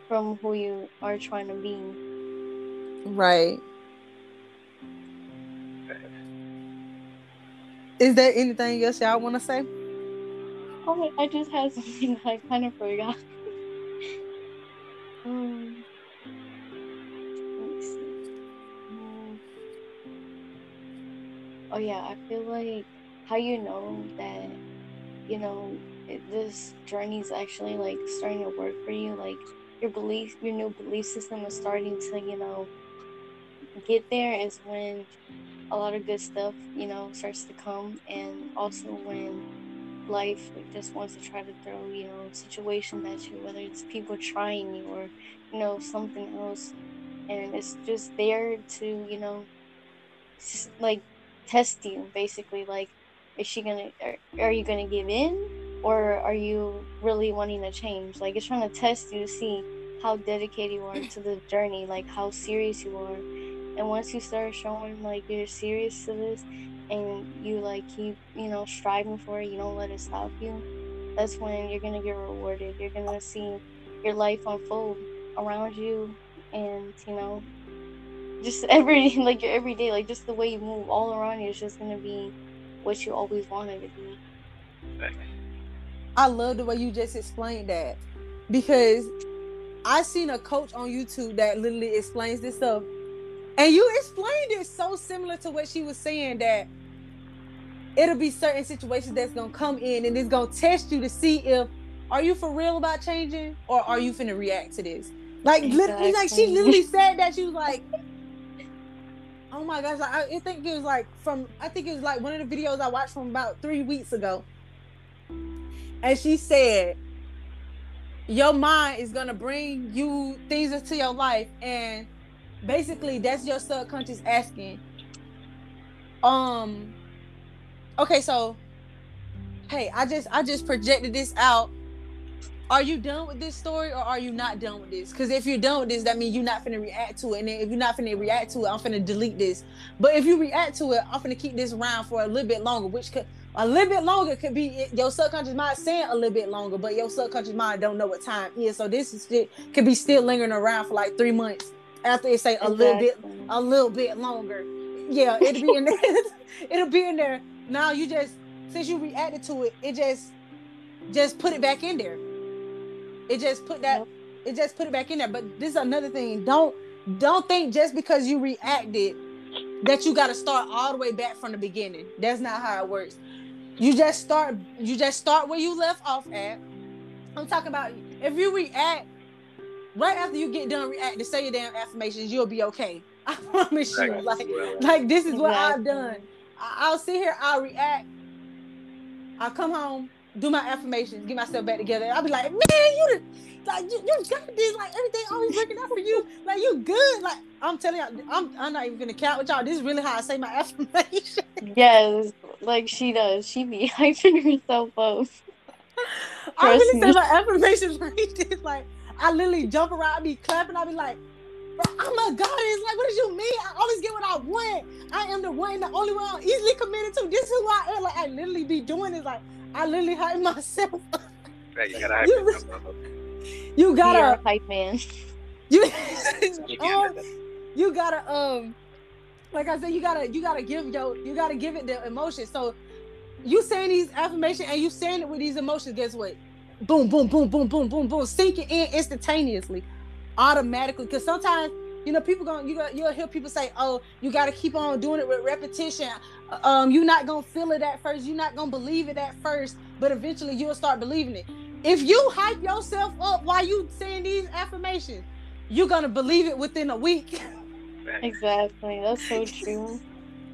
from who you are trying to be. Right. Is there anything else y'all want to say? Oh, I just had something I kind of forgot. Um. Um, oh yeah, I feel like how you know that you know it, this journey is actually like starting to work for you. Like your belief, your new belief system is starting to you know get there. Is when a lot of good stuff you know starts to come, and also when life just wants to try to throw you know situations at you, whether it's people trying you or you know something else, and it's just there to you know s- like test you basically like is she gonna are, are you gonna give in or are you really wanting to change like it's trying to test you to see how dedicated you are to the journey like how serious you are and once you start showing like you're serious to this and you like keep you know striving for it you don't let it stop you that's when you're gonna get rewarded. You're gonna see your life unfold around you and you know just every like your everyday like just the way you move all around you is just gonna be what you always wanted to be. I love the way you just explained that because I seen a coach on YouTube that literally explains this stuff, and you explained it so similar to what she was saying that it'll be certain situations that's gonna come in and it's gonna test you to see if are you for real about changing or are you finna react to this. Like literally, like she literally said that she was like. Oh my gosh! Like, I I think it was like from I think it was like one of the videos I watched from about three weeks ago and she said your mind is gonna bring you things into your life and basically that's your subconscious asking um okay so hey i just i just projected this out. Are you done with this story or are you not done with this? Because if you're done with this that means you're not finna react to it. And if you're not finna react to it i'm finna delete this. But if you react to it i'm finna keep this around for a little bit longer which could a little bit longer could be your subconscious mind saying a little bit longer, but your subconscious mind don't know what time is. So this is could be still lingering around for like three months after it say a little bit a little bit longer. Yeah, it'll be in there. it'll be in there. Now you just since you reacted to it, it just just put it back in there. It just put that it just put it back in there. But this is another thing. Don't don't think just because you reacted that you gotta start all the way back from the beginning. That's not how it works. You just start you just start where you left off at. I'm talking about if you react right after you get done reacting, say your damn affirmations, you'll be okay. I promise you. Exactly. Like, like this is what I've done. I- I'll sit here, I'll react, I'll come home, do my affirmations, get myself back together. I'll be like, man, you the, like you, you got this, like everything always working out for you. Like you good. Like I'm telling y'all, I'm I'm not even gonna count with y'all. This is really how I say my affirmation. Yes, like she does. She be hyping herself up. I Trust really say me. my affirmations like this. Like I literally jump around, I be clapping, I be like, bro, I'm a goddess. Like, what did you mean? I always get what I want. I am the one, the only one I'm easily committed to. This is who I am. Like I literally be doing this. Like I literally hype myself. up. You gotta have You- You gotta a hype man. you, You um, you gotta um like I said, you gotta you gotta give yo you gotta give it the emotion. So you saying these affirmations and you saying it with these emotions, guess what? Boom, boom, boom, boom, boom, boom, boom, sinking in instantaneously, automatically. Because sometimes you know people going you got you'll hear people say, oh, you gotta keep on doing it with repetition. Um, you're not gonna feel it at first, you're not gonna believe it at first, but eventually you'll start believing it. If you hype yourself up while you saying these affirmations, you're gonna believe it within a week. Exactly. That's so true.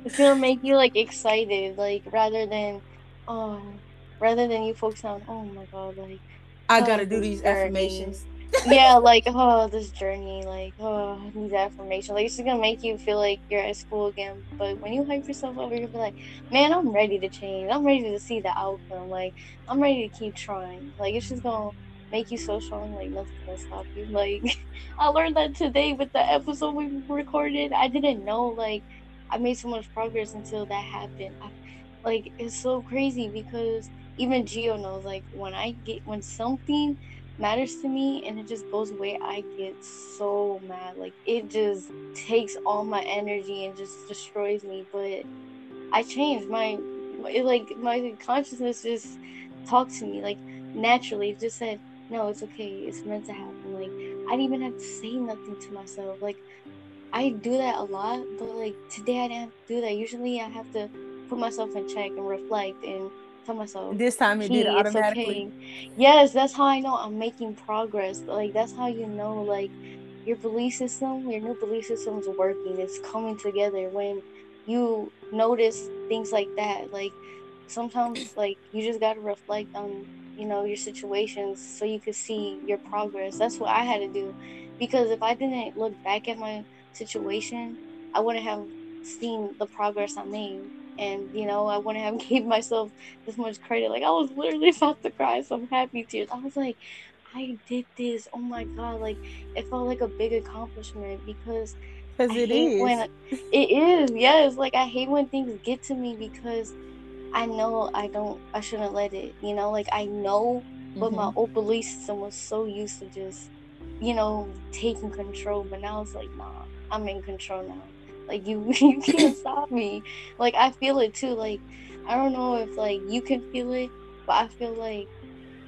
It's gonna make you like excited, like rather than, oh, rather than you focus on, oh my god, like I Oh, gotta do these journey. affirmations. yeah, like oh this journey, like oh these affirmations, like it's just gonna make you feel like you're at school again. But when you hype yourself up, you're gonna be like, man, I'm ready to change. I'm ready to see the outcome. Like I'm ready to keep trying. Like it's just gonna make you so strong. Like nothing's gonna stop you. Like I learned that today with the episode we recorded. I didn't know like I made so much progress until that happened. I, like it's so crazy because even Geo knows like when I get when something matters to me and it just goes away, I get so mad. Like it just takes all my energy and just destroys me. But I changed my it like my consciousness just talked to me like naturally. It just said, No, it's okay, it's meant to happen. Like I didn't even have to say nothing to myself. Like I do that a lot, but like today I didn't do that. Usually I have to put myself in check and reflect and tell myself This time it did automatically. okay." Yes, that's how I know I'm making progress. Like that's how you know like your belief system, your new belief system is working. It's coming together when you notice things like that. Like sometimes like you just gotta reflect on, you know, your situations so you could see your progress. That's what I had to do. Because if I didn't look back at my situation, I wouldn't have seen the progress I made. And you know, I wouldn't have gave myself this much credit. Like I was literally about to cry some happy tears. I was like, I did this. Oh my god! Like it felt like a big accomplishment because Because it is. when it is. Yes, like I hate when things get to me because I know I don't. I shouldn't let it. You know, like I know, but my Mhm. old belief system was so used to just, you know, taking control. But now it's like, nah, I'm in control now. Like you, you can't stop me. Like I feel it too. Like I don't know if like you can feel it, but I feel like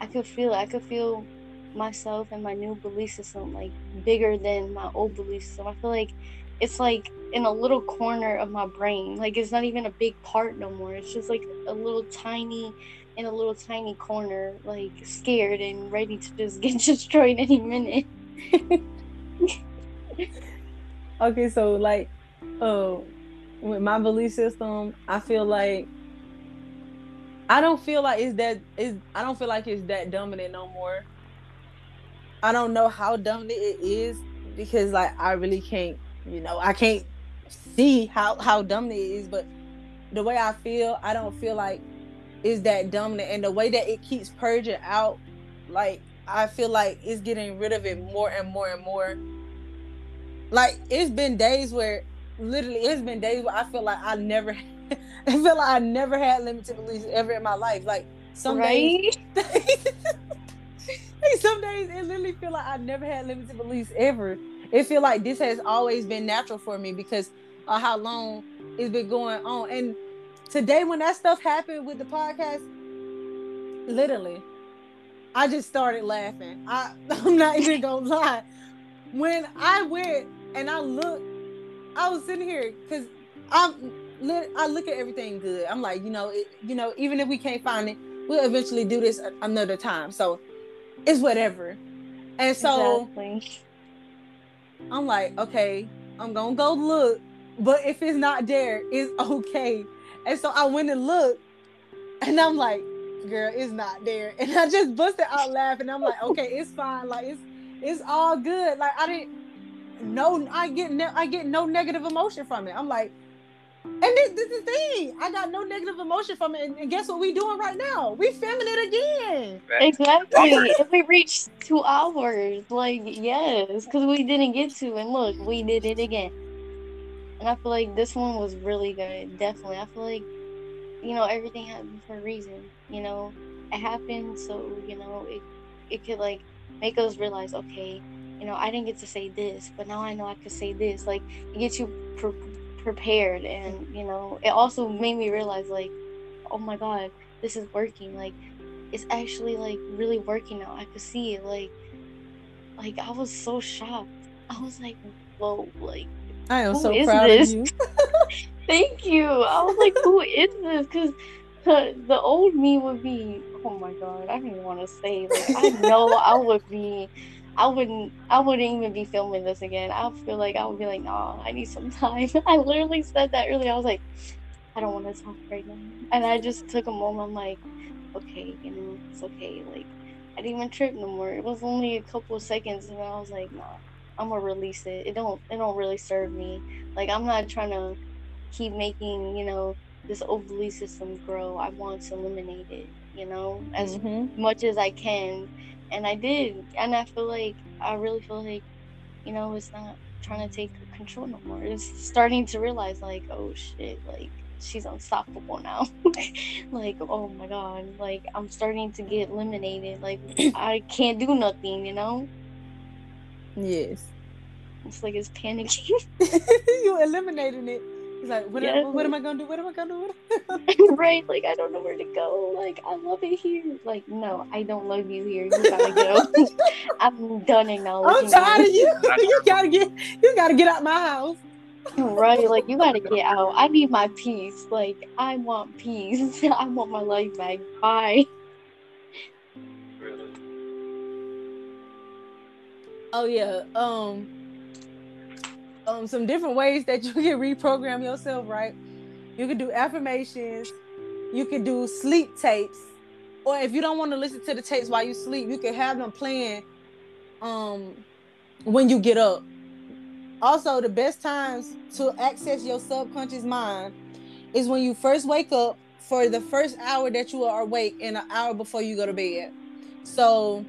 I could feel it. I could feel myself and my new belief system like bigger than my old belief system. I feel like it's like in a little corner of my brain. Like it's not even a big part no more. It's just like a little tiny in a little tiny corner, like scared and ready to just get destroyed any minute. Okay, so like, uh, with my belief system, I feel like I don't feel like it's that is I don't feel like it's that dominant no more. I don't know how dominant it is because like I really can't, you know, I can't see how how dominant it is, but the way I feel, I don't feel like is that dominant and the way that it keeps purging out, like I feel like it's getting rid of it more and more and more like it's been days where literally it's been days where I feel like I never I feel like I never had limited beliefs ever in my life. Like some days right? Hey, some days it literally feel like I never had limited beliefs ever. It feel like this has always been natural for me because of how long it's been going on. And today when that stuff happened with the podcast, literally, I just started laughing. I I'm not even gonna lie. When I went and I looked, I was sitting here because I'm lit- I look at everything good. I'm like, you know, it, you know, even if we can't find it, we'll eventually do this another time. So it's whatever. And so exactly. I'm like, okay, I'm gonna go look, but if it's not there, it's okay. And so I went and looked, and I'm like, girl, it's not there. And I just busted out laughing. I'm like, okay, it's fine. Like it's it's all good. Like I didn't no, I get ne- I get no negative emotion from it. I'm like, and this, this is the thing. I got no negative emotion from it. And, and guess what we doing right now? We filming it again. Exactly. if we reached two hours, like yes, because we didn't get to, and look, we did it again. And I feel like this one was really good. Definitely, I feel like you know everything happened for a reason. You know, it happened so you know it it could like make us realize, okay, you know, I didn't get to say this, but now I know I could say this. Like it gets you pre- prepared, and mm-hmm. you know, it also made me realize, like, oh my god, this is working. Like it's actually like really working now. I could see it. Like, like I was so shocked. I was like, whoa, like I am so proud this? of you. thank you. I was like, who is this? Because the, the old me would be, oh my god, I didn't want to say. Like, I know I would be. I wouldn't. I wouldn't even be filming this again. I feel like I would be like, nah, I need some time. I literally said that earlier. I was like, I don't want to talk right now. And I just took a moment. I'm like, okay, you know, it's okay. Like, I didn't even trip no more. It was only a couple of seconds, and I was like, nah, I'm gonna release it. It don't. It don't really serve me. Like, I'm not trying to keep making, you know, this overly system grow. I want to eliminate it. You know, as Mhm. much as I can, and I did. And I feel like I really feel like, you know, it's not trying to take control no more. It's starting to realize like, oh shit, like she's unstoppable now. like, oh my god, like I'm starting to get eliminated. Like I can't do nothing, you know? Yes. It's like it's panicking. you eliminating it. He's like, what, Yeah. am, what am I gonna do? What am I gonna do? right? Like I don't know where to go. Like I love it here. Like no, I don't love you here. You gotta go. I'm done acknowledging. I'm tired of you. you gotta get you gotta get out my house. Right? Like you gotta get out. I need my peace. Like I want peace. I want my life back. Bye. Really. Oh yeah. Um um some different ways that you can reprogram yourself, right? You can do affirmations, you can do sleep tapes, or if you don't want to listen to the tapes while you sleep, you can have them playing um when you get up. Also, the best times to access your subconscious mind is when you first wake up for the first hour that you are awake and an hour before you go to bed. So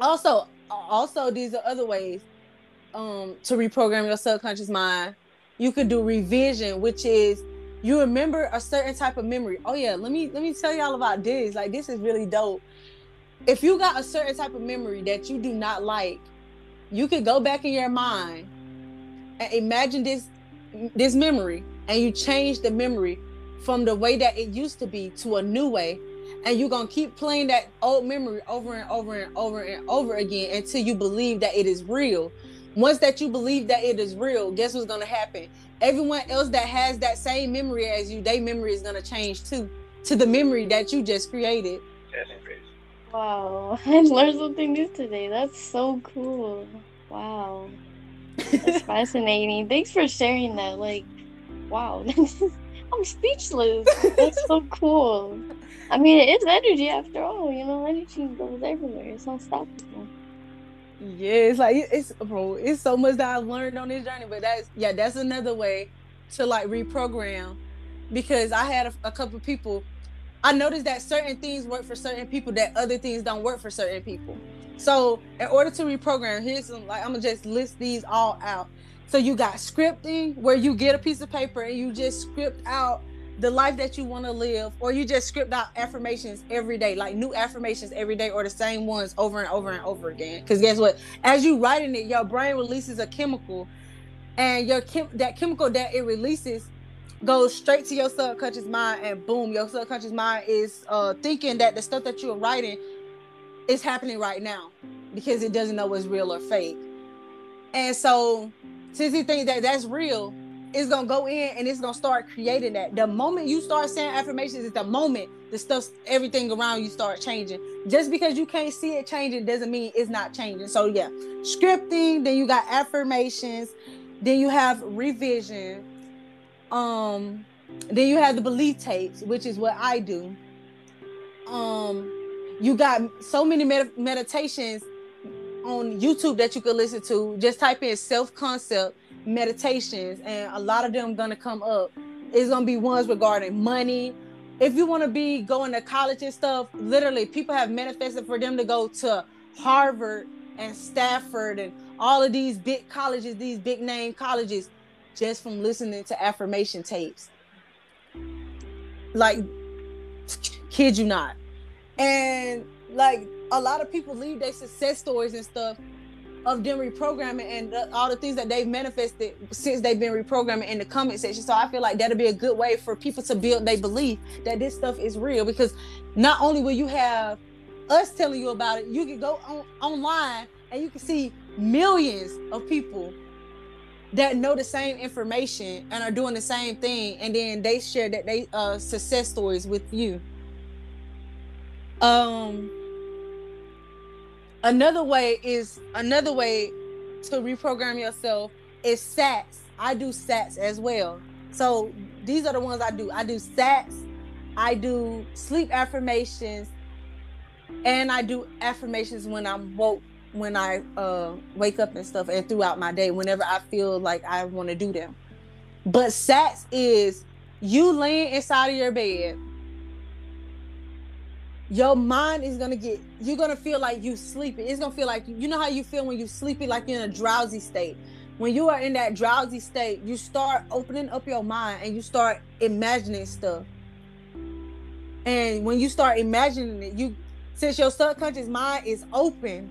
also also these are other ways um to reprogram your subconscious mind you could do revision which is you remember a certain type of memory. Oh yeah let me let me tell y'all about this. Like this is really dope. If you got a certain type of memory that you do not like you could go back in your mind and imagine this this memory and you change the memory from the way that it used to be to a new way and you're gonna keep playing that old memory over and over and over and over again until you believe that it is real. Once that you believe that it is real, guess what's gonna happen? Everyone else that has that same memory as you, their memory is gonna change too to the memory that you just created. That's crazy. Wow. I learned something new today. That's so cool. Wow. That's fascinating. Thanks for sharing that. Like, wow. I'm speechless. That's so cool. I mean, it is energy after all. You know, energy goes everywhere. It's unstoppable. Yeah, it's like it's bro, it's so much that I've learned on this journey. But that's yeah, that's another way to like reprogram because I had a, a couple people. I noticed that certain things work for certain people, that other things don't work for certain people. So in order to reprogram, here's some like I'm gonna just list these all out. So you got scripting where you get a piece of paper and you just script out the life that you want to live, or you just script out affirmations every day, like new affirmations every day, or the same ones over and over and over again. Because guess what? As you writing it, your brain releases a chemical, and your chem- that chemical that it releases goes straight to your subconscious mind, and boom, your subconscious mind is uh, thinking that the stuff that you're writing is happening right now because it doesn't know what's real or fake. And so, since he thinks that that's real, it's gonna go in and it's gonna start creating that. The moment you start saying affirmations is the moment the stuff, everything around you start changing. Just because you can't see it changing doesn't mean it's not changing. So yeah, scripting. Then you got affirmations. Then you have revision. Um, then you have the belief tapes, which is what I do. Um, you got so many med- meditations on YouTube that you could listen to. Just type in self concept meditations, and a lot of them gonna come up. It's gonna be ones regarding money. If you want to be going to college and stuff, literally, people have manifested for them to go to Harvard and Stanford and all of these big colleges, these big name colleges, just from listening to affirmation tapes. Like, kid you not. And like a lot of people leave their success stories and stuff of them reprogramming and the, all the things that they've manifested since they've been reprogramming in the comment section. So I feel like that'll be a good way for people to build their belief that this stuff is real because not only will you have us telling you about it, you can go on online and you can see millions of people that know the same information and are doing the same thing and then they share that they uh success stories with you um another way is another way to reprogram yourself is sats. I do sats as well. So these are the ones i do. I do sats i do sleep affirmations and i do affirmations when i'm woke when i uh wake up and stuff and throughout my day whenever i feel like i want to do them. But sats is you laying inside of your bed your mind is gonna get you're gonna feel like you sleeping it's gonna feel like you know how you feel when you sleeping like you're in a drowsy state. When you are in that drowsy state you start opening up your mind and you start imagining stuff. And when you start imagining it you since your subconscious mind is open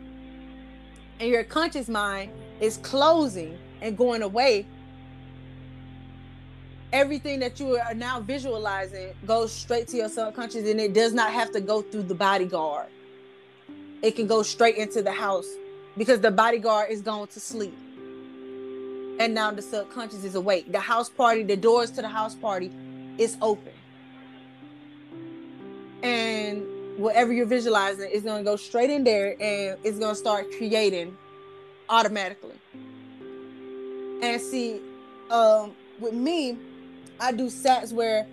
and your conscious mind is closing and going away everything that you are now visualizing goes straight to your subconscious and it does not have to go through the bodyguard. It can go straight into the house because the bodyguard is going to sleep. And now the subconscious is awake. The house party, the doors to the house party is open. And whatever you're visualizing is going to go straight in there and it's going to start creating automatically. And see, um, with me, I do sats where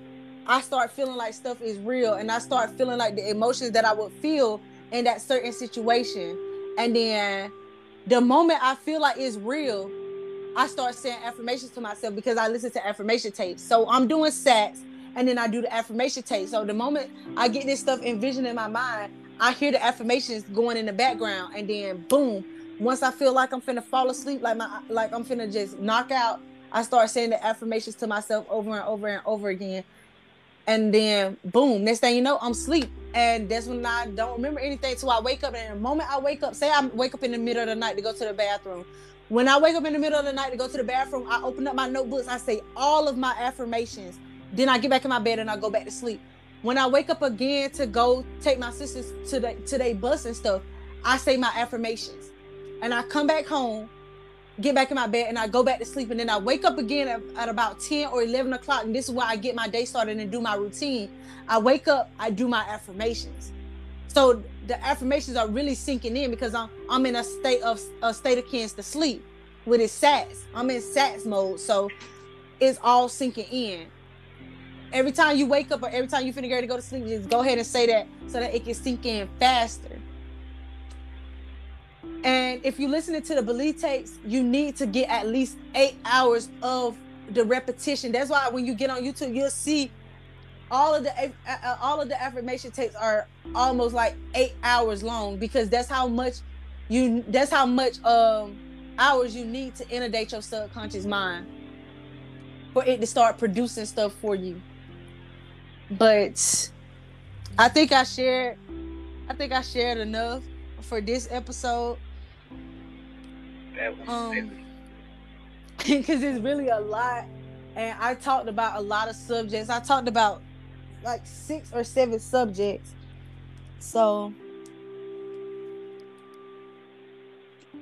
I start feeling like stuff is real and I start feeling like the emotions that I would feel in that certain situation. And then the moment I feel like it's real, I start saying affirmations to myself because I listen to affirmation tapes. So I'm doing sats and then I do the affirmation tape. So the moment I get this stuff envisioned in my mind, I hear the affirmations going in the background, and then boom. Once I feel like I'm finna fall asleep, like my like I'm finna just knock out, I start saying the affirmations to myself over and over and over again. And then boom, next thing you know, I'm asleep. And that's when I don't remember anything till I wake up. And the moment I wake up, say I wake up in the middle of the night to go to the bathroom. When I wake up in the middle of the night to go to the bathroom, I open up my notebooks, I say all of my affirmations then I get back in my bed and I go back to sleep. When I wake up again to go take my sisters to the to their bus and stuff, I say my affirmations. And I come back home, get back in my bed, and I go back to sleep. And then I wake up again at, at about 10 or 11 o'clock. And this is where I get my day started and do my routine. I wake up, I do my affirmations. So the affirmations are really sinking in because I'm I'm in a state of a state akin to sleep with it sats. I'm in sats mode. So it's all sinking in every time you wake up or every time you finna get to go to sleep, just go ahead and say that so that it can sink in faster. And if you're listening to the belief tapes, you need to get at least eight hours of the repetition. That's why when you get on YouTube, you'll see all of the uh, all of the affirmation tapes are almost like eight hours long because that's how much you that's how much um hours you need to inundate your subconscious mind for it to start producing stuff for you but I think I shared I think I shared enough for this episode. Um because it's really a lot and I talked about a lot of subjects. I talked about like six or seven subjects. So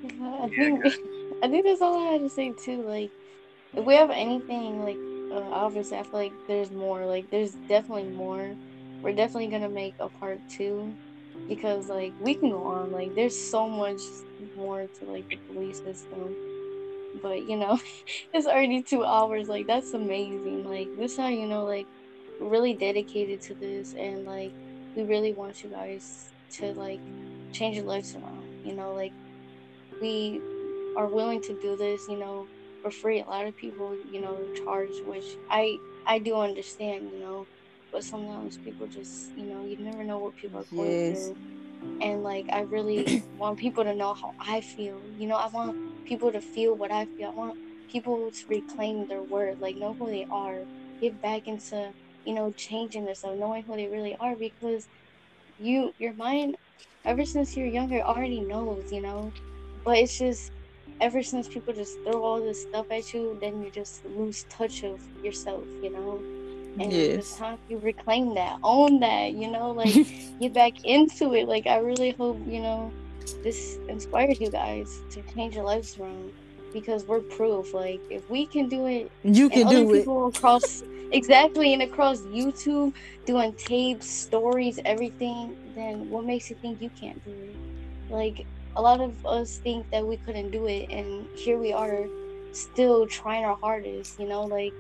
I think I think that's all I had to say too. Like if we have anything like uh, obviously I feel like there's more. Like there's definitely more. We're definitely gonna make a part two because like we can go on. Like there's so much more to like the belief system. But you know, it's already two hours. Like that's amazing. Like this how you know like really dedicated to this and like we really want you guys to like change your lives around. You know, like we are willing to do this. You know, for free. A lot of people, you know, charge, which I I do understand, you know, but sometimes people just, you know, you never know what people are going yes. through. And like, I really want people to know how I feel. You know, I want people to feel what I feel. I want people to reclaim their word, like know who they are, get back into, you know, changing themselves, knowing who they really are, because you, your mind, ever since you're younger, already knows, you know. But it's just ever since people just throw all this stuff at you, then you just lose touch of yourself, you know. And yes. it's time you reclaim that, own that, you know, like get back into it. Like I really hope, you know, this inspires you guys to change your lives around because we're proof. Like if we can do it, you can do people it. across exactly and across YouTube doing tapes, stories, everything. Then what makes you think you can't do it? Like a lot of us think that we couldn't do it, and here we are, still trying our hardest. You know, like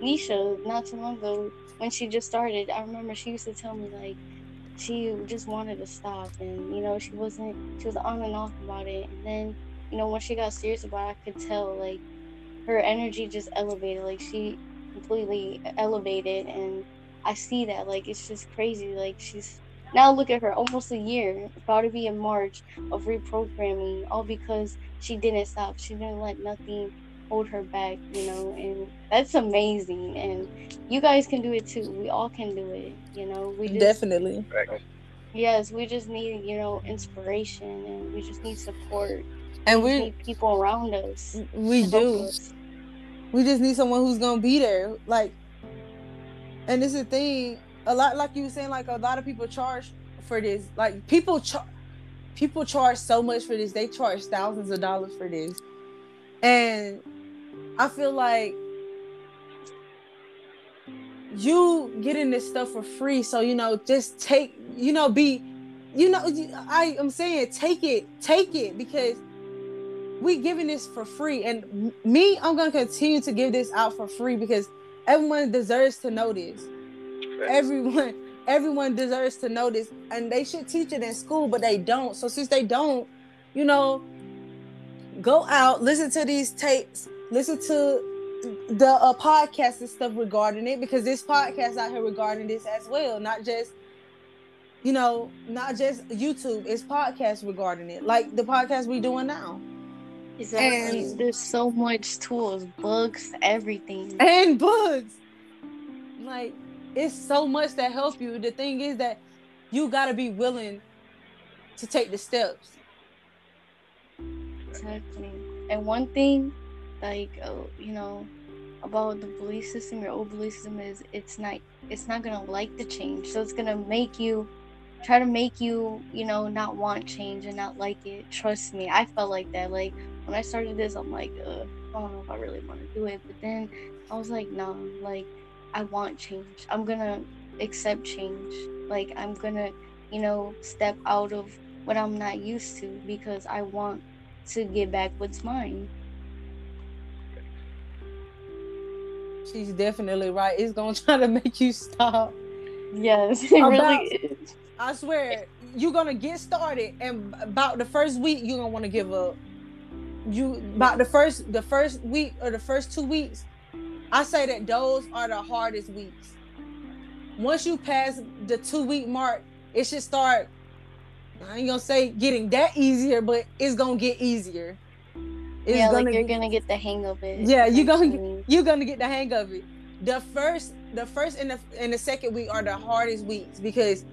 Nisha, not too long ago, when she just started, I remember she used to tell me like she just wanted to stop, and you know, she wasn't, she was on and off about it, and then you know, when she got serious about it, I could tell like her energy just elevated, like she completely elevated, and I see that, like it's just crazy, like she's now look at her, almost a year, about to be in March of reprogramming, all because she didn't stop. She didn't let nothing hold her back, you know, and that's amazing. And you guys can do it too. We all can do it, you know. We just, definitely. Yes, we just need, you know, inspiration and we just need support. And we, need people around us. We do. Us. We just need someone who's gonna be there. Like And this is the thing, a lot like you were saying, like a lot of people charge for this. Like people charge people charge so much for this. They charge thousands of dollars for this. And I feel like you getting this stuff for free. So, you know, just take, you know, be, you know, I, I'm saying take it, take it because we giving this for free. And me, I'm gonna continue to give this out for free because everyone deserves to know this. Everyone, everyone deserves to know this. And they should teach it in school, but they don't. So since they don't, you know, go out, listen to these tapes, listen to the uh, podcast and stuff regarding it because this podcast out here regarding this as well, not just you know, not just YouTube, it's podcasts regarding it, like the podcast we're doing now. Exactly. And, There's so much tools, books, everything, and books. Like it's so much that help you. The thing is that you gotta be willing to take the steps. Exactly. And one thing, like uh, you know, about the belief system, your old belief system is it's not it's not gonna like the change. So it's gonna make you try to make you, you know, not want change and not like it. Trust me, I felt like that. Like when I started this, I'm like, uh, I don't know if I really want to do it. But then I was like, no, like I want change. I'm gonna accept change. Like I'm gonna, you know, step out of what I'm not used to because I want to get back what's mine. She's definitely right. It's gonna try to make you stop. Yes, it about, really is. I swear, you're gonna get started, and about the first week, you're gonna want to give up. You about the first the first week or the first two weeks, I say that those are the hardest weeks. Once you pass the two week mark, it should start. I ain't gonna say getting that easier, but it's gonna get easier. It's yeah, like you're gonna get the hang of it. Yeah, you're gonna you're gonna get the hang of it. The first, the first and the and the second week are the hardest weeks because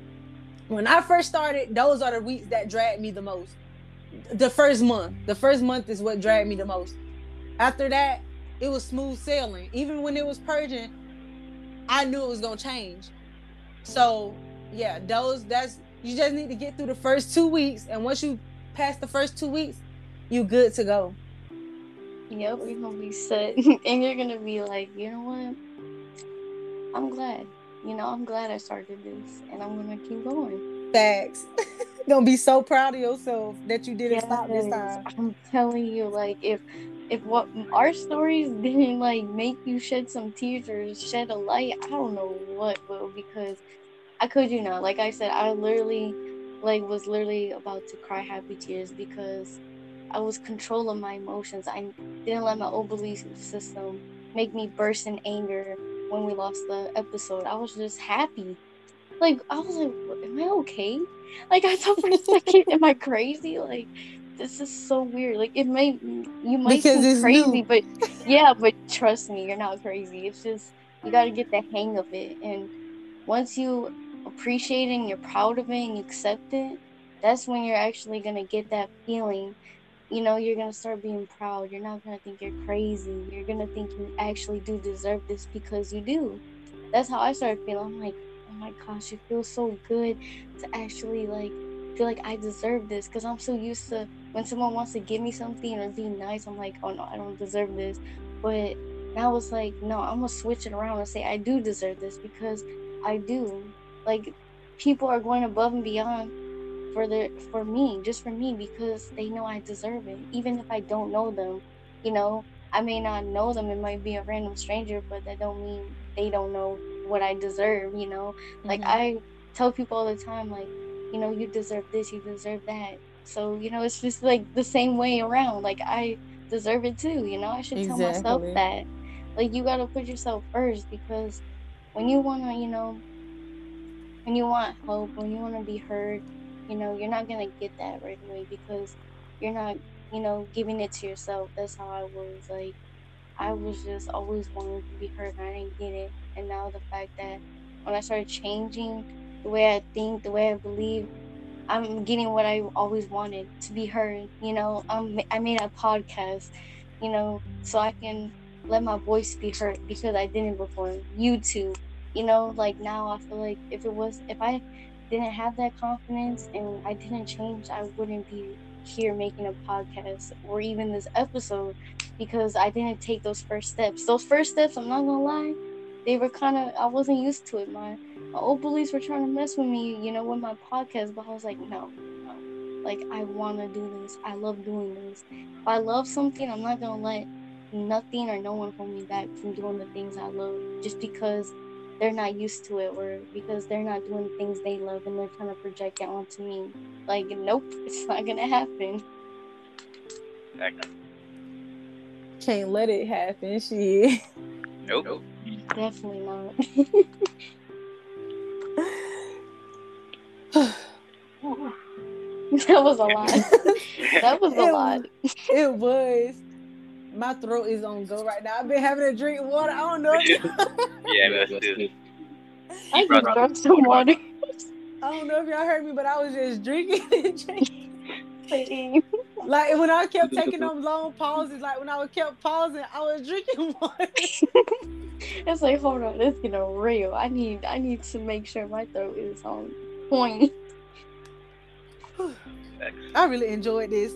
when I first started, those are the weeks that dragged me the most. The first month, the first month is what dragged me the most. After that, it was smooth sailing. Even when it was purging, I knew it was gonna change. So yeah, those that's you just need to get through the first two weeks, and once you pass the first two weeks, you good to go. Yep, you're gonna be set, and you're gonna be like, you know what? I'm glad. You know, I'm glad I started this, and I'm gonna keep going. Thanks. gonna be so proud of yourself that you didn't yes, stop this time. I'm telling you, like if if what our stories didn't like make you shed some tears or shed a light, I don't know what will because I could you not. Like I said, I literally like was literally about to cry happy tears because I was controlling my emotions. I didn't let my old belief system make me burst in anger when we lost the episode. I was just happy. Like I was like, am I okay? Like I thought for a second, am I crazy? Like this is so weird. Like it may you might because seem crazy, new. but yeah, but trust me, you're not crazy. It's just you got to get the hang of it, and once you appreciate it and you're proud of it and you accept it, that's when you're actually gonna get that feeling you know, you're gonna start being proud. You're not gonna think you're crazy. You're gonna think you actually do deserve this because you do. That's how I started feeling. I'm like, oh my gosh, it feels so good to actually like feel like I deserve this because I'm so used to when someone wants to give me something or be nice, I'm like, oh no, I don't deserve this. But now it's like, no, I'm gonna switch it around and say I do deserve this because I do. Like people are going above and beyond for the for me, just for me, because they know I deserve it. Even if I don't know them, you know, I may not know them. It might be a random stranger, but that don't mean they don't know what I deserve. You know, mm-hmm. like I tell people all the time, like, you know, you deserve this, you deserve that. So you know, it's just like the same way around. Like I deserve it too. You know, I should exactly. tell myself that. Like you gotta put yourself first because when you wanna, you know, when you want help, when you wanna be heard, you know you're not gonna get that right away because you're not you know giving it to yourself. That's how i was like i was mm-hmm. just always wanting to be heard and i didn't get it. And now the fact that when i started changing the way i think the way i believe i'm getting what i always wanted to be heard you know? I'm, i made a podcast you know so i mm-hmm. can let my voice be heard because i didn't before. Youtube you know, like now I feel like if it was if I didn't have that confidence and I didn't change, I wouldn't be here making a podcast or even this episode because I didn't take those first steps. Those first steps, I'm not gonna lie, they were kind of I wasn't used to it. My my old bullies were trying to mess with me, you know, with my podcast, but I was like, no, no. Like I want to do this. I love doing this. If I love something, I'm not gonna let nothing or no one hold me back from doing the things I love just because they're not used to it or because they're not doing things they love and they're trying to project it onto me. Like, nope, it's not gonna happen. Can't let it happen. She. Nope. Definitely not. that was a lot. That was a It lot. It was. My throat is on go right now. I've been having to drink of water. I don't know. Yeah, that's it. I just drank some water. I don't know if y'all heard me, but I was just drinking and drinking. Like when I kept taking them long pauses, like when I was kept pausing, I was drinking water. It's like, hold on, it's getting real. I need, I need to make sure my throat is on point. I really enjoyed this.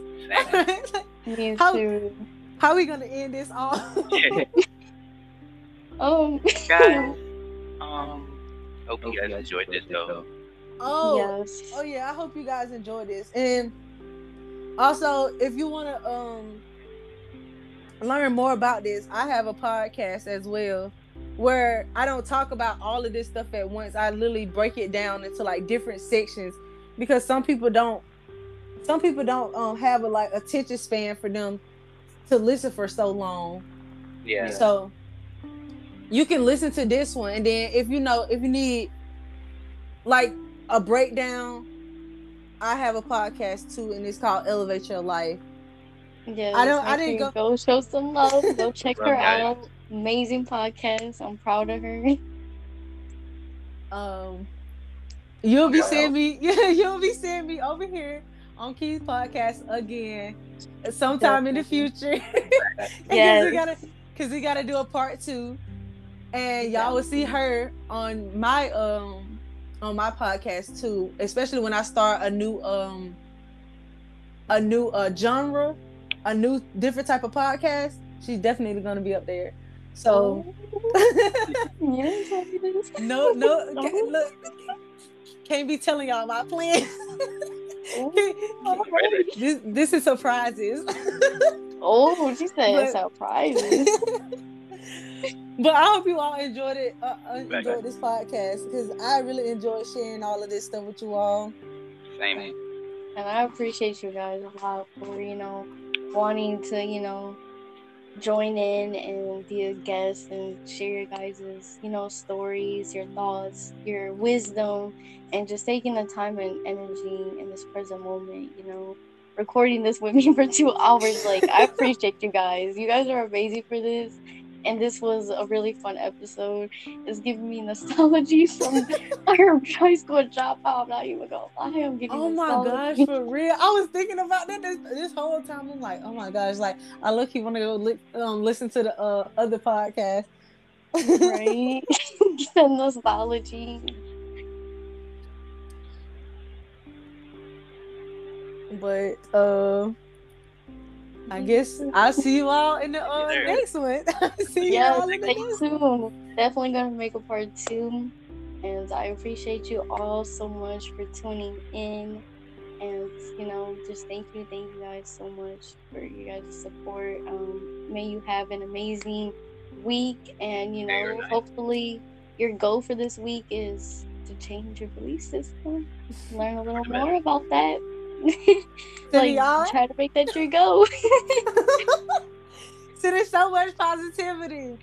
Me How- too. How are we gonna end this off? Um, Guys, um, hope you guys enjoyed this though. oh, yes. oh yeah. I hope you guys enjoyed this. And also, if you wanna um learn more about this, I have a podcast as well where I don't talk about all of this stuff at once. I literally break it down into like different sections because some people don't some people don't um have a like attention span for them to listen for so long. Yeah. So you can listen to this one, and then if you know if you need like a breakdown, I have a podcast too, and it's called Elevate Your Life. Yeah. I don't- I make didn't sure you go show some love. Go check her out. Amazing podcast. I'm proud of her. Um, you'll be seeing me. Yeah, you'll be seeing me over here on Keith's podcast again, sometime in the future. Because Yes. we gotta, because we gotta do a part two, and y'all will see her on my um on my podcast too. Especially when I start a new um a new uh genre, a new different type of podcast. She's definitely gonna be up there. So. you didn't tell me this. No, no, No. look, can't be telling y'all my plans. this, this is surprises. Oh, she said But- surprises. but I hope you all enjoyed it. Uh, uh, enjoyed this podcast because I really enjoyed sharing all of this stuff with you all. Same. And I appreciate you guys a lot for, you know, wanting to, you know, join in and be a guest and share your guys's you know, stories, your thoughts, your wisdom, and just taking the time and energy in this present moment, you know, recording this with me for two hours. Like, I appreciate you guys. You guys are amazing for this. And this was a really fun episode. It's giving me nostalgia from our high school dropout. I'm not even gonna lie. I'm getting Oh my gosh, for real! I was thinking about that this, this whole time. I'm like, oh my gosh, like I look, you want to go li- um, listen to the uh, other podcast, right? the nostalgia. but uh, I guess I'll see you all in the uh, next one. see you all in the next tuned. Definitely gonna make a part two. And I appreciate you all so much for tuning in. And you know, just thank you, thank you guys so much for you guys' support. Um, may you have an amazing week, and you Very know, nice. hopefully, your goal for this week is to change your belief system. Learn a little more about that. Sending like, y'all, try to make that tree go. so there's so much positivity,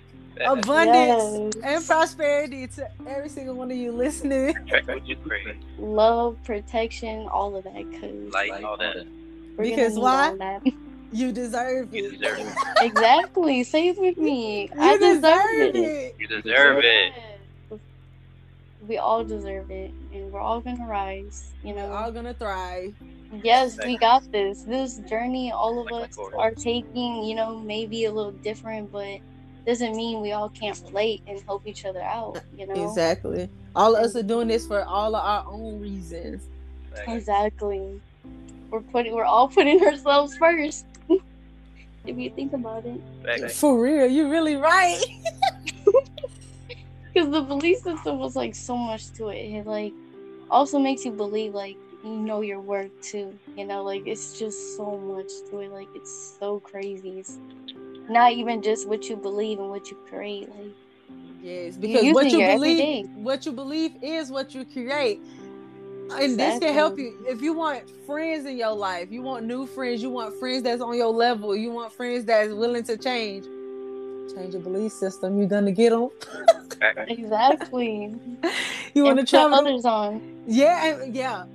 abundance, and prosperity to every single one of you listening. You love, protection, all of that. Cause Like like, all that. Because why? that. You deserve You it. deserve it. exactly. Say it with me. You I deserve, deserve it. it. You deserve it. We all deserve it, and we're all gonna rise. You know, We're all gonna thrive. Yes, we got this. This journey, all of Like us are taking. You know, maybe a little different, but doesn't mean we all can't relate and help each other out. You know Exactly. All of us are doing this for all of our own reasons. exactly. We're putting we're all putting ourselves first. if you think about it, For real, you're really right. because the belief system was like so much to it. It like also makes you believe like you know your work too. You know, like it's just so much to it. Like it's so crazy. It's not even just what you believe and what you create. Like Yes, You're because what you believe, what you believe is what you create. And this can help you if you want friends in your life. You want new friends. You want friends that's on your level. You want friends that's willing to change. Change your belief system. You're gonna get them. exactly. You want to and put travel? others on. Yeah, yeah.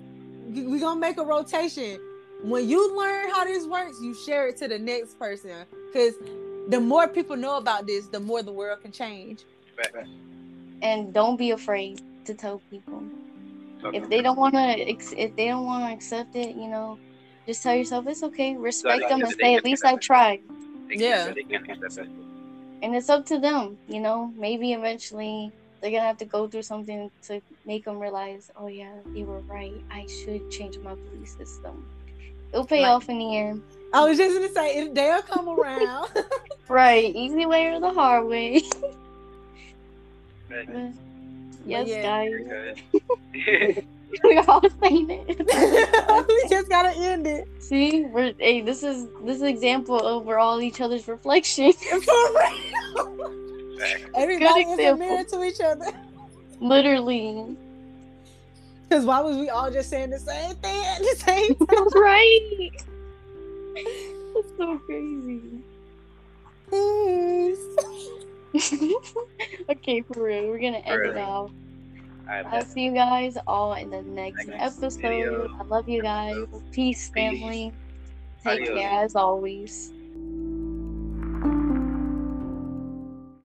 We're gonna make a rotation. When you learn how this works, you share it to the next person. Because the more people know about this, the more the world can change. And don't be afraid to tell people. if they don't want to if they don't want to accept it you know just tell yourself it's okay respect them and say at least i tried Yeah. and it's up to them you know maybe eventually they're gonna have to go through something to make them realize oh yeah they were right. I should change my belief system. It'll pay Right. off in the end I was just gonna say it, they'll come around. right. Easy way or the hard way. Yes yeah. guys. We're all saying it. We just gotta end it. see? We're hey this is this is an example of we're all each other's reflection. For real. Everybody is a mirror to each other. Literally. Because why was we all just saying the same thing at the same time? Right. That's so crazy. okay, for real. We're gonna end it Really? off. Alright, I'll see you guys all in the next Next episode. video. I love you guys. Peace, Peace. family. Take Adios. care as always.